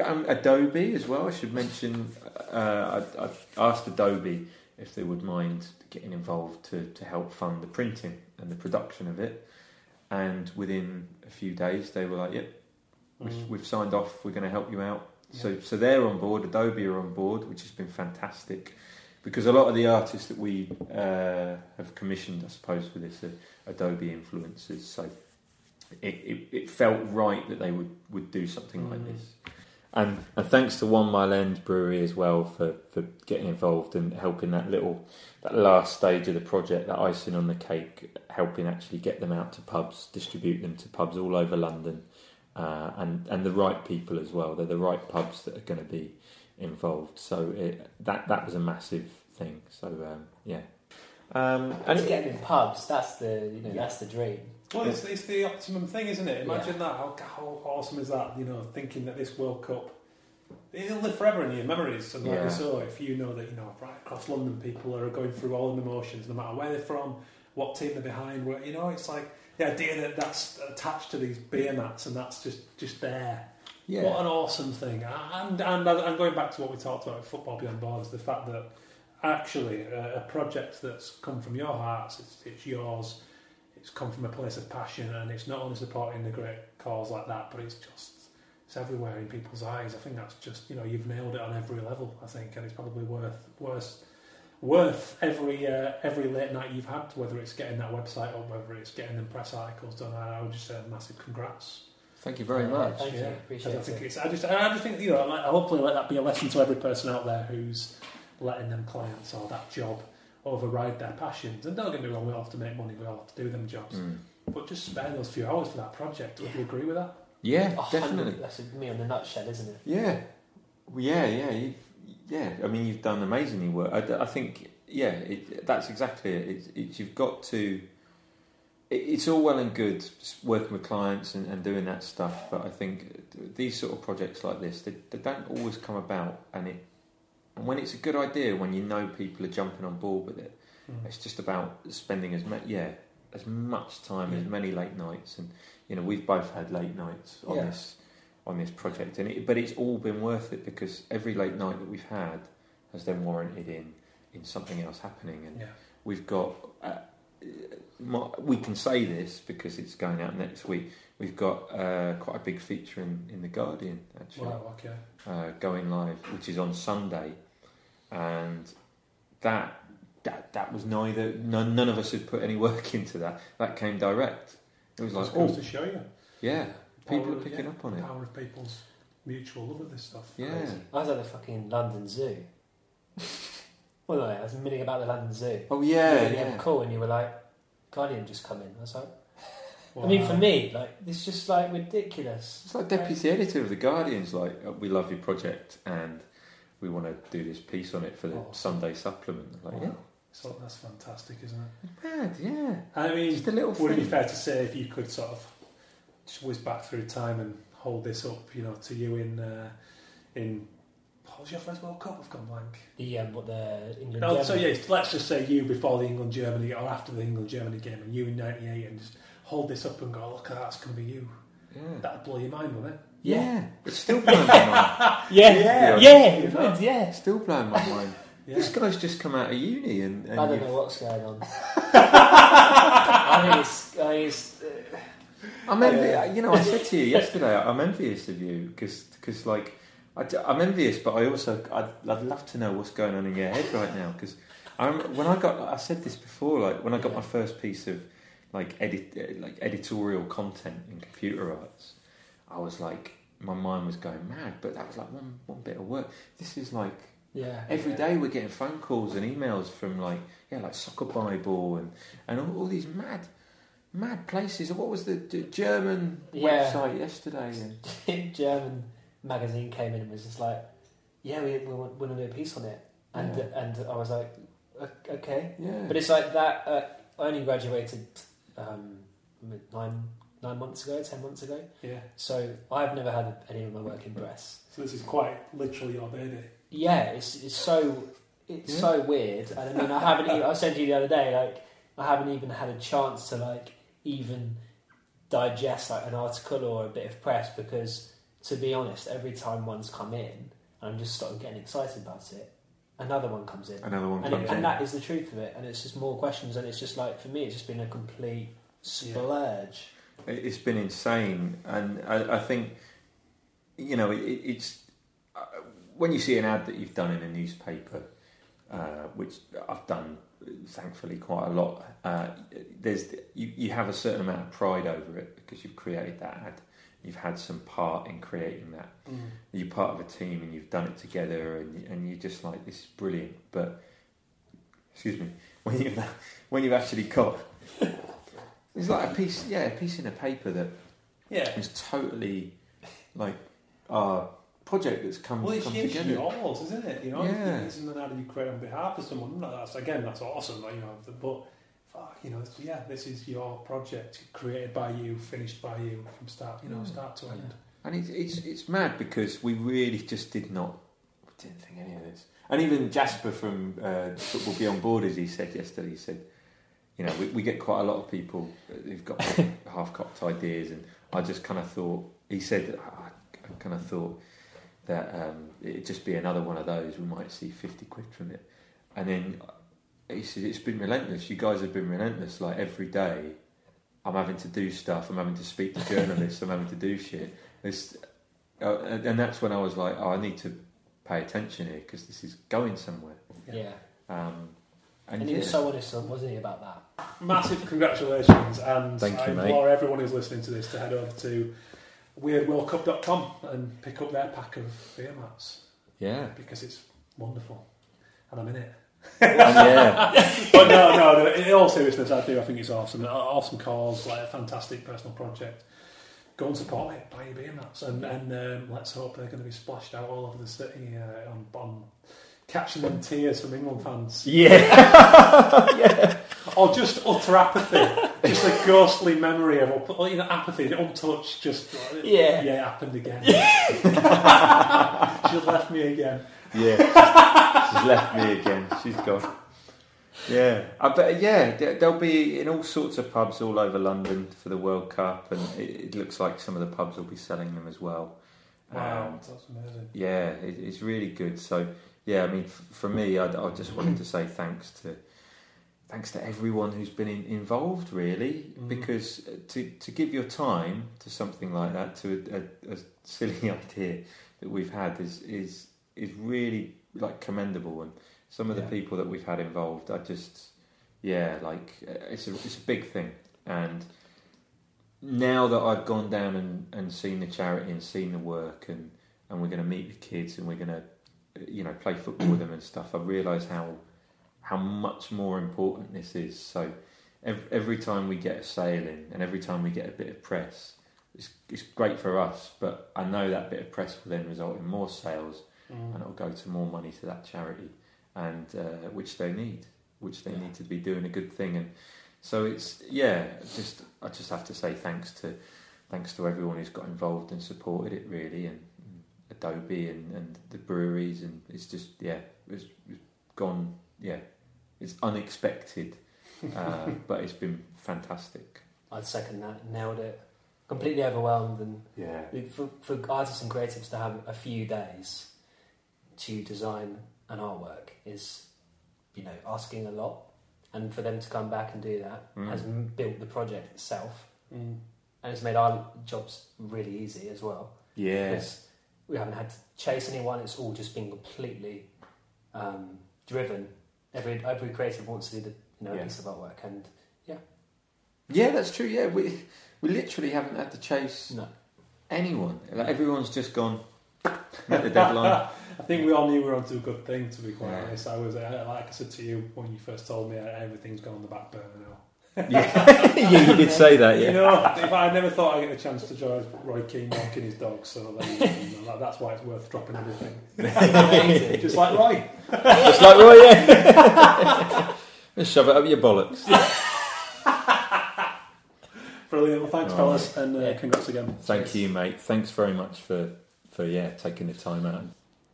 Um, Adobe as well. I should mention. Uh, I, I asked Adobe if they would mind getting involved to, to help fund the printing and the production of it. And within a few days, they were like, "Yep, we've, Mm. we've signed off. We're going to help you out." So, so they're on board. Adobe are on board, which has been fantastic. Because a lot of the artists that we uh, have commissioned, I suppose, for this are Adobe influencers. So it, it, it felt right that they would, would do something like Mm. this. And, and thanks to One Mile End Brewery as well for, for getting involved and helping that little that last stage of the project, that icing on the cake, helping actually get them out to pubs, distribute them to pubs all over London, uh, and and the right people as well. They're the right pubs that are going to be involved. So it, that that was a massive thing. So um, yeah, um, And and to get in pubs, that's the you know Yeah. that's the dream. Well, it's, it's the optimum thing, isn't it? Imagine that. How, how awesome is that? You know, thinking that this World Cup it'll live forever in your memories. And like Yeah. saw, if you know that you know right across London, people are going through all the emotions, no matter where they're from, what team they're behind. Where you know, it's like the idea that that's attached to these beer mats, and that's just just there. yeah, What an awesome thing! And and uh, and going back to what we talked about with football beyond borders, the fact that actually a, a project that's come from your hearts, it's, it's yours. It's come from a place of passion, and it's not only supporting the great cause like that, but it's just it's everywhere in people's eyes. I think that's just you know you've nailed it on every level. I think, and it's probably worth worth worth every uh, every late night you've had, whether it's getting that website up, whether it's getting them press articles done. I would just say a massive congrats. Thank you very much. thank you. Appreciate I think it. it's. I just. I just think you know. I hopefully let that be a lesson to every person out there who's letting them clients or that job override their passions. And don't get me wrong, we all have to make money. We all have to do them jobs. Mm. But just spare those few hours for that project. Would you agree with that? Yeah, A definitely. That's me on the nutshell, isn't it? Yeah, yeah, yeah, you, yeah. I mean, you've done amazingly work. I, I think, yeah, it, that's exactly it. It's, it's, you've got to. It, it's all well and good working with clients and, and doing that stuff, but I think these sort of projects like this, they, they don't always come about. And it, and when it's a good idea, when you know people are jumping on board with it, Mm. it's just about spending as much, yeah, as much time, as many late nights, and you know, we've both had late nights on Yeah. this on this project, and it, but it's all been worth it because every late night that we've had has then warranted in in something else happening, and Yeah. we've got. Uh, we can say this because it's going out next week. We've got uh, quite a big feature in, in the Guardian actually Wow. Okay. uh, going live, which is on Sunday, and that that that was neither none, none of us had put any work into that. That came direct. It was like, Just goes oh to show you. yeah, people Power are of- picking yeah, up on it. Power of people's mutual love of this stuff. Yeah, Crazy. I was at the fucking London Zoo. well, no, I was milling about the London Zoo. oh yeah, And you had yeah. a call and you were like, Guardian just come in. I was like, I mean, for uh, me, like, it's just like ridiculous. It's like deputy editor of the Guardian's like, oh, we love your project and we want to do this piece on it for the Awesome. Sunday supplement. Like, Wow. So that's fantastic, isn't it? yeah, mad, yeah. I mean, Just a little would it be fair to say if you could sort of just whiz back through time and hold this up, you know, to you in uh, in what was your first World Cup? I've gone blank. The um, what the England. No, so Germany- yes, let's just say you before the England Germany or after the England Germany game, and you in '98, and just hold this up and go, look, that's going to be you. Yeah. That'd blow your mind, wouldn't it? Yeah, it's still blowing my mind. Yeah, Yeah. yeah, Yeah. yeah. Still blowing my mind. Yeah. This guy's just come out of uni and, and I don't you've- know what's going on. I think it's, I think it's uh, I'm envious. You know, I said to you yesterday, I'm envious of you because, like, I, am envious, but I also I'd, I'd love to know what's going on in your head right now because I'm when I got I said this before, like when I got Yeah. my first piece of like edit like editorial content in computer arts, I was like my mind was going mad, but that was like one one bit of work. This is like yeah. Every yeah. day we're getting phone calls and emails from like yeah like Soccer Bible and and all, all these mad mad places. What was the, the German Yeah. website yesterday? And, German magazine came in and was just like, "Yeah, we, we want, want to do a piece on it," and Yeah. and I was like, "Okay," yeah, but it's like that. Uh, I only graduated um, nine nine months ago, ten months ago, Yeah. so I've never had any of my work in press. So this is quite literally your baby. Yeah, it's it's so it's Yeah. so weird, and I mean, I haven't. Even, I said to you the other day, like I haven't even had a chance to like even digest like an article or a bit of press because, to be honest, every time one's come in, I'm just starting getting excited about it. Another one comes in, another one and, comes it, in. and that is the truth of it. And it's just more questions, and it's just like for me, it's just been a complete splurge. It- It's been insane, and I, I think you know it, it's uh, when you see an ad that you've done in a newspaper, uh, which I've done thankfully quite a lot. Uh, there's you, you have a certain amount of pride over it because you've created that ad. You've had some part in creating that. You're part of a team and you've done it together, and and you're just like this is brilliant. But excuse me, when you when you've actually got it's like a piece, yeah, a piece in a paper that Yeah. is totally like our project that's come, Well, it's, come together. yours, isn't it? You know, Yeah. it's something that you create on behalf of someone. That's again, that's awesome. Like, you know, but fuck, you know, yeah, this is your project created by you, finished by you from start, you know, Yeah. start to end. And it's, it's it's mad because we really just did not we didn't think any of this. And even Jasper from uh, Football Beyond Borders, he said yesterday, he said, you know, we, we get quite a lot of people who've got half-cocked ideas, and I just kind of thought, he said, I, I kind of thought that um, it'd just be another one of those. We might see fifty quid from it, and then he said, it's been relentless. You guys have been relentless. Like every day, I'm having to do stuff. I'm having to speak to journalists. I'm having to do shit. It's, uh, and and that's when I was like, oh, I need to pay attention here because this is going somewhere. Yeah, Um, and and he was so honest, wasn't he, about that? Massive congratulations, and Thank I you, mate. implore everyone who's listening to this to head over to weirdworldcup.com and pick up their pack of beer mats Yeah. because it's wonderful. And I'm in it. And yeah. but no, no, no, in all seriousness, I do. I think it's awesome. Awesome cause, like a fantastic personal project. Go and support it, buy your beer mats, and, and um, let's hope they're going to be splashed out all over the city uh, on, on catching them tears from England fans. Yeah. Or just utter apathy. just a ghostly memory of, you know, apathy, untouched, just, Yeah. yeah, it happened again. she left me again. Yeah, she's, she's left me again. She's gone. Yeah, I bet. Yeah, there- they'll be in all sorts of pubs all over London for the World Cup, and it, it looks like some of the pubs will be selling them as well. Wow, And, that's amazing. yeah, it, it's really good. So yeah, I mean, f- for me, I, I just wanted to say thanks to thanks to everyone who's been in, involved, really, Mm. because to to give your time to something like that, to a, a, a silly idea that we've had, is is is really like commendable. And some of the people that we've had involved, I just yeah, like uh, it's a it's a big thing. And now that I've gone down and, and seen the charity and seen the work and and we're going to meet the kids and we're going to you know play football with them and stuff i realise how how much more important this is so every, every time we get a sale in and every time we get a bit of press it's, it's great for us but i know that bit of press will then result in more sales Mm. and it'll go to more money to that charity and uh, which they need which they Yeah. need to be doing a good thing and so it's yeah just i just have to say thanks to thanks to everyone who's got involved and supported it really and, and adobe and, and the breweries and it's just yeah it's, it's gone yeah it's unexpected uh, but it's been fantastic I'd second that. Nailed it. Completely overwhelmed, and yeah for, for artists and creatives to have a few days to design an artwork is, you know, asking a lot. And for them to come back and do that Mm. has built the project itself, Mm. and it's made our jobs really easy as well. yeah because we haven't had to chase anyone. It's all just been completely um, driven. Every every creative wants to do the you know Yeah. piece of artwork, and yeah yeah, that's true yeah we we literally haven't had to chase no, anyone like everyone's just gone met the deadline I think we all knew we were onto a good thing. To be quite Yeah. honest, I was uh, like I said to you when you first told me, uh, everything's gone on the back burner now. Yeah, yeah you did say that Yeah, You yeah know, if I never thought I'd get the chance to join Roy Keane walking his dog, so then, you know, that's why it's worth dropping everything. Just like Roy. Just like Roy, yeah. Just shove it up your bollocks. Brilliant. Well, thanks, All fellas, and uh, Yeah. congrats again. Thank you, mate. Thanks very much for, for yeah, taking the time out.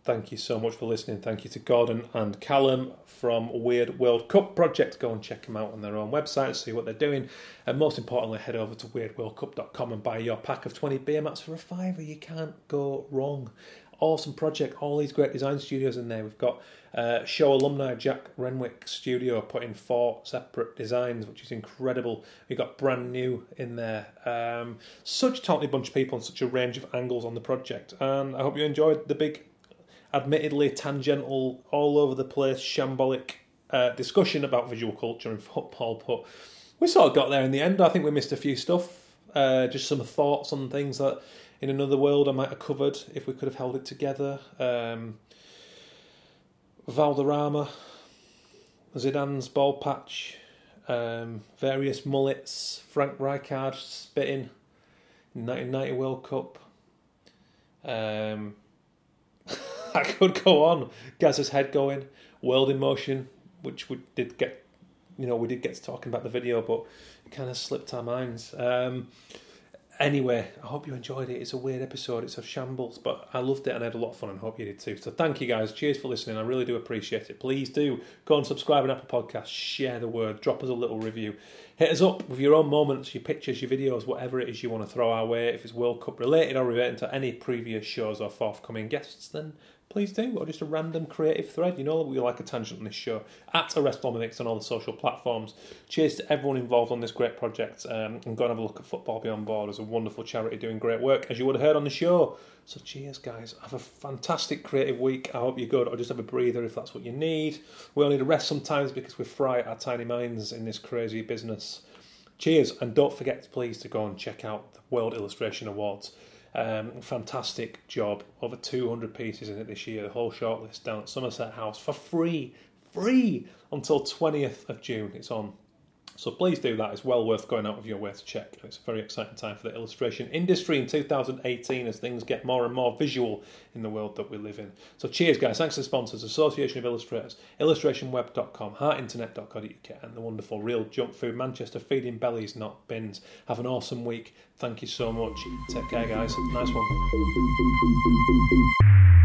Thank you so much for listening. Thank you to Gordon and Callum from Weird World Cup Project. Go and check them out on their own website, see what they're doing. And most importantly, head over to weirdworldcup.com and buy your pack of 20 beer mats for a fiver. You can't go wrong. Awesome project. All these great design studios in there. We've got uh, show alumni Jack Renwick Studio putting four separate designs, which is incredible. We've got Brand Nu in there. Um, such a talented bunch of people and such a range of angles on the project. And I hope you enjoyed the big admittedly tangential, all over the place, shambolic uh, discussion about visual culture and football, but we sort of got there in the end. I think we missed a few stuff, uh, just some thoughts on things that in another world I might have covered if we could have held it together. Um, Valderrama, Zidane's ball patch, um, various mullets, Frank Rijkaard spitting, 1990 World Cup. Um, I could go on. Gaz's head going, world in motion, which we did get, you know, we did get to talking about the video, but it kind of slipped our minds. Um, anyway, I hope you enjoyed it. It's a weird episode. It's a shambles, but I loved it and I had a lot of fun and hope you did too. So thank you guys. Cheers for listening. I really do appreciate it. Please do go and subscribe on Apple Podcasts. Share the word. Drop us a little review. Hit us up with your own moments, your pictures, your videos, whatever it is you want to throw our way. If it's World Cup related or relating to any previous shows or forthcoming guests, then please do. Or just a random creative thread. You know we like a tangent on this show. At Arrest All Mimics on all the social platforms. Cheers to everyone involved on this great project. Um, and go and have a look at Football Beyond Borders. It's a wonderful charity doing great work, as you would have heard on the show. So cheers, guys. Have a fantastic creative week. I hope you're good, or just have a breather if that's what you need. We all need a rest sometimes because we fry our tiny minds in this crazy business. Cheers, and don't forget, please, to go and check out the World Illustration Awards. Um, fantastic job. Over 200 pieces in it this year. The whole shortlist down at Somerset House for free. Free until 20th of June. It's on so please do that. It's well worth going out of your way to check. It's a very exciting time for the illustration industry in 2018 as things get more and more visual in the world that we live in. So cheers, guys. Thanks to sponsors, Association of Illustrators, illustrationweb.com, heartinternet.co.uk, and the wonderful Real Junk Food Manchester, feeding bellies, not bins. Have an awesome week. Thank you so much. Take care, guys. Nice one.